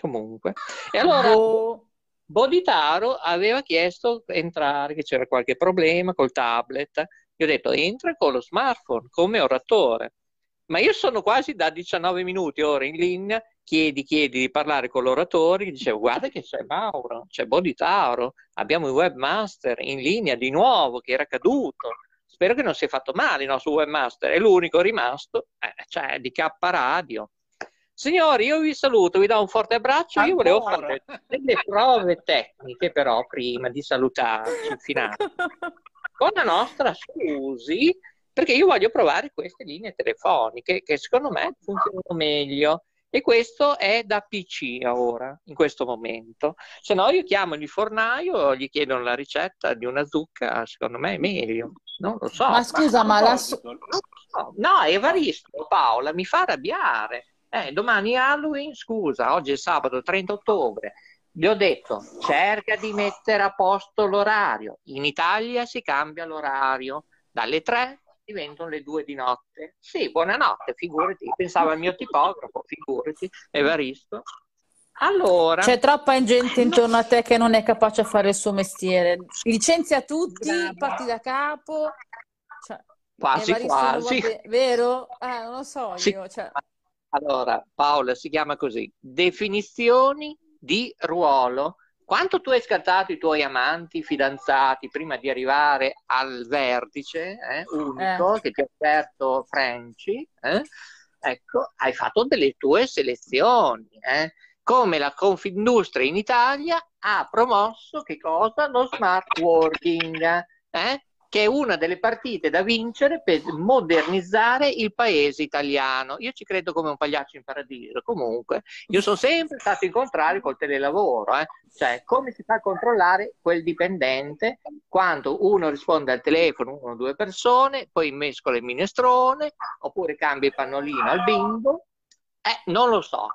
comunque. E allora Boh. Boditaro aveva chiesto di entrare, che c'era qualche problema col tablet. Gli ho detto entra con lo smartphone come oratore. Ma io sono quasi da 19 minuti ora in linea, chiedi, chiedi di parlare con l'oratore, gli dicevo guarda che c'è Mauro, c'è Boditaro, abbiamo il webmaster in linea di nuovo che era caduto. Spero che non sia fatto male il nostro webmaster, è l'unico rimasto, eh, cioè di K Radio. Signori, io vi saluto, vi do un forte abbraccio. Io volevo Ancora? fare delle prove tecniche, però, prima di salutarci in finale con la nostra Susi, perché io voglio provare queste linee telefoniche che secondo me funzionano meglio. E questo è da PC ora, in questo momento. Se no, io chiamo il fornaio, gli chiedono la ricetta di una zucca, secondo me è meglio. Non lo so. Ma scusa, ma la proposito, No, no, Evaristo, Paola, mi fa arrabbiare. Eh, domani è Halloween, scusa, oggi è sabato 30 ottobre. Gli ho detto, cerca di mettere a posto l'orario. In Italia si cambia l'orario. Dalle 3 diventano le 2 di notte. Sì, buonanotte, figurati. Pensavo al mio tipografo, figurati, Evaristo. Allora, C'è troppa gente intorno a te che non è capace a fare il suo mestiere. Licenzia tutti, Brava. parti da capo. Cioè, quasi quasi. vero? Eh, non lo so Sì. io. Cioè, Allora, Paola, si chiama così, definizioni di ruolo. Quanto tu hai scartato i tuoi amanti, fidanzati, prima di arrivare al vertice eh, unico che ti ha offerto Franci, eh, ecco, hai fatto delle tue selezioni. eh. Come la Confindustria in Italia ha promosso che cosa? Lo smart working, eh, che è una delle partite da vincere per modernizzare il paese italiano. Io ci credo come un pagliaccio in paradiso. Comunque, io sono sempre stato in contrario col telelavoro, eh. cioè come si fa a controllare quel dipendente quando uno risponde al telefono, uno o due persone, poi mescola il minestrone, oppure cambia il pannolino al bimbo. Eh, non lo so.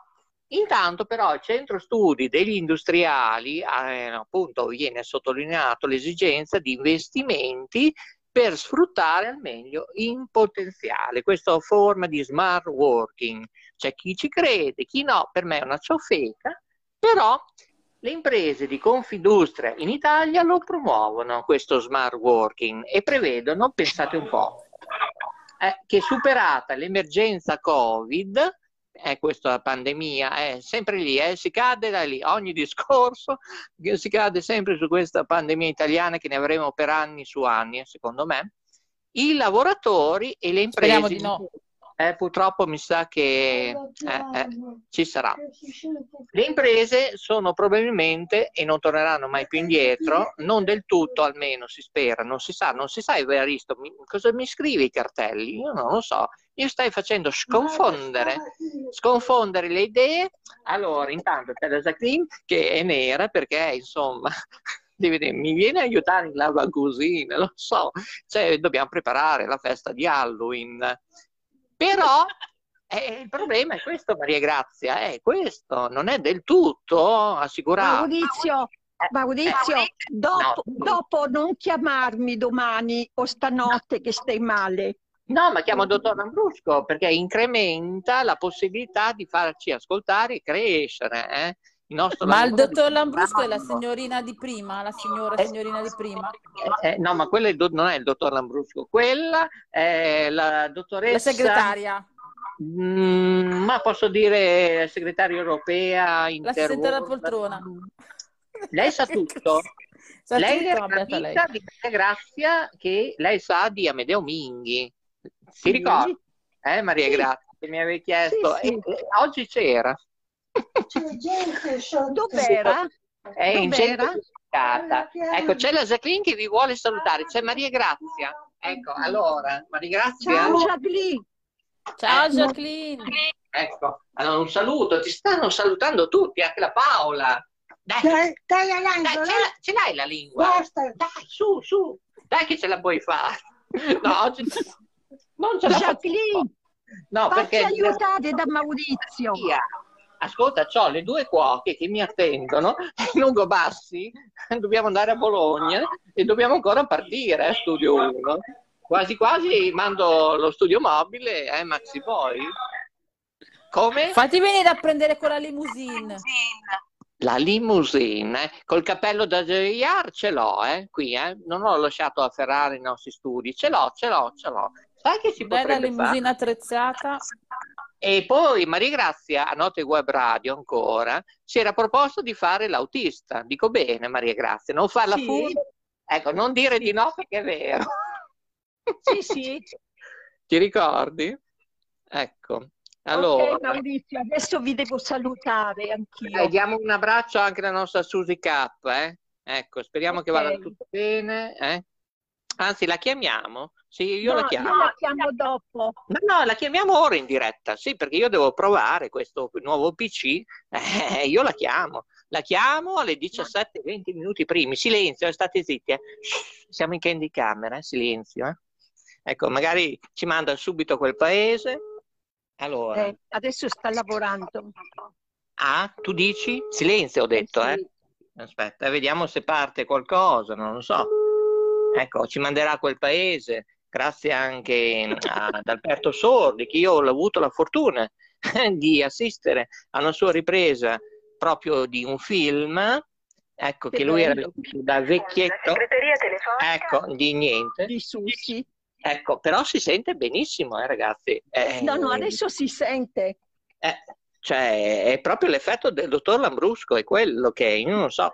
Intanto però il centro studi degli industriali, eh, appunto, viene sottolineato l'esigenza di investimenti per sfruttare al meglio in potenziale questa forma di smart working. C'è chi ci crede, chi no, per me è una ciofeca, però le imprese di Confindustria in Italia lo promuovono questo smart working e prevedono, pensate un po', eh, che superata l'emergenza Covid, è questa la pandemia, è sempre lì, eh, si cade da lì, ogni discorso si cade sempre su questa pandemia italiana che ne avremo per anni su anni, eh, secondo me. I lavoratori e le imprese, di no. eh, purtroppo mi sa che eh, eh, ci sarà. Le imprese sono probabilmente, e non torneranno mai più indietro, non del tutto almeno si spera, non si sa, non si sa Evaristo, mi- cosa mi scrivi i cartelli? Io non lo so, mi stai facendo sconfondere, sconfondere le idee. Allora, intanto c'è la Jacqueline che è nera perché insomma... dire, mi viene a aiutare in lava cucina, lo so, cioè dobbiamo preparare la festa di Halloween. Però eh, il problema è questo, Maria Grazia, è questo, non è del tutto assicurato. Maurizio, Maurizio, Eh, dopo, no. dopo non chiamarmi domani o stanotte che stai male. No, ma chiamo il dottor Lambrusco perché incrementa la possibilità di farci ascoltare e crescere. eh, il nostro Ma il dottor Lambrusco è la signorina di prima, la signora Eh, signorina di prima, Eh, no, ma quella è do- non è il dottor Lambrusco, quella è la dottoressa. la segretaria, Mm, ma posso dire segretaria europea, l'assistente alla interworld. poltrona. Lei sa tutto. Sa lei tutto, ma beata lei. di Grazia che lei sa di Amedeo Minghi. Si ricorda? Eh, Maria Sì. Grazia, che mi avevi chiesto. Sì, sì. E- e oggi c'era. Dov'era? È in, Dov'era? centro, beccata. Ecco, c'è la Jacqueline che vi vuole salutare, c'è Maria Grazia. Ecco, allora, Maria Grazia. Ciao Jacqueline. Ciao Eh, Jacqueline. Ecco, allora un saluto, ti stanno salutando tutti, anche la Paola. Dai, Dai, dai dai, ce, la- ce l'hai la lingua? Basta. Dai, su, su, dai che ce la puoi fare. No, oggi non ce la faccio. Jacqueline, No, perché aiutare da Maurizio. Via. Ascolta, ho le due cuoche che mi attendono Lungo Bassi, dobbiamo andare a Bologna e dobbiamo ancora partire, eh, studio 1. Quasi quasi mando lo studio mobile, eh, Maxi Boy. Come? Fatti venire a prendere con la limousine. La limousine, eh, col cappello da JR ce l'ho, eh, qui, eh. Non l'ho lasciato a Ferrari i nostri studi, ce l'ho, ce l'ho, ce l'ho. Sai che si Bella limousine attrezzata. E poi Maria Grazia, a Note Web Radio ancora, si era proposto di fare l'autista. Dico bene, Maria Grazia, non farla Sì. fuori. Ecco, non dire di no perché è vero. Sì, sì. Ti ricordi? Ecco, allora, Ok Maurizio, adesso vi devo salutare anch'io. eh, diamo un abbraccio anche alla nostra Susi K, eh? Ecco, speriamo che Ok. vada tutto bene, eh? Anzi, la chiamiamo? Sì, io No, la chiamo. io la chiamo dopo. No, no, la chiamiamo ora in diretta, sì, perché io devo provare questo nuovo PC, eh, io la chiamo, la chiamo alle 17-20 minuti primi, silenzio, eh, state zitti, eh. Siamo in candy camera, eh, silenzio, eh. Ecco, magari ci manda subito quel paese, allora, Eh, adesso sta lavorando. ah, tu dici? Silenzio ho detto, sì. eh. Aspetta, vediamo se parte qualcosa, non lo so. Ecco, ci manderà quel paese, grazie anche ad Alberto Sordi, che io ho avuto la fortuna di assistere a una sua ripresa proprio di un film, ecco, Che lui era da vecchietto, ecco, di niente. Di Susi. Ecco, però si sente benissimo, eh, ragazzi. Eh, No, no, adesso si sente. eh, cioè, è proprio l'effetto del dottor Lambrusco, è quello che è, io non so.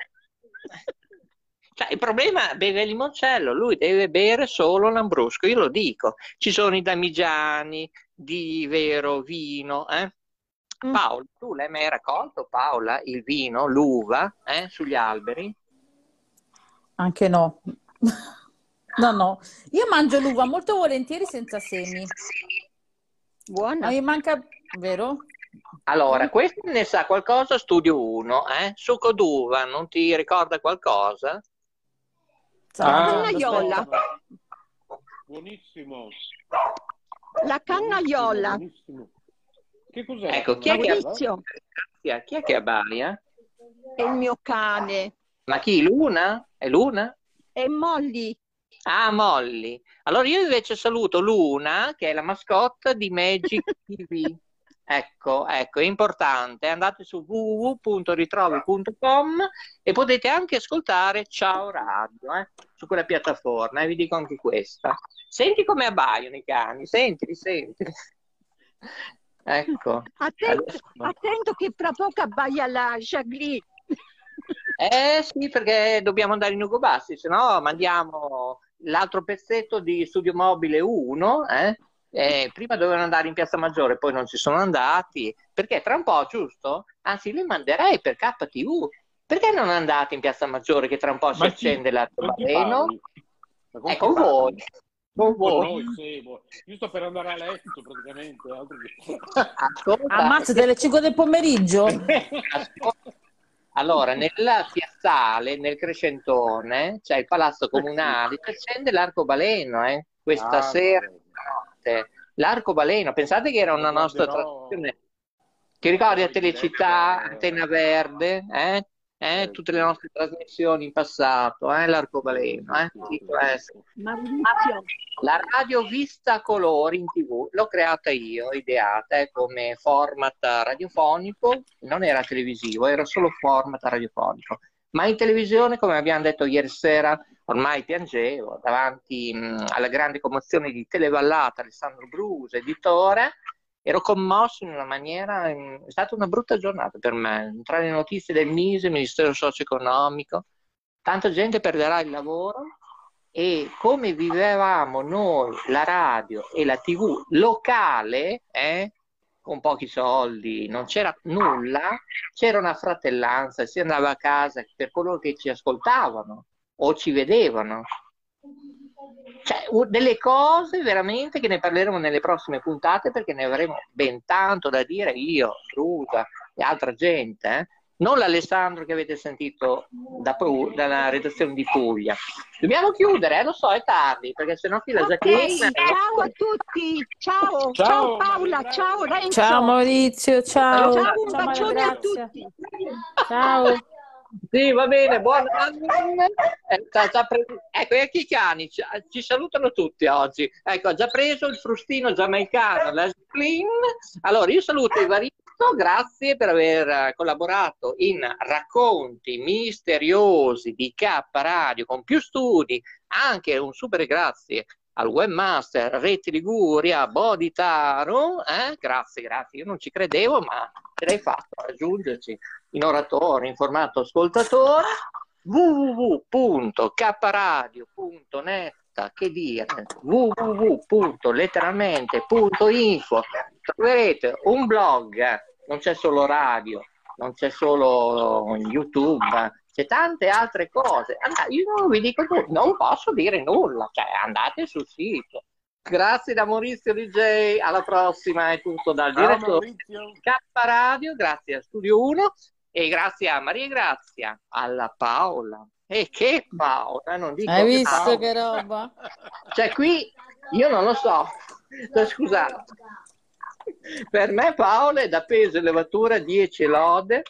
Cioè, il problema beve il limoncello, lui deve bere solo Lambrusco, io lo dico. Ci sono i damigiani di vero vino, eh? Mm. Paola, tu l'hai mai raccolto, Paola, il vino, l'uva, eh, sugli alberi? Anche no. No, no. Io mangio l'uva molto volentieri senza semi. Buona. Ma mi manca, vero? Allora, questo ne sa qualcosa, studio 1, eh? Succo d'uva, non ti ricorda qualcosa? Ah. Cannaiola. Buonissimo. La cannaiola. Buonissimo. Che cos'è? Ecco, chi è che- Maurizio Chi è, chi è che abbaia? è il mio cane. Ma chi? Luna? È Luna? E Molly. Ah, Molly. Allora io invece saluto Luna, che è la mascotte di Magic TV. Ecco, ecco, è importante. Andate su www.ritrovi.com e potete anche ascoltare Ciao Radio, eh, su quella piattaforma, e vi dico anche questa. Senti come abbaiano i cani, sentili, sentili. Ecco. Attento, Adesso- attento che fra poco abbaia la Jacqueline. Eh sì, perché dobbiamo andare in Ugo Bassi, se no mandiamo l'altro pezzetto di Studio Mobile 1, eh? Eh, prima dovevano andare in Piazza Maggiore, poi non ci sono andati, perché tra un po', giusto? Anzi, li manderei per KTV. Perché non andate in Piazza Maggiore che tra un po' si Ma chi- accende l'arcobaleno? Ma con voi. Con voi. sì. Io sto per andare a letto praticamente. Ascolta. Ammazza delle 5 del pomeriggio. Ascolta. Allora, nella piazzale, nel Crescentone, c'è il palazzo comunale, si accende l'arcobaleno, eh, questa Ah, sera no. notte. L'arcobaleno, pensate che era una nostra guarderò. tradizione. Ti ricordi a Telecittà, certo. Antena Verde, eh? Eh, Sì. tutte le nostre trasmissioni in passato, eh? L'arcobaleno, eh? Questo. Maurizio, La radio vista colori in tv l'ho creata io, ideata eh, come format radiofonico, non era televisivo, era solo format radiofonico. Ma in televisione, come abbiamo detto ieri sera, ormai piangevo davanti mh, alla grande commozione di Televallata, Alessandro Brusa, editore, ero commosso in una maniera, mh, è stata una brutta giornata per me. Tra le notizie del MISE, Ministero Socio-Economico, tanta gente perderà il lavoro e come vivevamo noi la radio e la tv locale, eh, con pochi soldi, non c'era nulla, c'era una fratellanza, si andava a casa per coloro che ci ascoltavano o ci vedevano. Cioè, delle cose veramente che ne parleremo nelle prossime puntate perché ne avremo ben tanto da dire io, Trusa e altra gente, eh. Non l'Alessandro che avete sentito da Pu- dalla redazione di Puglia. Dobbiamo chiudere, eh, lo so, è tardi, perché sennò qui la Ok, Jacqueline... ciao a tutti, ciao, Ciao, ciao Paola, Maria ciao. Renzo, Ciao Maurizio, ciao. ciao, un Ciao Maria bacione a tutti. Ciao. Sì, va bene, buon anno. Eh, ha già preso- Ecco, e anche i cani ci, ci salutano tutti oggi. Ecco, ha già preso il frustino giamaicano, la Splin. Allora, io saluto Evaristo, grazie per aver eh, collaborato in racconti misteriosi di K Radio con più studi, anche un super grazie al webmaster Reti Liguria Boditaro. Eh? Grazie, grazie. Io non ci credevo, ma ce l'hai fatto raggiungerci in oratore, in formato ascoltatore, www.kradio.net, che dire, www.letteralmente.info, troverete un blog, non c'è solo radio, non c'è solo YouTube, c'è tante altre cose. Andate, io non vi dico nulla, non posso dire nulla, cioè andate sul sito. Grazie da Maurizio DJ, alla prossima, è tutto dal Ciao direttore. K Radio, grazie a Studio 1 e grazie a Maria Grazia, alla Paola. E che Paola, non dico Hai che visto Paola. che roba? Cioè qui io non lo so, Cioè, scusate, per me Paola è da peso e levatura 10 lode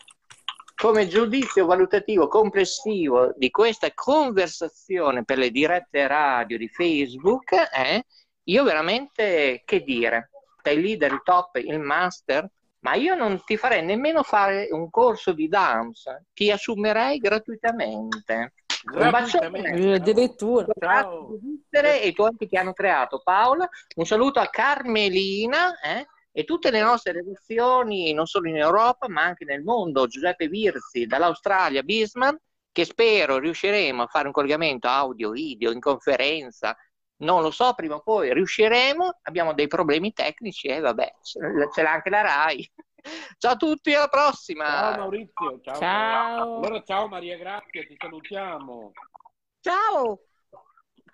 come giudizio valutativo complessivo di questa conversazione per le dirette radio di Facebook, eh, io veramente, che dire, sei il leader, il top, il master, ma io non ti farei nemmeno fare un corso di dance, ti assumerei gratuitamente. Un bacione. Addirittura. Ciao. e i tuoi che hanno creato Paola. Un saluto a Carmelina eh, e tutte le nostre redazioni, non solo in Europa, ma anche nel mondo. Giuseppe Virzi dall'Australia, Bisman, che spero riusciremo a fare un collegamento audio, video, in conferenza. Non lo so, prima o poi riusciremo. Abbiamo dei problemi tecnici e vabbè, ce ce l'ha anche la RAI. Ciao a tutti, alla prossima. Ciao Maurizio. Ciao. Ciao. Allora ciao Maria Grazia, ti salutiamo. Ciao,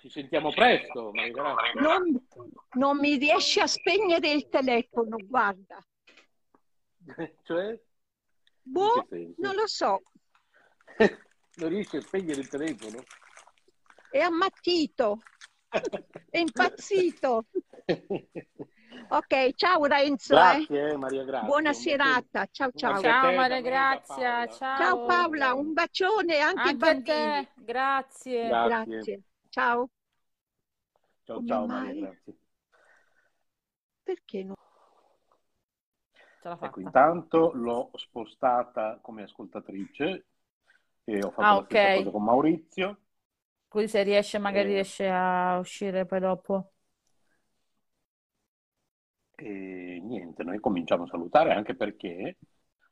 Ci sentiamo presto, Maria Grazia. non, non mi riesci a spegnere il telefono, guarda. cioè? Boh, non lo so, Non riesci a spegnere il telefono? è ammattito, è impazzito. Ok, ciao Renzo, eh. Grazie eh, Maria Grazia. Buona Un serata, ciao ciao. Ciao Maria Grazia, Paola. ciao. Ciao Paola, un bacione anche Anche a te, grazie. Grazie. Grazie. Ciao. Ciao Come ciao mai? Maria Grazia. Perché no? Ce l'ha Ecco, intanto l'ho spostata come ascoltatrice e ho fatto Ah, la stessa ok. cosa con Maurizio. Così se riesce, magari Eh. riesce a uscire poi dopo. E niente, noi cominciamo a salutare anche perché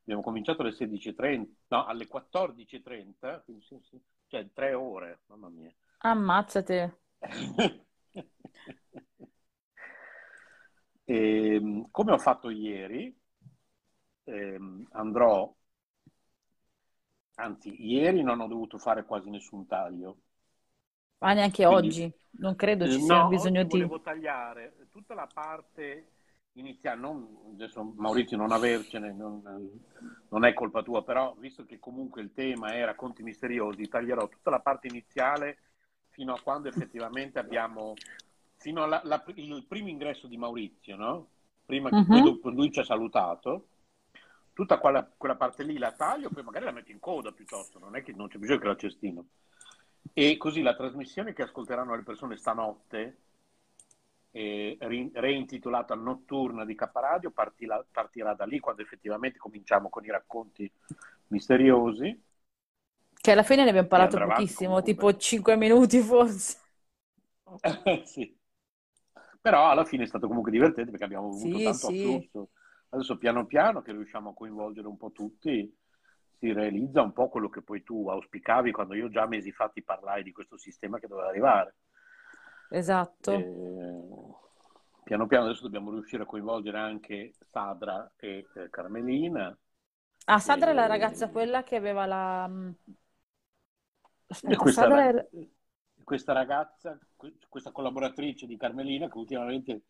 abbiamo cominciato alle 16.30, no, alle 14.30, quindi sì, sì, cioè tre ore, mamma mia. Ammazzate. E, come ho fatto ieri, ehm, andrò, anzi, ieri non ho dovuto fare quasi nessun taglio. Ma neanche Quindi- oggi. Non credo ci sia no, bisogno di... volevo tagliare tutta la parte iniziale, non, adesso Maurizio non avercene, non, non è colpa tua, però visto che comunque il tema è racconti misteriosi, taglierò tutta la parte iniziale fino a quando effettivamente abbiamo, fino al primo ingresso di Maurizio, no? Prima che dopo lui ci ha salutato, tutta quella, quella parte lì la taglio, poi magari la metto in coda piuttosto, non è che non c'è bisogno che la cestino. E così la trasmissione che ascolteranno le persone stanotte, eh, reintitolata Notturna di K Radio, partirà, partirà da lì quando effettivamente cominciamo con i racconti misteriosi. Che alla fine ne abbiamo parlato avanti pochissimo, tipo 5 minuti forse. Sì. Però alla fine è stato comunque divertente perché abbiamo avuto Sì, tanto sì. afflusso. Adesso piano piano che riusciamo a coinvolgere un po' tutti, si realizza un po' quello che poi tu auspicavi quando io già mesi fa ti parlai di questo sistema che doveva arrivare. Esatto. Eh, piano piano adesso dobbiamo riuscire a coinvolgere anche Sadra e eh, Carmelina. Ah, Sadra è la E- ragazza quella che aveva la... mm, E Aspetta, questa, Sadra ra- era- questa ragazza, que- questa collaboratrice di Carmelina che ultimamente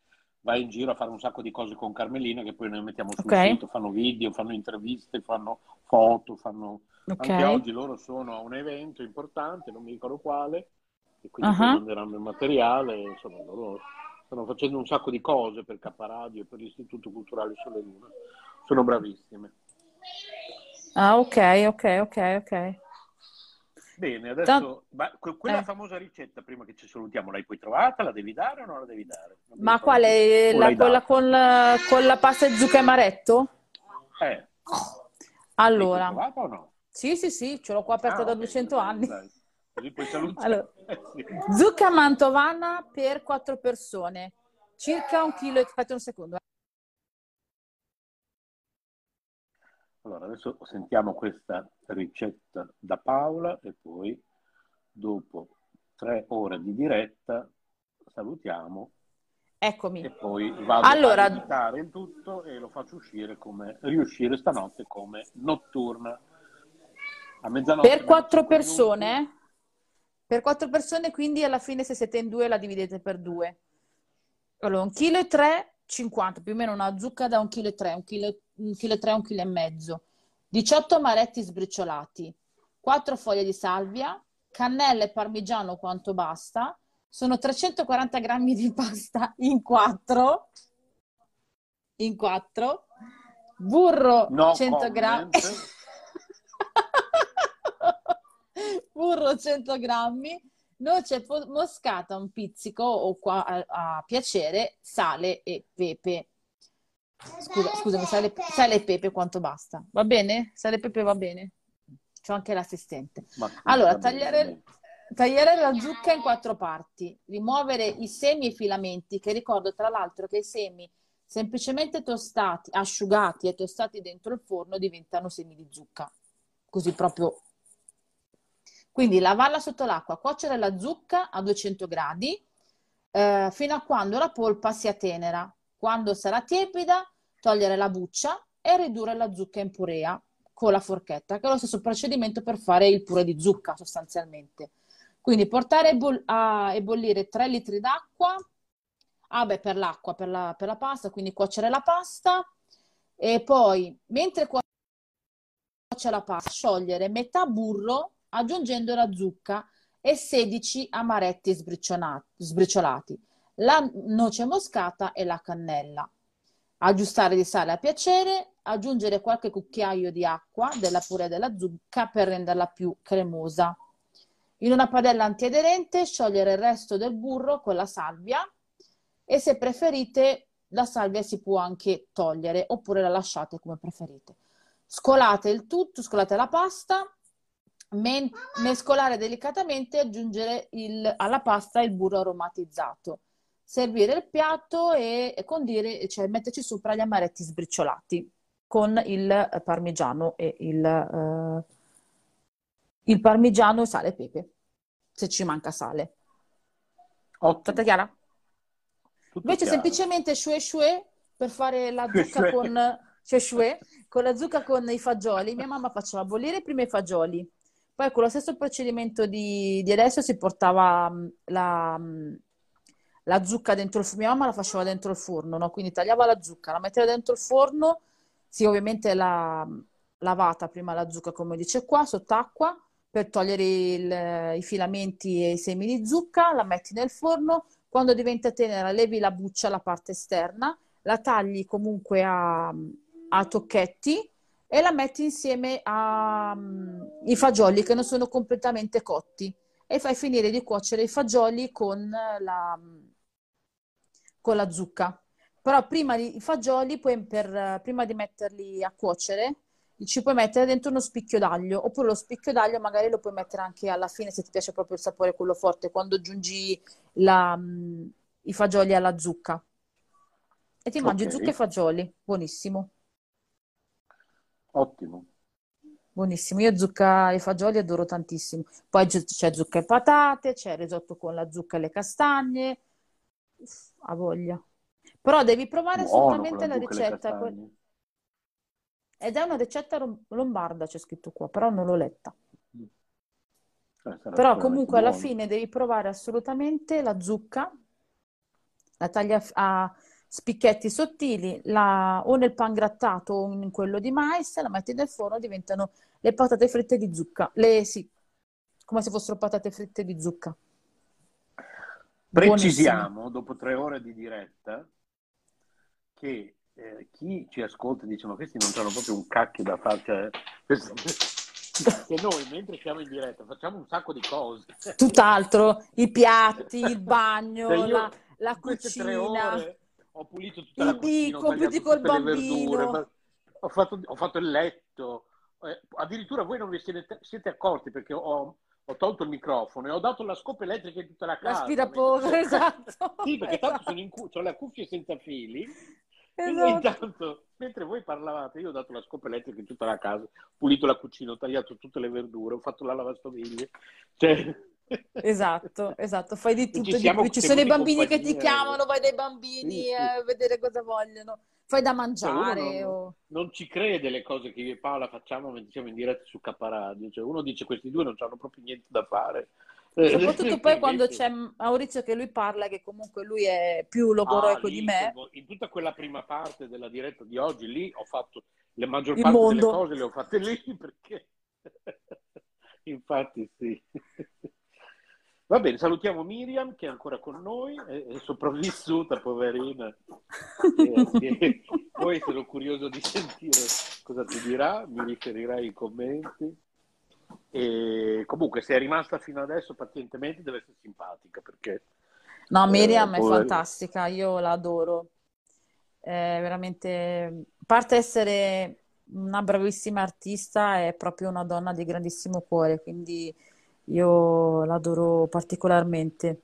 va in giro a fare un sacco di cose con Carmelina che poi noi mettiamo sul Ok. sito, fanno video, fanno interviste, fanno foto, fanno... Ok. Anche oggi loro sono a un evento importante, non mi ricordo quale, e quindi poi manderanno il materiale, insomma loro stanno facendo un sacco di cose per K-Radio e per l'Istituto Culturale Sole Luna. Sono bravissime. Ah, ok, ok, ok, ok. Bene, adesso ma que- quella eh. famosa ricetta, prima che ci salutiamo, l'hai poi trovata? La devi dare o non la devi dare? Non Ma quale? La, l'hai quella con, la- con la pasta di zucca e amaretto? Eh, l'hai Allora, trovata o no? sì, sì, sì, ce l'ho qua aperta Ah, da ok, 200 dai, anni. dai. Così. Allora, zucca mantovana per 4 persone, circa un chilo. Aspetta un secondo. Allora, adesso sentiamo questa ricetta da Paola e poi dopo tre ore di diretta salutiamo Eccomi. e poi vado Allora- a editare il tutto e lo faccio uscire come riuscire stanotte come notturna a mezzanotte. Per 4 25 persone? minuti. Per 4 persone, quindi alla fine se siete in due la dividete per due. Allora, un chilo e 3, 50, più o meno una zucca da un chilo e 3, un chilo, un chilo e 3, un chilo e mezzo. 18 amaretti sbriciolati, 4 foglie di salvia, cannella e parmigiano quanto basta. Sono 340 grammi di pasta in 4, in 4, burro No 100 grammi. burro 100 grammi, noce moscata un pizzico o qua a, a piacere, sale e pepe. Scusa, scusami, sale, sale e pepe quanto basta? Va bene? Sale e pepe va bene? C'ho anche l'assistente. Allora, tagliare, tagliare la zucca in quattro parti, rimuovere i semi e i filamenti, che ricordo tra l'altro che i semi semplicemente tostati, asciugati e tostati dentro il forno diventano semi di zucca. Così proprio. Quindi lavarla sotto l'acqua, cuocere la zucca a 200 gradi eh, fino a quando la polpa sia tenera. Quando sarà tiepida, togliere la buccia e ridurre la zucca in purea con la forchetta, che è lo stesso procedimento per fare il purè di zucca sostanzialmente. Quindi portare a ebollire 3 litri d'acqua, ah beh, per l'acqua, per la, per la pasta, quindi cuocere la pasta e poi mentre cuoce la pasta, sciogliere metà burro aggiungendo la zucca e 16 amaretti sbriciolati, la noce moscata e la cannella. Aggiustare di sale a piacere, aggiungere qualche cucchiaio di acqua della purè della zucca per renderla più cremosa. In una padella antiaderente sciogliere il resto del burro con la salvia e se preferite la salvia si può anche togliere oppure la lasciate come preferite. Scolate il tutto, scolate la pasta, men- mescolare delicatamente e aggiungere il- alla pasta il burro aromatizzato. Servire il piatto e, condire, cioè metterci sopra gli amaretti sbriciolati con il eh, parmigiano e il, eh, il parmigiano, sale e pepe, se ci manca sale. Ottimo, Tutta chiara? tutto Invece chiaro. semplicemente shue shue per fare la zucca con shue shue, con la zucca con i fagioli. Mia mamma faceva bollire prima i fagioli, poi con lo stesso procedimento di, di adesso si portava mh, la, mh, la zucca dentro il forno. Mia mamma la faceva dentro il forno, no? Quindi tagliava la zucca, la metteva dentro il forno, sì, ovviamente la lavata prima la zucca, come dice qua, sott'acqua, per togliere il- i filamenti e i semi di zucca, la metti nel forno, quando diventa tenera levi la buccia, la parte esterna, la tagli comunque a, a tocchetti e la metti insieme ai fagioli che non sono completamente cotti e fai finire di cuocere i fagioli con la, con la zucca. Però prima i fagioli, puoi per- prima di metterli a cuocere, ci puoi mettere dentro uno spicchio d'aglio, oppure lo spicchio d'aglio magari lo puoi mettere anche alla fine se ti piace proprio il sapore quello forte, quando aggiungi la- mm, i fagioli alla zucca. E ti mangi Ok. zucca e fagioli, buonissimo, Ottimo. buonissimo. Io zucca e fagioli adoro tantissimo. Poi c'è zucca e patate, c'è il risotto con la zucca e le castagne, Uff, a voglia. Però devi provare Buono assolutamente la ricetta. Ed è una ricetta lombarda, c'è scritto qua, però non l'ho letta. Eh, sarà Però comunque alla buono. fine devi provare assolutamente la zucca, la tagli a, spicchetti sottili, la- o nel pangrattato o in quello di mais, la metti nel forno, diventano le patate fritte di zucca. Le, sì, come se fossero patate fritte di zucca. Precisiamo, dopo tre ore di diretta, che eh, chi ci ascolta dice ma questi non hanno proprio un cacchio da fare, questo- che noi mentre siamo in diretta facciamo un sacco di cose. Tutt'altro, i piatti, il bagno, Cioè, io la, la cucina. ho pulito tutta I la cucina, tagliato col verdure, bambino. ma- ho fatto, ho fatto il letto, eh, addirittura voi non vi siete, siete accorti perché ho, ho tolto il microfono e ho dato la scopa elettrica in tutta la casa. L'aspirapolvere, esatto. Sì, perché tanto Esatto. sono in cu- ho le cuffie senza fili. Esatto. intanto, mentre voi parlavate, io ho dato la scopa elettrica in tutta la casa, ho pulito la cucina, ho tagliato tutte le verdure, ho fatto la lavastoviglie. Cioè... Esatto, esatto, fai di E ci tutto di. Ci sono i bambini che ti chiamano, vai dai Sì, bambini sì. a vedere cosa vogliono. Fai da Cioè, mangiare. non, o- non ci crede le cose che io e Paola facciamo mentre siamo in diretta su K Radio. Cioè, uno dice questi due non hanno proprio niente da fare. Eh, Soprattutto poi quando c'è Maurizio che lui parla, che comunque lui è più Ah, logorroico lì, di me. in tutta quella prima parte della diretta di oggi, lì ho fatto la maggior parte delle cose le ho fatte lì perché infatti sì. Va bene, salutiamo Miriam che è ancora con noi, è, è sopravvissuta, poverina. E- e- poi sono curioso di sentire cosa ti dirà, mi riferirai i commenti. E comunque, se è rimasta fino adesso pazientemente, deve essere simpatica perché No, eh, Miriam è pover- fantastica, io la adoro. È veramente, a parte essere una bravissima artista, è proprio una donna di grandissimo cuore, quindi io l'adoro particolarmente.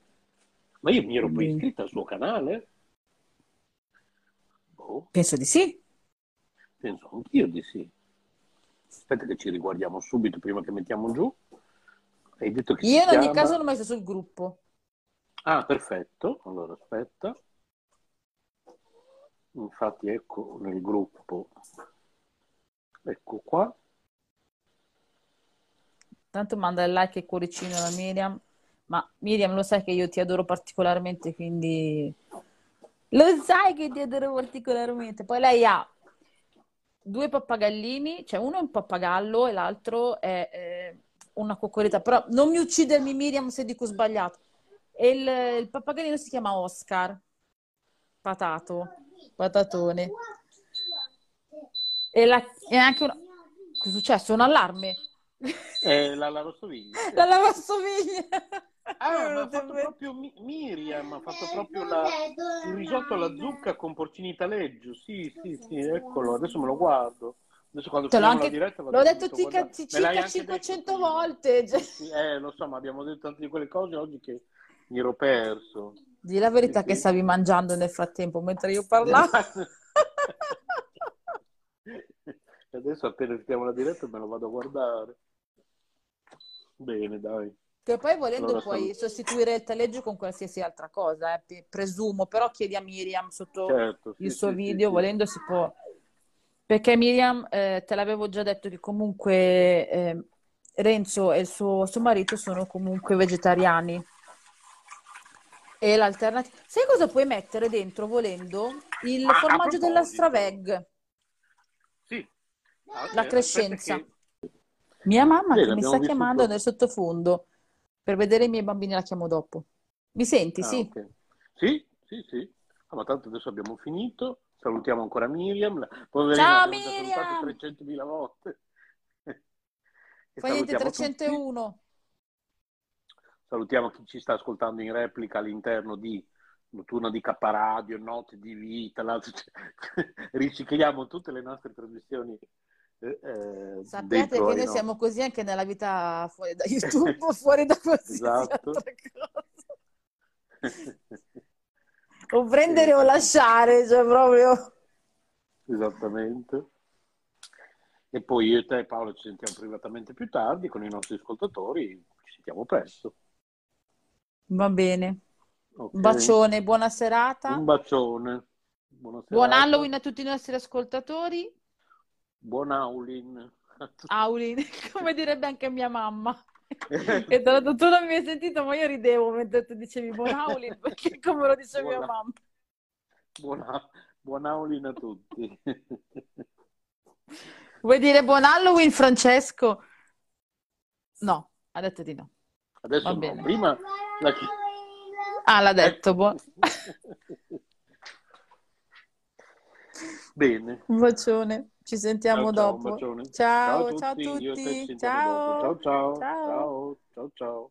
Ma io mi ero poi iscritta al suo canale? Boh, penso di sì. penso anch'io di sì. Aspetta che ci riguardiamo subito prima che mettiamo giù. Hai detto che Io in ogni chiama... caso l'ho messo sul gruppo. Ah, perfetto. Allora, aspetta. Infatti, ecco nel gruppo. Ecco qua. Tanto manda il like e cuoricino alla Miriam. Ma Miriam, lo sai che io ti adoro particolarmente, quindi lo sai che ti adoro particolarmente. Poi lei ha due pappagallini, cioè uno è un pappagallo e l'altro è eh, una coccoletta. Però non mi uccidermi, Miriam, se dico sbagliato. E il, il pappagallino si chiama Oscar. Patato, patatone. E, la, e anche una... Cosa è successo? Un allarme? Eh, la lavastoviglie. La lavastoviglie. Ah, ma ha fatto proprio Mi- Miriam, ha fatto proprio la- il risotto alla zucca con porcini taleggio. Sì, sì, sì, eccolo, adesso me lo guardo. Adesso quando Te l'ho anche- diretta vado L'ho detto circa, circa anche detto 500 prima. volte. cioè. Sì, eh, lo so, ma abbiamo detto tante di quelle cose oggi che mi ero perso. Di la verità Sì, che sì. stavi mangiando nel frattempo mentre io parlavo. Adesso appena finiamo la diretta me lo vado a guardare. Bene, dai. Che poi volendo Allora, puoi saluto. sostituire il taleggio con qualsiasi altra cosa, eh, presumo, però chiedi a Miriam sotto Certo, sì, il suo sì, video, sì. volendo si può. Perché Miriam, eh, te l'avevo già detto che comunque eh, Renzo e il suo, suo marito sono comunque vegetariani. E l'alternativa... Sai cosa puoi mettere dentro volendo? Il Ah, formaggio della. Straveg, Sì. Ah, la eh, crescenza. che- Mia mamma Bene, che mi sta chiamando nel sottofondo per vedere i miei bambini, la chiamo dopo. Mi senti? Ah, Sì. ok. Sì, sì, sì. Ah, ma tanto adesso abbiamo finito. Salutiamo ancora Miriam. La poverina Ciao, Miriam! 300.000 volte. Fa niente, salutiamo tutti. 301. Salutiamo chi ci sta ascoltando in replica all'interno di Notturna di K Radio, Notte di Vita. l'altro- Ricicliamo tutte le nostre trasmissioni eh, Sappiate che noi no- siamo così anche nella vita fuori da YouTube, fuori da qualsiasi Esatto. altra cosa. O prendere o lasciare, cioè proprio... Esattamente. E poi io e te Paolo ci sentiamo privatamente più tardi con i nostri ascoltatori, ci sentiamo presto. Va bene. Ok? Un bacione, buona serata. Un bacione. buona Buon serata. Halloween a tutti i nostri ascoltatori. Buon Howlin. Aulin, come direbbe anche mia mamma. E tra l'altro tu non mi hai sentito, ma io ridevo mentre tu dicevi buon Aulin, perché come lo dice mia Buona- mamma. Buona, buon Howlin a tutti. Vuoi dire buon Halloween, Francesco? No, ha detto di no. Adesso Va no, bene. prima la Ah, l'ha detto. buon- Bene. Un bacione, ci sentiamo Ciao, ciao, dopo. bacione. Ciao, ciao a tutti, ci tutti. Ciao. Ciao, ciao. Ciao. Ciao, ciao, ciao.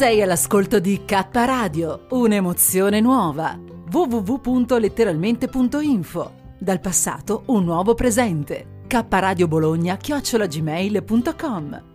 Sei all'ascolto di K Radio, un'emozione nuova. www.letteralmente.info. Dal passato un nuovo presente. K Radio Bologna chiocciolagmail.com